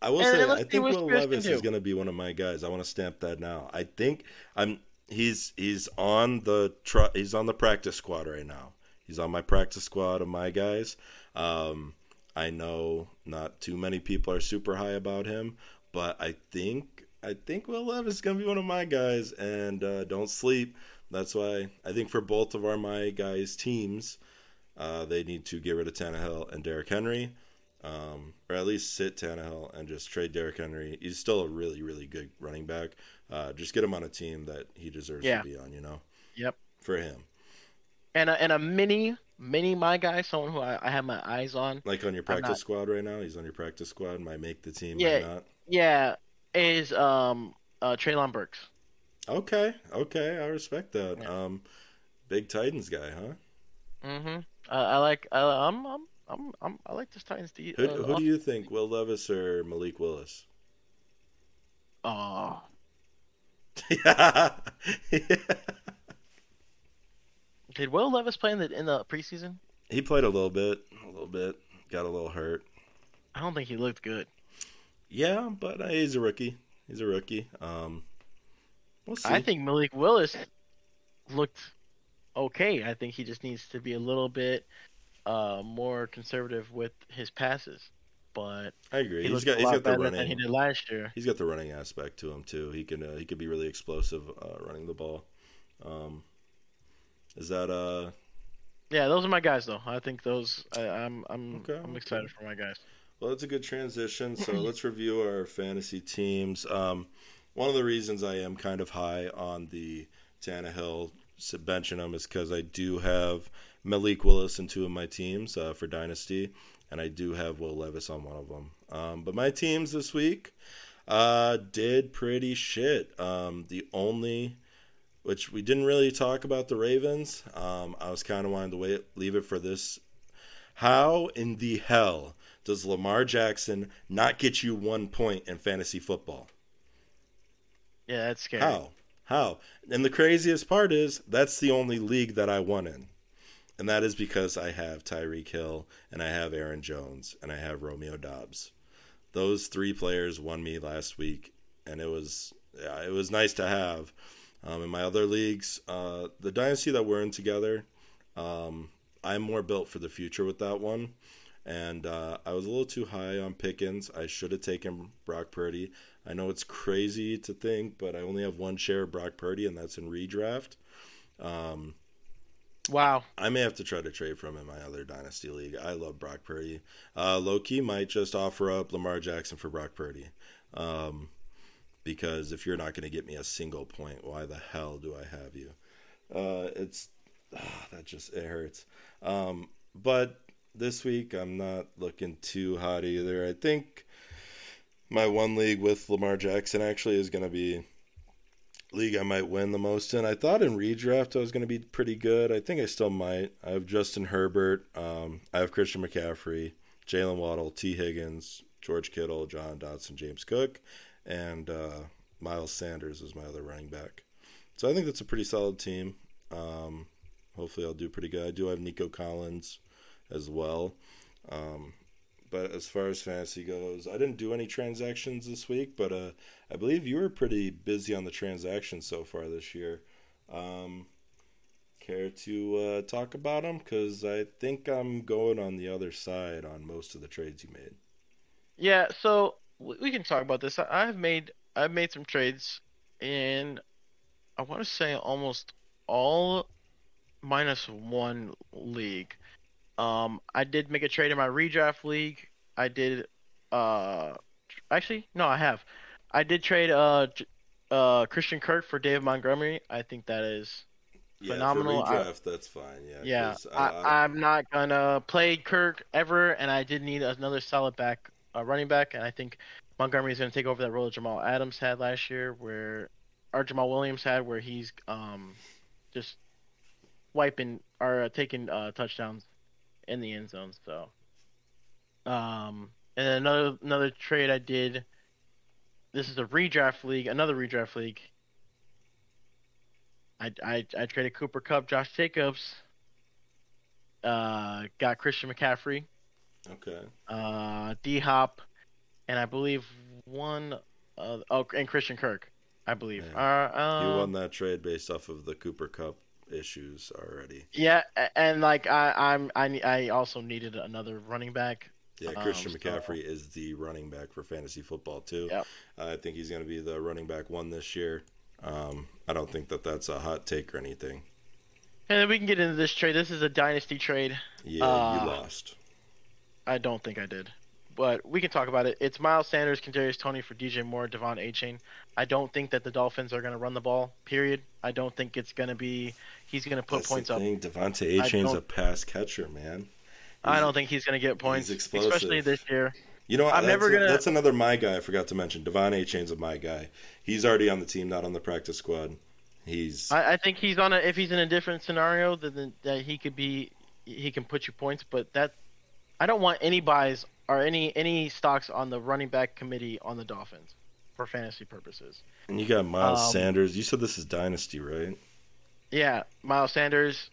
I will say, I think Will Spears Levis is going to be one of my guys. I want to stamp that now. I think I'm. he's he's on the tr- he's on the practice squad right now. He's on my practice squad of my guys. Um, I know not too many people are super high about him, but I think I think Will Levis is gonna be one of my guys, and uh, don't sleep. That's why I think for both of our my guys teams, uh, they need to get rid of Tannehill and Derrick Henry, um, or at least sit Tannehill and just trade Derrick Henry. He's still a really really good running back. Uh, just get him on a team that he deserves Yeah. to be on. You know. Yep. For him, And a, and a mini mini my guy, someone who I, I have my eyes on. like on your practice not- squad right now, he's on your practice squad. Might make the team, Yeah. might not. Yeah, is um uh Treylon Burks. Okay, okay, I respect that. Yeah. Um, big Titans guy, huh? Mm-hmm. Uh, I like. Uh, I'm, I'm. I'm. I'm. I like this Titans. D. Who, uh, who do you think, Will Levis or Malik Willis? Oh, yeah. did Will Levis play in the in the preseason? He played a little bit, a little bit. Got a little hurt. I don't think he looked good. Yeah, but uh, he's a rookie. He's a rookie. Um, we'll see. I think Malik Willis looked okay. I think he just needs to be a little bit uh more conservative with his passes. But I agree. he He's got a he's lot got the than he running. did last year. He's got the running aspect to him too. He can uh, he could be really explosive uh, running the ball. Um, is that uh Yeah, those are my guys though. I think those. I, I'm. I'm. Okay, I'm okay. excited for my guys. Well, that's a good transition. So let's review our fantasy teams. Um, one of the reasons I am kind of high on the Tannehill benching him is because I do have Malik Willis in two of my teams uh, for Dynasty, and I do have Will Levis on one of them. Um, but my teams this week uh, did pretty shit. Um, the only which we didn't really talk about the Ravens. Um, I was kind of wanting to wait, leave it for this. How in the hell does Lamar Jackson not get you one point in fantasy football? Yeah, that's scary. How? How? And the craziest part is that's the only league that I won in. And that is because I have Tyreek Hill and I have Aaron Jones and I have Romeo Doubs. Those three players won me last week and it was yeah, it was nice to have. Um, in my other leagues, uh, the dynasty that we're in together, um, I'm more built for the future with that one. And uh, I was a little too high on Pickens. I should have taken Brock Purdy. I know it's crazy to think, but I only have one share of Brock Purdy, and that's in redraft. Um, Wow. I may have to try to trade from him in my other dynasty league. I love Brock Purdy. Uh, Loki might just offer up Lamar Jackson for Brock Purdy, um, because if you're not going to get me a single point, why the hell do I have you? Uh, it's ah, that just it hurts. Um, but this week I'm not looking too hot either. I think my one league with Lamar Jackson actually is going to be league I might win the most in. I thought in redraft I was going to be pretty good. I think I still might. I have Justin Herbert. Um, I have Christian McCaffrey, Jaylen Waddle, Tee Higgins, George Kittle, Jahan Dotson, James Cook, and uh, Miles Sanders is my other running back. So I think that's a pretty solid team. Um, hopefully I'll do pretty good. I do have Nico Collins as well. Um, but as far as fantasy goes, I didn't do any transactions this week, but uh, I believe you were pretty busy on the transactions so far this year. Um, care to uh, talk about them? Because I think I'm going on the other side on most of the trades you made. Yeah, so we can talk about this. I've made I've made some trades and I want to say almost all minus one league. Um, I did make a trade in my redraft league. I did uh actually no, I have. I did trade uh uh Christian Kirk for David Montgomery. I think that is Yeah, Phenomenal. for I- redraft, that's fine. Yeah, yeah. I, I, I'm not gonna play Kirk ever, and I did need another solid back, uh, running back, and I think Montgomery is gonna take over that role that Jamal Adams had last year, where or Jamaal Williams had, where he's um just wiping or uh, taking uh, touchdowns in the end zone. So, um, and then another another trade I did. This is a redraft league, another redraft league. I, I, I traded Cooper Kupp, Josh Jacobs, uh, got Christian McCaffrey, okay. uh, D Hop, and I believe one, uh, oh, and Christian Kirk. I believe. Yeah. Uh, you um, won that trade based off of the Cooper Kupp issues already. Yeah, and like I, I'm, I, I also needed another running back. Yeah, Um, Christian so- McCaffrey is the running back for fantasy football too. Yep. I think he's going to be the running back one this year. Um, I don't think that that's a hot take or anything. And then we can get into this trade. This is a dynasty trade. Yeah, Uh, you lost. I don't think I did, but we can talk about it. It's Miles Sanders, Kadarius Toney for DJ Moore, De'Von Achane. I don't think that the Dolphins are going to run the ball. Period. I don't think it's going to be. He's going to put That's points the up. thing. Devontae I A. Chain's a pass catcher, man. I don't think he's going to get points, especially this year. You know, what? I'm that's never gonna- That's another my guy. I forgot to mention. De'Von Achane's a my guy. He's already on the team, not on the practice squad. He's I, I think he's on a. If he's in a different scenario, then- that he could be. He can put you points, but that. I don't want any buys or any any stocks on the running back committee on the Dolphins, for fantasy purposes. and you got Miles Um, Sanders. You said this is dynasty, right? Yeah, Miles Sanders.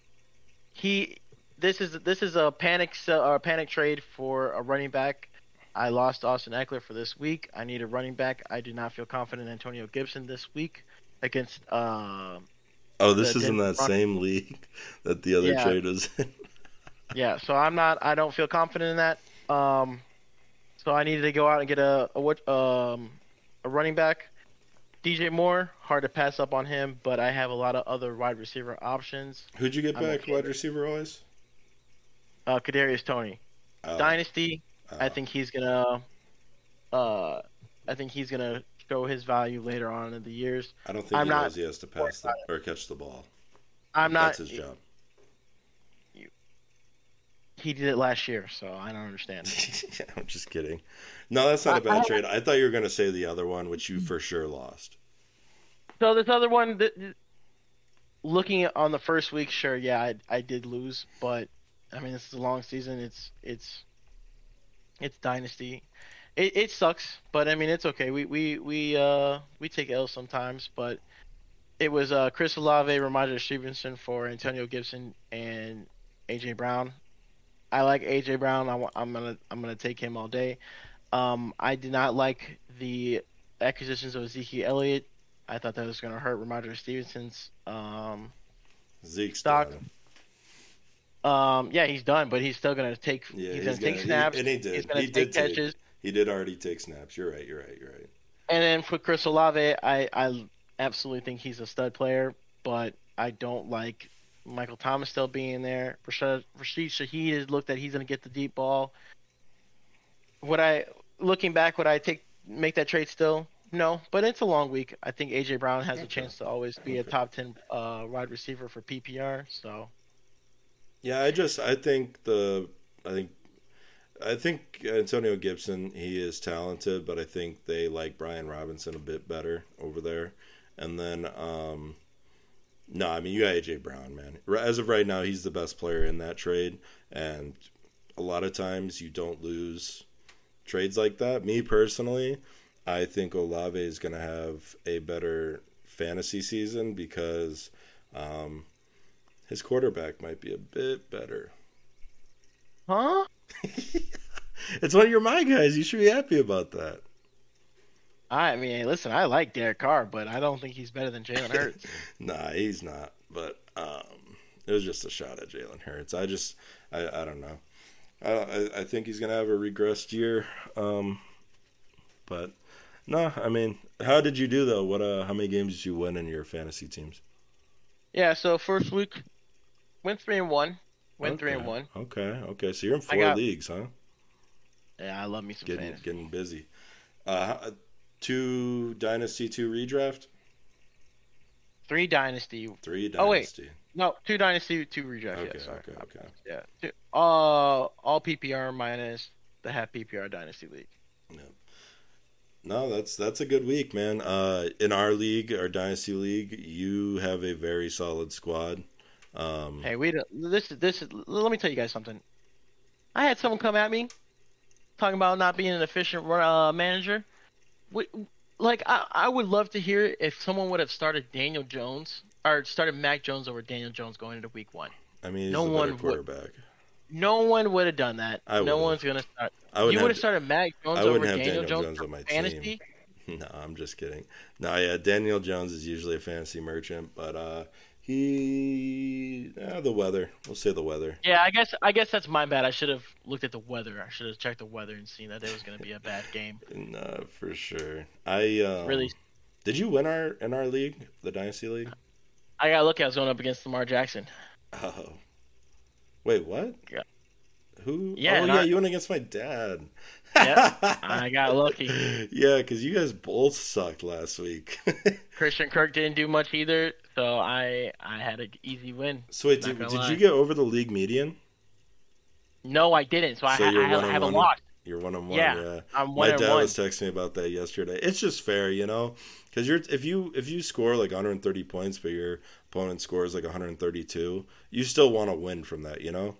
He. This is this is a panic a panic trade for a running back. I lost Austin Ekeler for this week. I need a running back. I do not feel confident in Antonio Gibson this week against. Uh, Oh, this is in that same league that the other Yeah. trade was in. yeah, so I'm not. I don't feel confident in that. Um, so I needed to go out and get a a um a running back. DJ Moore, hard to pass up on him, but I have a lot of other wide receiver options. Who'd you get I'm back, okay wide receiver wise? Uh, Kadarius Toney, Oh, Dynasty. I oh. think he's gonna. Uh, I think he's gonna show his value later on in the years. I don't think I'm he not knows he has to pass the, or catch the ball. I'm not. That's his job. He did it last year, so I don't understand. I'm just kidding. No, that's not a I- bad I- trade. I thought you were going to say the other one, which you for sure lost. So this other one, th- th- looking at on the first week, sure, yeah, I, I did lose, but I mean, this is a long season. It's it's it's dynasty. It, it sucks, but I mean, it's okay. We we we uh we take L's sometimes, but it was uh Chris Olave, Rhamondre Stevenson for Antonio Gibson and AJ Brown. I like AJ Brown. I, I'm gonna I'm gonna take him all day. Um, I did not like the acquisitions of Ezekiel Elliott. I thought that was going to hurt Rhamondre Stevenson's. Um, Zeke's Stock. done. um, yeah, he's done, but he's still going to take. Yeah, he's he's going to take gonna- he- snaps. and he did. He's going He to did take take- catches. He did already take snaps. You're right. You're right. You're right. And then for Chris Olave, I I absolutely think he's a stud player, but I don't like Michael Thomas still being there. Rashid Shaheed has looked that he's going to get the deep ball. Would I, looking back, would I take make that trade still? No, but it's a long week. I think AJ Brown has a chance to always be a top ten uh, wide receiver for PPR. So Yeah, I just I think the I think I think Antonio Gibson he is talented, but I think they like Brian Robinson a bit better over there. And then um no, I mean you got AJ Brown, man. As of right now, he's the best player in that trade, and a lot of times you don't lose trades like that. Me personally, I think Olave is going to have a better fantasy season because um, his quarterback might be a bit better. huh? It's one of your my guys. You should be happy about that. I mean, listen, I like Derek Carr, but I don't think he's better than Jalen Hurts. Nah, he's not. But um, it was just a shot at Jalen Hurts. I just, I, I don't know. I, I, think he's gonna have a regressed year. Um, but no, I mean, how did you do though? What, uh, how many games did you win in your fantasy teams? yeah, so first week went three and one. Went three and one. Okay, okay. So you're in four got- leagues, huh? Yeah, I love me some Getting fantasy. getting busy. Uh, two dynasty, two redraft, Three dynasty. three Oh, wait. No, two dynasty, two redraft. Okay, yeah, sorry. okay, okay. Yeah, two, uh, all PPR minus the half PPR dynasty league. No, that's that's a good week, man. Uh, in our league, our dynasty league, you have a very solid squad. Um, Hey, we this is this is. Let me tell you guys something. I had someone come at me talking about not being an efficient uh, manager. Like I, I would love to hear if someone would have started Daniel Jones or started Mac Jones over Daniel Jones going into Week One. I mean, no one better would- quarterback. No one would have done that. I no one's gonna start. I wouldn't You would have started Mac Jones over Daniel, Daniel Jones, Jones on my fantasy. team. No, I'm just kidding. No, yeah, Daniel Jones is usually a fantasy merchant, but uh, he uh, the weather. We'll say the weather. Yeah, I guess I guess that's my bad. I should have looked at the weather. I should have checked the weather and seen that it was going to be a bad game. No, for sure. I um, Really, Did you win our in our league, the dynasty league? I got lucky. I was going up against Lamar Jackson. Oh, wait, what? Yeah. Who? Yeah, oh yeah, I- you went against my dad. Yep, I got lucky. Yeah, because you guys both sucked last week. Christian Kirk didn't do much either, so I I had an easy win. so wait, did, did you get over the league median? No, I didn't. So, I, So I, I on haven't lost. You're one on one. Yeah, yeah. I'm My one and dad one. was texting me about that yesterday. It's just fair, you know, because you're if you if you score like 130 points, but your opponent scores like 132, you still want to win from that, you know.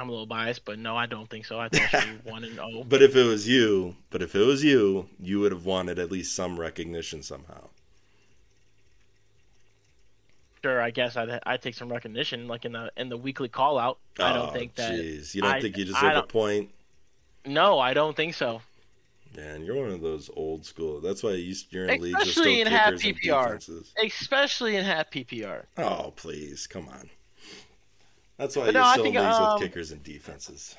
I'm a little biased, but no, I don't think so. I think I should be one and oh. But if it was you, but if it was you, you would have wanted at least some recognition somehow. Sure, I guess I'd I'd take some recognition, like in the in the weekly call out. I don't Oh, think that. Jeez, you don't I- think you deserve a point? No, I don't think so. Man, you're one of those old school. That's why you, you're in leagues with still Especially in half PPR. Especially in half PPR. Oh, please, come on. That's why But you're no, I still in think, leagues um, with kickers and defenses.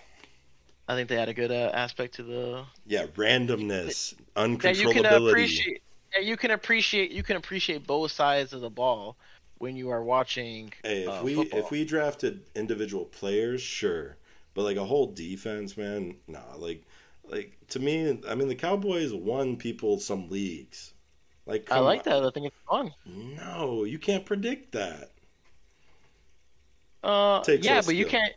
I think they had a good uh, aspect to the Yeah, randomness, that you can uncontrollability. appreciate. That you can appreciate. You can appreciate both sides of the ball when you are watching. Hey, if uh, we football. if we drafted individual players, sure, but like a whole defense, man, nah. Like, like to me, I mean, the Cowboys won people some leagues. Like, I like on. that. I think it's fun. No, you can't predict that. Uh, Takes yeah, but you can't.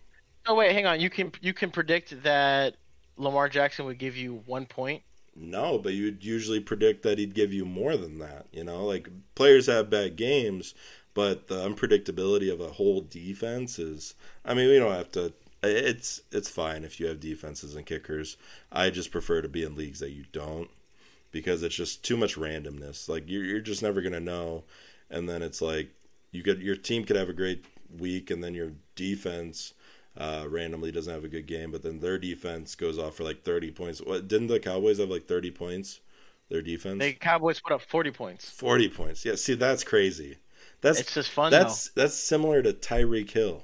Oh wait, hang on. You can you can predict that Lamar Jackson would give you one point. No, but you'd usually predict that he'd give you more than that. You know, like players have bad games, but the unpredictability of a whole defense is. I mean, we don't have to. It's it's fine if you have defenses and kickers. I just prefer to be in leagues that you don't because it's just too much randomness. Like you're you're just never gonna know, and then it's like you could your team could have a great week, and then your defense uh, randomly doesn't have a good game, but then their defense goes off for like 30 points. What didn't the Cowboys have like 30 points? Their defense, The Cowboys put up forty points. 40 points. Yeah, see, that's crazy. That's It's just fun that's that's similar to Tyreek Hill.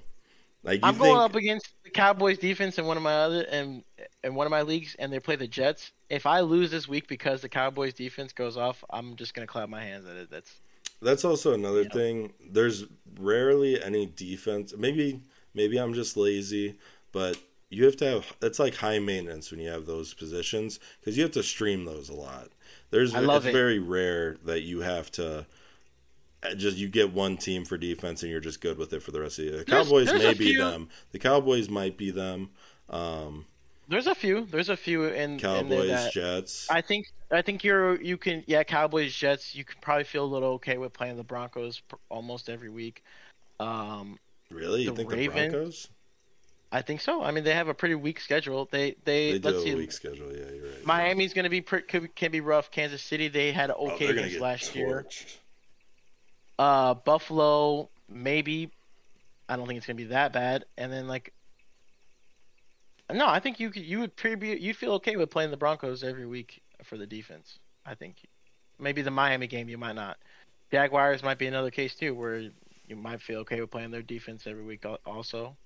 Like you I'm going up against the Cowboys defense in one of my other and in one of my leagues, and they play the Jets. If I lose this week because the Cowboys defense goes off, I'm just gonna clap my hands at it. That's That's also another Yeah. thing. There's rarely any defense. Maybe maybe I'm just lazy, but you have to have it's like high maintenance when you have those positions because you have to stream those a lot. There's it's it. very rare that you have to uh, just you get one team for defense and you're just good with it for the rest of the year. The There's- Cowboys there's may be them. The Cowboys might be them. Um, there's a few. There's a few in, in Cowboys, that Jets. I think I think you're you can yeah Cowboys Jets you can probably feel a little okay with playing the Broncos pr- almost every week. Um, really? You think Ravens- the Broncos? I think so. I mean they have a pretty weak schedule. They they, They do let's see. a weak schedule. Yeah, you're right. Miami's going to be pretty, could, can be rough. Kansas City they had Oh, okay against get last year. Uh, Buffalo maybe. I don't think it's going to be that bad. And then like. No, I think you you would pre- be you'd feel okay with playing the Broncos every week for the defense. I think maybe the Miami game you might not. Jaguars might be another case too where you might feel okay with playing their defense every week also.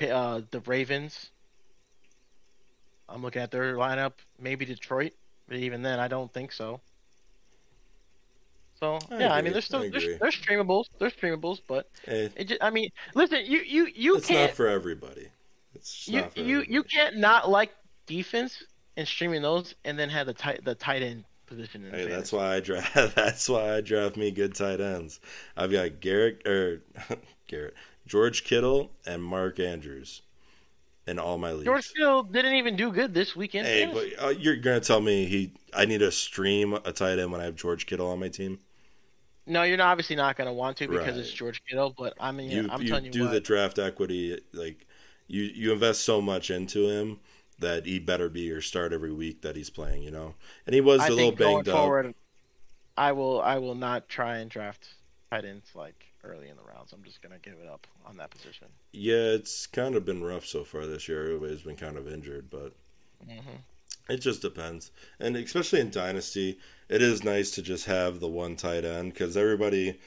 Uh, the Ravens. I'm looking at their lineup. Maybe Detroit, but even then, I don't think so. So I yeah, I agree, mean, there's still I there's, agree. there's streamables, there's streamables, but Eh, it just, I mean, listen, you you you it's can't It's not for everybody. You you you can't not like defense and streaming those, and then have the tight the tight end position. In Hey, that's why I draft. That's why I draft me good tight ends. I've got Garrett or Garrett, George Kittle, and Mark Andrews in all my leagues. George Kittle didn't even do good this weekend. hey, but uh, you're gonna tell me he? I need to stream a tight end when I have George Kittle on my team. no, you're not, obviously not going to want to because Right. it's George Kittle. But I mean, You I'm you telling you do what, the draft equity like you you invest so much into him that he better be your start every week that he's playing. You know, and he was I a little banged up. forward, I will I will not try and draft tight ends like early in the rounds. I'm just going to give it up on that position. Yeah, it's kind of been rough so far this year. Everybody's been kind of injured, but hmm It just depends, and especially in dynasty, it is nice to just have the one tight end because everybody.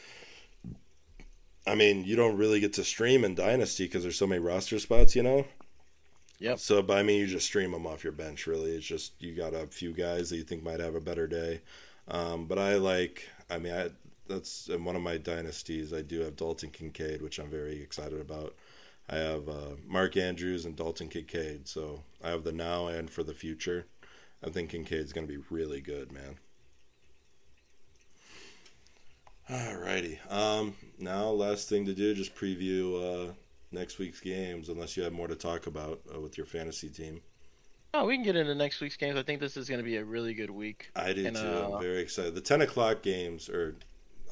I mean, you don't really get to stream in dynasty because there's so many roster spots, you know. Yep. So, but I mean, you just stream them off your bench. Really, it's just you got a few guys that you think might have a better day. Um, but I like. I mean, I that's in one of my dynasties. I do have Dalton Kincaid, which I'm very excited about. I have uh, Mark Andrews and Dalton Kincaid, so I have the now and for the future. I think Kincaid's going to be really good, man. Alrighty. Um, now, last thing to do, just preview uh, next week's games, unless you have more to talk about uh, with your fantasy team. Oh, we can get into next week's games. I think this is going to be a really good week. I do And, too. uh, I'm very excited. The 10 o'clock games, or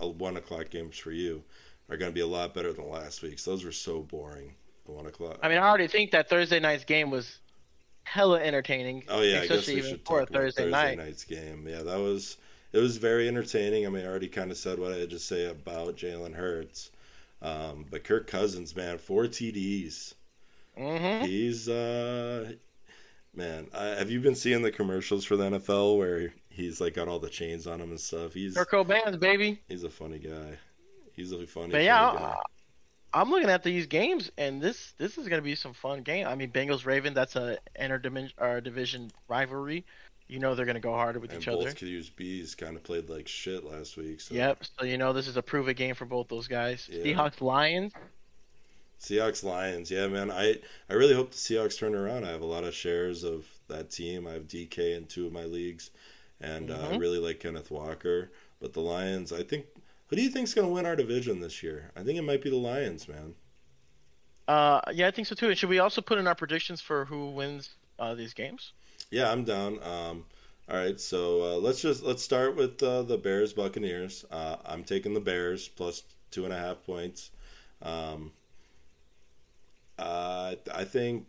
uh, 1 o'clock games for you, are going to be a lot better than last week's. Those were so boring. The 1 o'clock. I mean, I already think that Thursday night's game was hella entertaining. Oh yeah, I guess we should talk about Thursday, Thursday night. night's game. Yeah, that was it was very entertaining. I mean, I already kind of said what I had to say about Jalen Hurts, um, but Kirk Cousins, man, four TDs. Mm-hmm. He's uh, man. I, have you been seeing the commercials for the NFL where he's like got all the chains on him and stuff? He's Kurt Cobain's baby. he's a funny guy. He's a funny. But yeah, funny guy. I'm looking at these games, and this this is going to be some fun game. I mean, Bengals Raven. That's a interdimension or division rivalry. You know they're going to go harder with and each both other. QBs kind of played like shit last week. So. Yep. So you know this is a prove it game for both those guys. Yeah. Seahawks Lions. Seahawks Lions, yeah, man. I I really hope the Seahawks turn around. I have a lot of shares of that team. I have DK in two of my leagues, and uh, I Mhm. really like Kenneth Walker. But the Lions, I think. Who do you think's going to win our division this year? I think it might be the Lions, man. Uh, yeah, I think so too. And should we also put in our predictions for who wins uh, these games? Yeah, I'm down. Um, all right, so uh, let's just let's start with uh, the Bears Buccaneers. Uh, I'm taking the Bears plus two and a half points. Um, uh, I think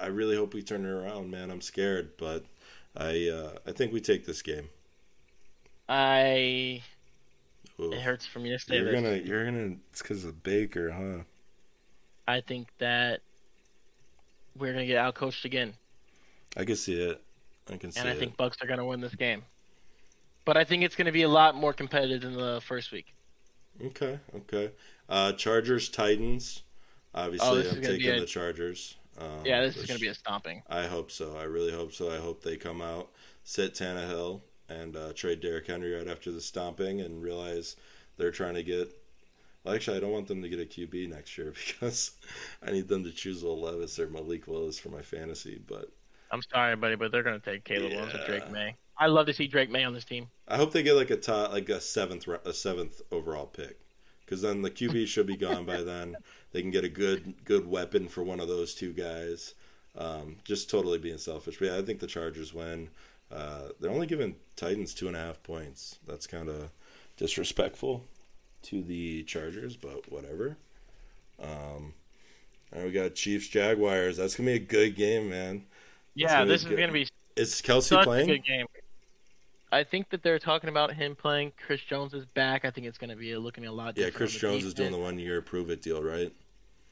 I really hope we turn it around, man. I'm scared, but I uh, I think we take this game. I Ooh. it hurts for me to say You're this. gonna you're gonna it's because of Baker, huh? I think that we're gonna get outcoached again, I can see it. I can see it. and I it. think Bucks are gonna win this game. But I think it's gonna be a lot more competitive than the first week. Okay, okay. Uh, Chargers Titans. Obviously, Oh, I'm taking a- the Chargers. Um, Yeah, this is gonna be a stomping. I hope so. I really hope so. I hope they come out, sit Tannehill, and uh, trade Derrick Henry right after the stomping, and realize they're trying to get. Well, actually, I don't want them to get a QB next year because I need them to choose Will Levis or Malik Willis for my fantasy. But I'm sorry, buddy, but they're gonna take Caleb Williams and Drake Maye. I love to see Drake Maye on this team. I hope they get like a top, like a seventh, a seventh overall pick, because then the QB should be gone by then. They can get a good, good weapon for one of those two guys. Um, just totally being selfish, but yeah, I think the Chargers win. Uh, they're only giving Titans two and a half points. That's kind of disrespectful to the Chargers, but whatever. Um, all right, we got Chiefs Jaguars. That's gonna be a good game, man. Yeah, gonna this is good. gonna be Is Kelce such playing? a good game. I think that they're talking about him playing. Chris Jones is back. I think it's gonna be looking a lot. Different. Yeah, Chris on Jones is doing the one year prove it deal, right?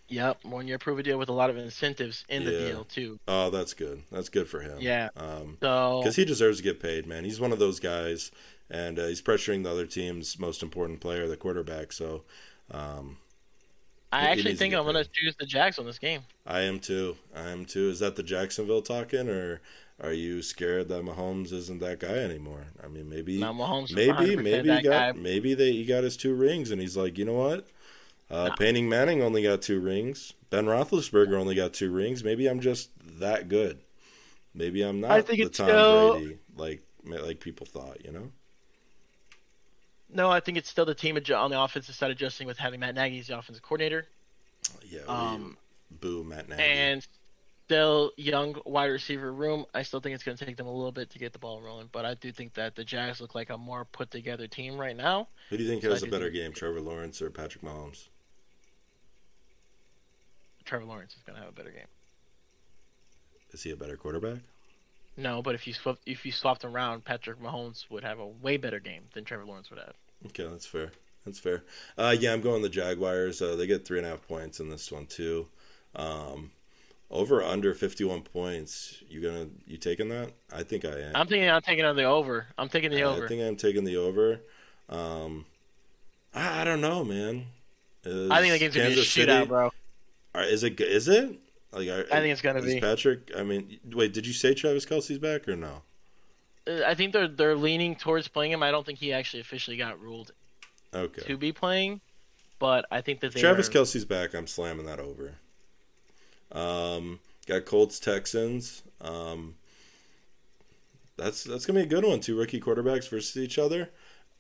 Yep, one year prove a deal with a lot of incentives in the deal too. Oh, that's good. That's good for him. Yeah. Um, So because he deserves to get paid, man. He's one of those guys, and uh, he's pressuring the other team's most important player, the quarterback. So, um, I actually think I'm gonna choose the Jags on this game. I am too. I am too. Is that the Jacksonville talking, or are you scared that Mahomes isn't that guy anymore? I mean, maybe, Mahomes maybe, maybe he got, guy. maybe they he got his two rings, and he's like, you know what? Uh. Peyton Manning only got two rings. Ben Roethlisberger only got two rings. Maybe I'm just that good. Maybe I'm not I think the Tom still- Brady like like people thought. You know. No, I think it's still the team on the offensive side adjusting with having Matt Nagy as the offensive coordinator, Yeah. we- um, boo, Matt Nagy. and still young wide receiver room. I still think it's going to take them a little bit to get the ball rolling, but I do think that the Jags look like a more put together team right now. Who do you think so has a better game, Trevor Lawrence or Patrick Mahomes? Trevor Lawrence is going to have a better game. Is he a better quarterback? No, but if you swap, if you swapped around, Patrick Mahomes would have a way better game than Trevor Lawrence would have. Okay, that's fair. That's fair. Uh, yeah, I'm going the Jaguars. Uh, they get three and a half points in this one too. Um, over under 51 points. You gonna you taking that? I think I am. I'm thinking I'm taking on the over. I'm taking the over. I think I'm taking the over. Um, I, I don't know, man. Is I think the game's gonna be a shootout, City- bro. Are- Is it? Is it? Like, are, I think it's gonna be. Patrick. I mean, wait. Did you say Travis Kelce's back or no? Uh, I think they're they're leaning towards playing him. I don't think he actually officially got ruled Okay. to be playing, but I think that they Travis are, Kelce's back, I'm slamming that over. Um, got Colts Texans. Um, that's that's gonna be a good one. Two rookie quarterbacks versus each other.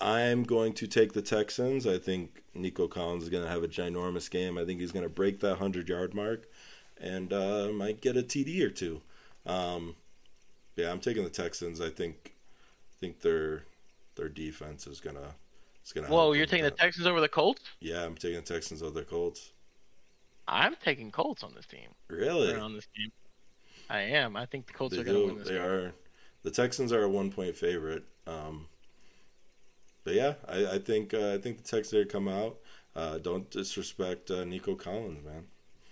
I'm going to take the Texans. I think Nico Collins is going to have a ginormous game. I think he's going to break that hundred yard mark, and uh, might get a TD or two. Um, yeah, I'm taking the Texans. I think think their their defense is gonna is gonna. Whoa, you're taking the. Texans over the Colts? Yeah, I'm taking the Texans over the Colts. I'm taking Colts on this team. Really? Or on this game. I am. I think the Colts They are going to do. win this They game. are. The Texans are a one point favorite. Um, but yeah, I, I think uh, I think the Texans are gonna come out. Uh, don't disrespect uh, Nico Collins, man.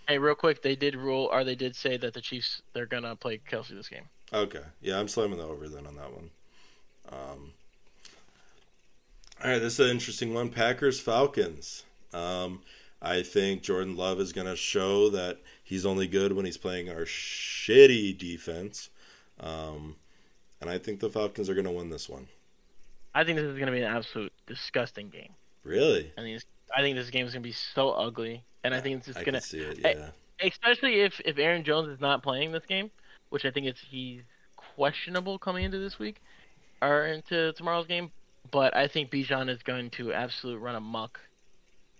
Hey, real quick, they did rule, or they did say that the Chiefs they're gonna play Kelce this game. Okay, yeah, I'm slamming the over then on that one. Um, all right, this is an interesting one. Packers Falcons. Um, I think Jordan Love is going to show that he's only good when he's playing our shitty defense. Um, and I think the Falcons are going to win this one. I think this is gonna be an absolute disgusting game. Really? I think this, I think this game is gonna be so ugly, and I think it's just gonna, see it. Yeah. especially if if Aaron Jones is not playing this game, which I think it's he's questionable coming into this week or into tomorrow's game. But I think Bijan is going to absolutely run amok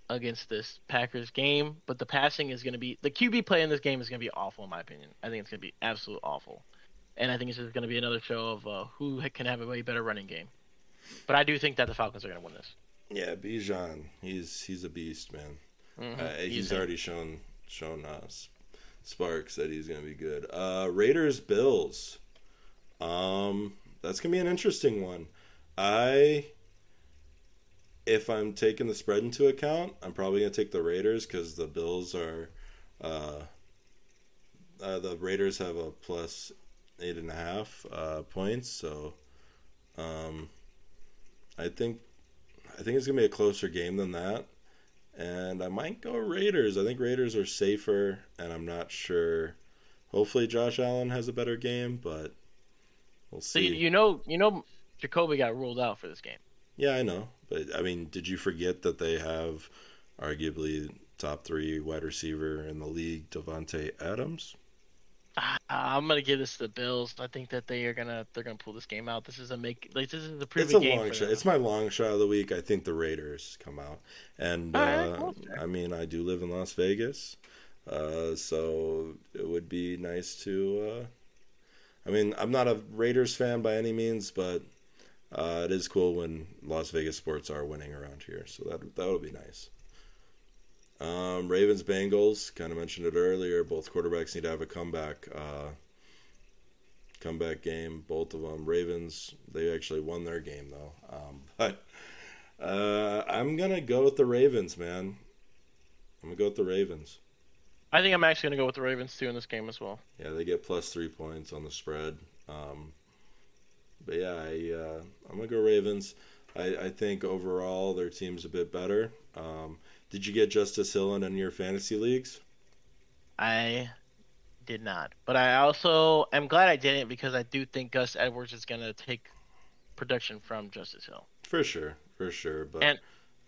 against this Packers game. But the passing is going to be the QB play in this game is going to be awful in my opinion. I think it's going to be absolute awful, and I think it's just going to be another show of uh, who can have a way better running game. But I do think that the Falcons are going to win this. Yeah, Bijan, he's he's a beast, man. Mhm. Uh, he's, He's- already shown shown us sparks said he's gonna be good. Uh, Raiders Bills. Um, that's gonna be an interesting one. I, if I'm taking the spread into account, I'm probably gonna take the Raiders because the Bills are, uh, uh, the Raiders have a plus eight and a half uh, points. So, um, I think I think it's gonna be a closer game than that and I might go Raiders. I think Raiders are safer, and I'm not sure. Hopefully, Josh Allen has a better game, but we'll see. you, you know, you know, Jakobi got ruled out for this game. yeah, I know, but I mean, did you forget that they have arguably top three wide receiver in the league, Davante Adams? I'm gonna give this to the Bills. I think that they are gonna they're gonna pull this game out. This is a make like this is a It's a long shot. them. It's my long shot of the week. I think the Raiders come out, and right, uh. I mean, I do live in Las Vegas, uh, so it would be nice to. Uh, I mean, I'm not a Raiders fan by any means, but uh, it is cool when Las Vegas sports are winning around here. So that that would be nice. Um, Ravens Bengals, kind of mentioned it earlier. Both quarterbacks need to have a comeback. Uh, comeback game, both of them. Ravens, they actually won their game though. Um, but uh, I'm gonna go with the Ravens, man. I'm gonna go with the Ravens. I think I'm actually gonna go with the Ravens too in this game as well. Yeah, they get plus three points on the spread. Um, but yeah, I, uh, I'm gonna go Ravens. I, I think overall their team's a bit better. Um, did you get Justice Hill in any of your fantasy leagues? I did not, but I also am glad I didn't because I do think Gus Edwards is gonna take production from Justice Hill. For sure, for sure. But And-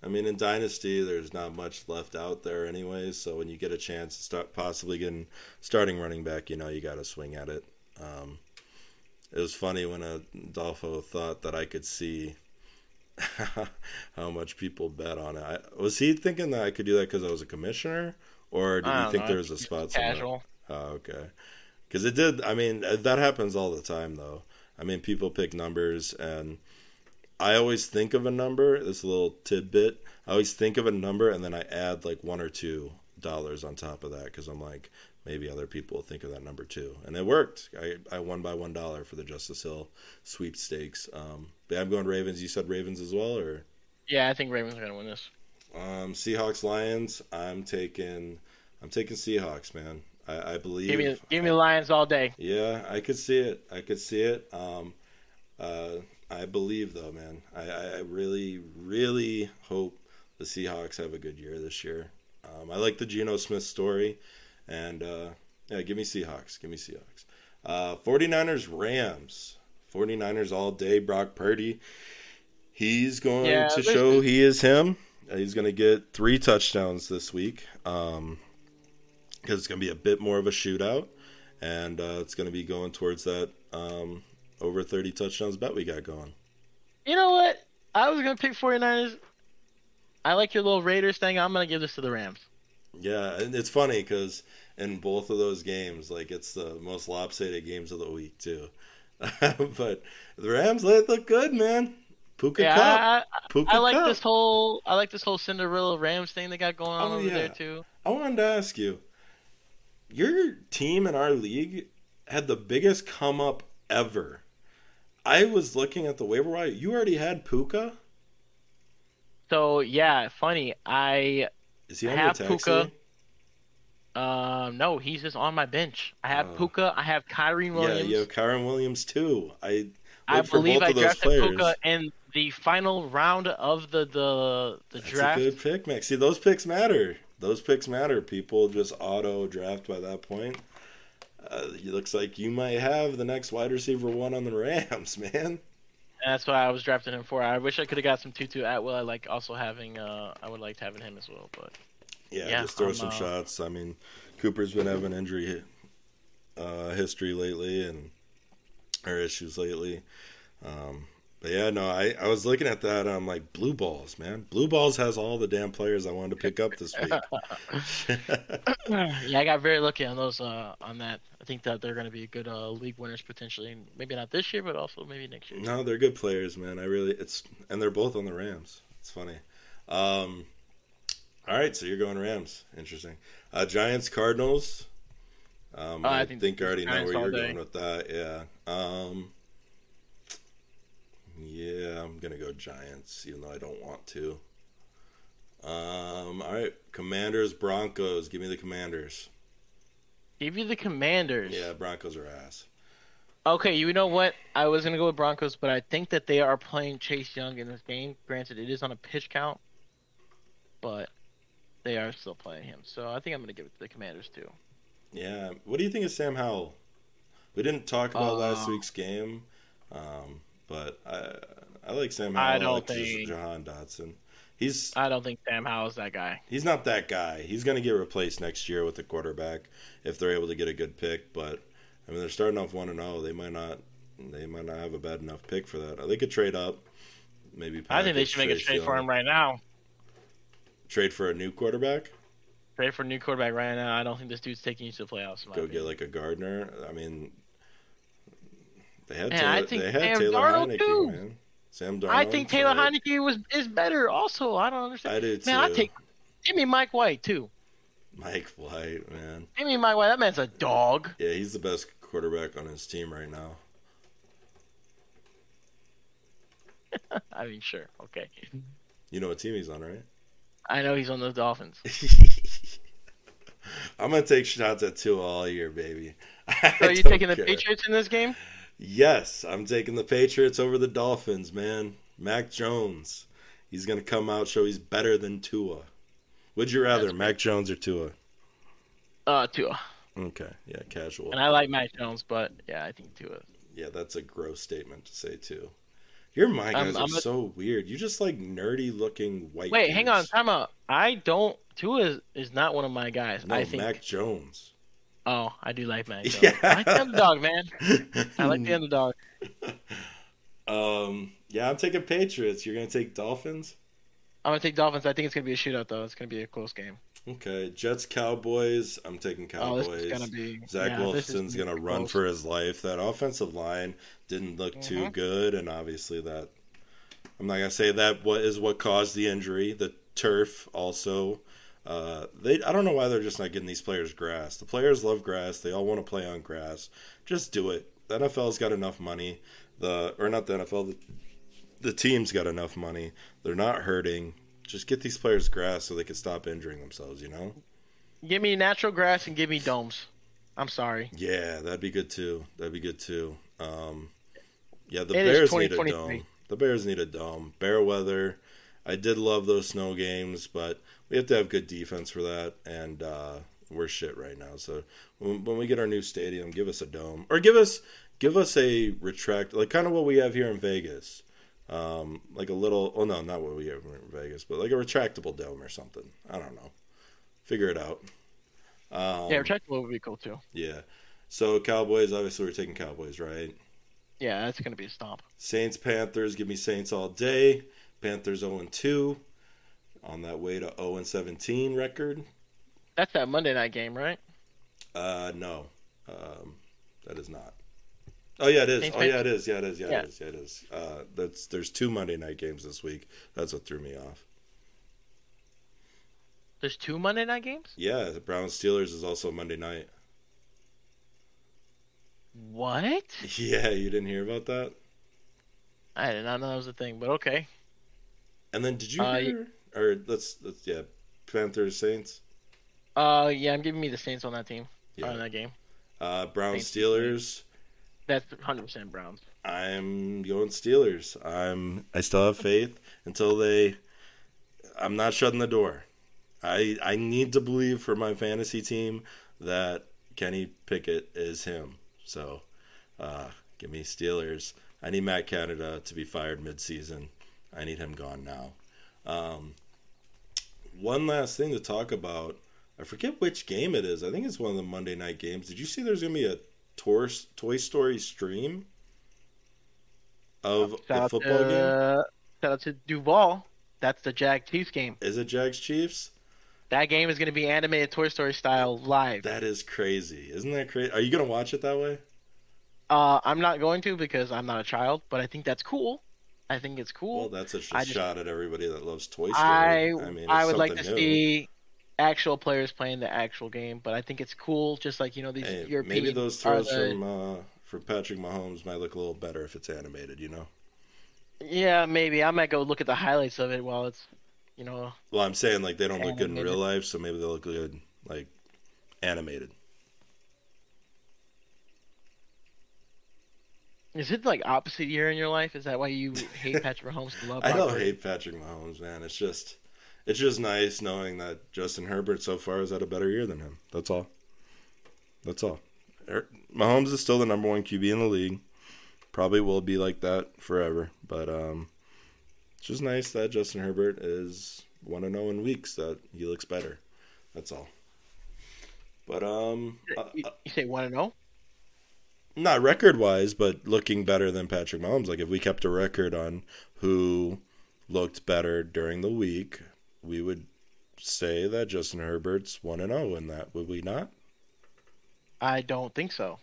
I mean, in Dynasty, there's not much left out there, anyways. So when you get a chance to start possibly getting starting running back, you know you got to swing at it. Um, it was funny when Adolfo thought that I could see how much people bet on it. I, was he thinking that I could do that because I was a commissioner, or did he think know, there was a spot somewhere? Casual. Oh, okay. Because it did. I mean, uh, that happens all the time, though. I mean, people pick numbers, and I always think of a number. This little tidbit. I always think of a number, and then I add like one or two dollars on top of that because I'm like, maybe other people will think of that number too, and it worked. I, I won by one dollar for the Justice Hill sweepstakes. Um, but I'm going Ravens. You said Ravens as well, or Yeah, I think Ravens are gonna win this. um, Seahawks Lions. I'm taking I'm taking Seahawks, man. I, I believe. Give me give me the Lions all day. Yeah, I could see it. I could see it. Um, uh, I believe though, man. I, I really, really hope the Seahawks have a good year this year. Um, I like the Geno Smith story, and uh, yeah, give me Seahawks. Give me Seahawks. Uh, 49ers Rams. 49ers all day. Brock Purdy. He's going Yeah, to show he is him. Uh, He's going to get three touchdowns this week um, because it's going to be a bit more of a shootout, and uh, it's going to be going towards that um, over 30 touchdowns bet we got going. You know what? I was gonna pick 49ers. I like your little Raiders thing. I'm gonna give this to the Rams. Yeah, and it's funny because in both of those games, like it's the most lopsided games of the week too. but the Rams, they look good, man. Puka Yeah, Kupp, I, Puka I, I like Kupp. this whole I like this whole Cinderella Rams thing they got going on Oh, over yeah. there too. I wanted to ask you, your team in our league had the biggest come up ever. I was looking at the waiver wire. You already had Puka. So yeah, funny. I Is he on have? Puka. Um no, he's just on my bench. I have Oh. Puka. I have Kyren Williams. Yeah, you have Kyren Williams too. I I believe I drafted players. Puka in the final round of the the the That's draft. a good pick, Max. See, those picks matter. Those picks matter. People just auto draft by that point. Uh, it looks like you might have the next wide receiver one on the Rams, man. That's what I was drafting him for. I wish I could have got some Tutu Atwell. I like also having uh I would like to having him as well, but Yeah, Yeah, just throw I'm, some uh, shots. I mean, Cooper's been having injury uh, history lately and or issues lately. Um, but yeah, no, I, I was looking at that. I'm like, blue balls, man. Blue balls has all the damn players I wanted to pick up this week. yeah, I got very lucky on those uh on that. I think that they're going to be good uh league winners potentially. Maybe not this year, but also maybe next year. no, they're good players, man. I really it's and they're both on the Rams. It's funny. Um, all right, so you're going Rams. Interesting. Uh, Giants Cardinals. Um, Uh, I, I think, think I already know where you're day. going with that. Yeah. Um, yeah, I'm gonna go Giants, even though I don't want to. Um, all right, Commanders Broncos. Give me the Commanders. Give you the Commanders. Yeah, Broncos are ass. Okay, you know what? I was going to go with Broncos, but I think that they are playing Chase Young in this game. Granted, it is on a pitch count, but they are still playing him. So I think I'm going to give it to the Commanders too. Yeah. What do you think of Sam Howell? We didn't talk about last Uh, week's game, um, but I I like Sam Howell. I, don't like think- Jahan Dotson. He's I don't think Sam Howell's that guy. he's not that guy. He's going to get replaced next year with the quarterback if they're able to get a good pick. But I mean, they're starting off one and zero. They might not. They might not have a bad enough pick for that. They could trade up. Maybe I think they should make a trade for him right now. Trade for a new quarterback. Trade for a new quarterback right now. I don't think this dude's taking you to the playoffs. Go opinion. get like a Gardner. I mean, they had Man, Taylor, they had Sam Taylor Darnold, Heineke, too. man. Sam Darnold. I think Taylor so- Heineke was is better. Also, I don't understand. I too. Man, I take give me Mike White too. Mike White, man. Give me Mike White. That man's a dog. Yeah, he's the best quarterback on his team right now. I mean, sure, okay. You know what team he's on, right? I know he's on the Dolphins. I'm gonna take shots at Tua all year, baby. I So are you taking the. Patriots in this game? Yes, I'm taking the Patriots over the Dolphins, man. Mac Jones, he's gonna come out show he's better than Tua. Would you rather, That's Mac Jones or Tua? Uh, Tua. Okay, yeah, casual. And I like Mac Jones, but yeah, I think Tua. Yeah, that's a gross statement to say too. Your my I'm- guys are I'm a- so weird. You just like nerdy looking white. Wait, hang on, dudes. time out. I don't. Tua is, is not one of my guys. No, I think. Mac Jones. Oh, I do like Mac Jones. Yeah. I like the underdog, man. I like the underdog. Um, yeah, I'm taking Patriots. You're gonna take Dolphins. I'm gonna take Dolphins. I think it's gonna be a shootout, though. It's gonna be a close game. Okay, Jets Cowboys. I'm taking Oh, Cowboys. is gonna be. Zach yeah, Wilson's gonna run close. for his life. That offensive line didn't look too Mhm. good, and obviously that I'm not gonna say that what is what caused the injury. The turf also. Uh, they I don't know why they're just not getting these players grass. The players love grass. They all want to play on grass. Just do it. The NFL's got enough money. The or not the NFL. The, the team's got enough money. They're not hurting. Just get these players grass so they can stop injuring themselves. You know. Give me natural grass and give me domes. I'm sorry. Yeah, that'd be good too. That'd be good too. Um, yeah, the It Bears need a dome. The Bears need a dome. Bear weather. I did love those snow games, but we have to have good defense for that, and uh, we're shit right now. So when, when we get our new stadium, give us a dome, or give us give us a retract, like kind of what we have here in Vegas, um, like a little. Oh no, not what we have in Vegas, but like a retractable dome or something. I don't know. Figure it out. Um, yeah, retractable would be cool too. yeah. So Cowboys, obviously, we're taking Cowboys, right? Yeah, that's gonna be a stomp. Saints, Panthers, give me Saints all day. Panthers 0 2 on that way to 0 17 record. That's that Monday night game, right? Uh, no, um, that is not. Oh yeah, it is. Saints, Oh yeah, it is. Yeah, it is. Yeah, Yeah. it is. Yeah, it is. Uh, that's there's two Monday night games this week. That's what threw me off. There's two Monday night games. Yeah, the Browns Steelers is also Monday night. What? Yeah, you didn't hear about that. I did not know that was a thing, but okay. And then did you Uh, hear? Or let's let's yeah, Panthers Saints. Uh, yeah, I'm giving me the Saints on that team. Yeah. On that game. Uh, Browns Saints. Steelers. That's 100 percent Browns. I'm going Steelers. I'm I still have faith until they I'm not shutting the door. I I need to believe for my fantasy team that Kenny Pickett is him. So uh give me Steelers. I need Matt Canada to be fired mid-season. I need him gone now. Um one last thing to talk about. I forget which game it is. I think it's one of the Monday night games. Did you see there's going to be a Tor- Toy Story stream of Shout the football game? Shout out to Duval. That's the Jag Chiefs game. Is it Jags Chiefs? That game is going to be animated Toy Story style live. That is crazy. Isn't that crazy? Are you going to watch it that way? Uh, I'm not going to because I'm not a child, but I think that's cool. I think it's cool. Well, that's a sh- just- shot at everybody that loves Toy Story. I mean, I, would like to new. see actual players playing the actual game, but I think it's cool. Just like you know these Hey, European. maybe those throws the- from uh, from Patrick Mahomes might look a little better if it's animated. You know. Yeah, maybe I might go look at the highlights of it while it's, you know. Well, I'm saying like they don't look good in real life, so maybe they look good like animated. Is it like opposite year in your life? Is that why you hate Patrick Mahomes love? I don't hate Patrick Mahomes, man. It's just, it's just nice knowing that Justin Herbert so far has had a better year than him. That's all. That's all. Er- Mahomes is still the number one QB in the league. Probably will be like that forever. But um, it's just nice that Justin Herbert is one to know in weeks that he looks better. That's all. But um, uh, You, you say one and oh? zero? not record wise, but looking better than Patrick Mahomes. Like if we kept a record on who looked better during the week, we would say that Justin Herbert's one and zero in that. Would we not? I don't think so.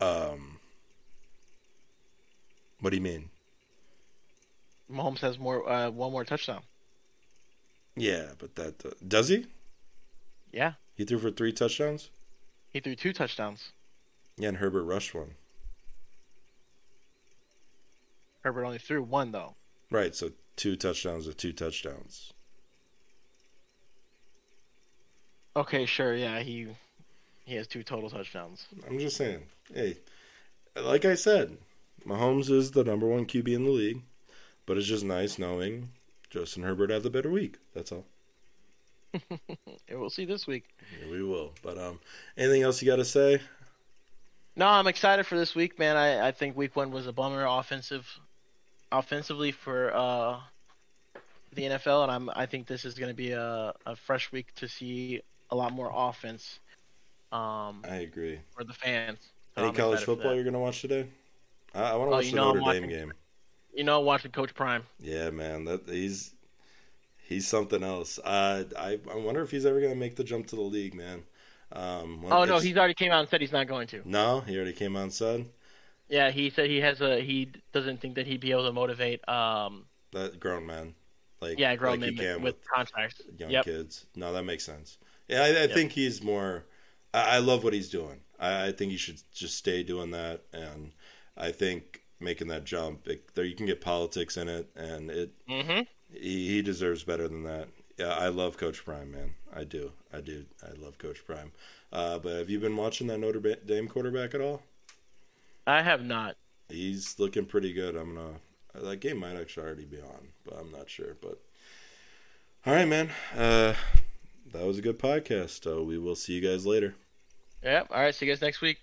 Um, what do you mean? Mahomes has more uh, one more touchdown. Yeah, but that uh, does he? Yeah, He threw for three touchdowns. he threw two touchdowns. Yeah, and Herbert rushed one. Herbert only threw one though. Right, so two touchdowns of two touchdowns. Okay, sure. Yeah, he he has two total touchdowns. I'm just saying. Hey, like I said, Mahomes is the number one QB in the league, but it's just nice knowing Justin Herbert had the better week. That's all. Yeah, we'll see this week. Yeah, we will. But um, anything else you got to say? No, I'm excited for this week, man. I, I think week one was a bummer offensive, offensively for uh, the NFL, and I'm I think this is going to be a, a fresh week to see a lot more offense um, I agree. for the fans. So Any I'm college football you're gonna watch today? I, I want to Oh, watch the know Notre Dame game. You know, watching Coach Prime. Yeah, man, that he's he's something else. Uh, I I wonder if he's ever gonna make the jump to the league, man. Um, Oh no, he's already came out and said he's not going to. no, he already came out and said Yeah, he said he has a he doesn't think that he'd be able to motivate. Um, that grown man, like yeah, grown like men can with contracts. young Yep. kids. No, that makes sense. Yeah, I, I think he's more. I, I love what he's doing. I, I think he should just stay doing that, and I think making that jump, it, there you can get politics in it, and it Mm-hmm. he, he deserves better than that. Yeah, I love Coach Prime, man. I do. I do. I love Coach Prime. Uh, but have you been watching that Notre Dame quarterback at all? I have not. He's looking pretty good. I'm gonna. That game might actually already be on, but I'm not sure. But all right, man. Uh, that was a good podcast. We will see you guys later. Yep. All right. See you guys next week.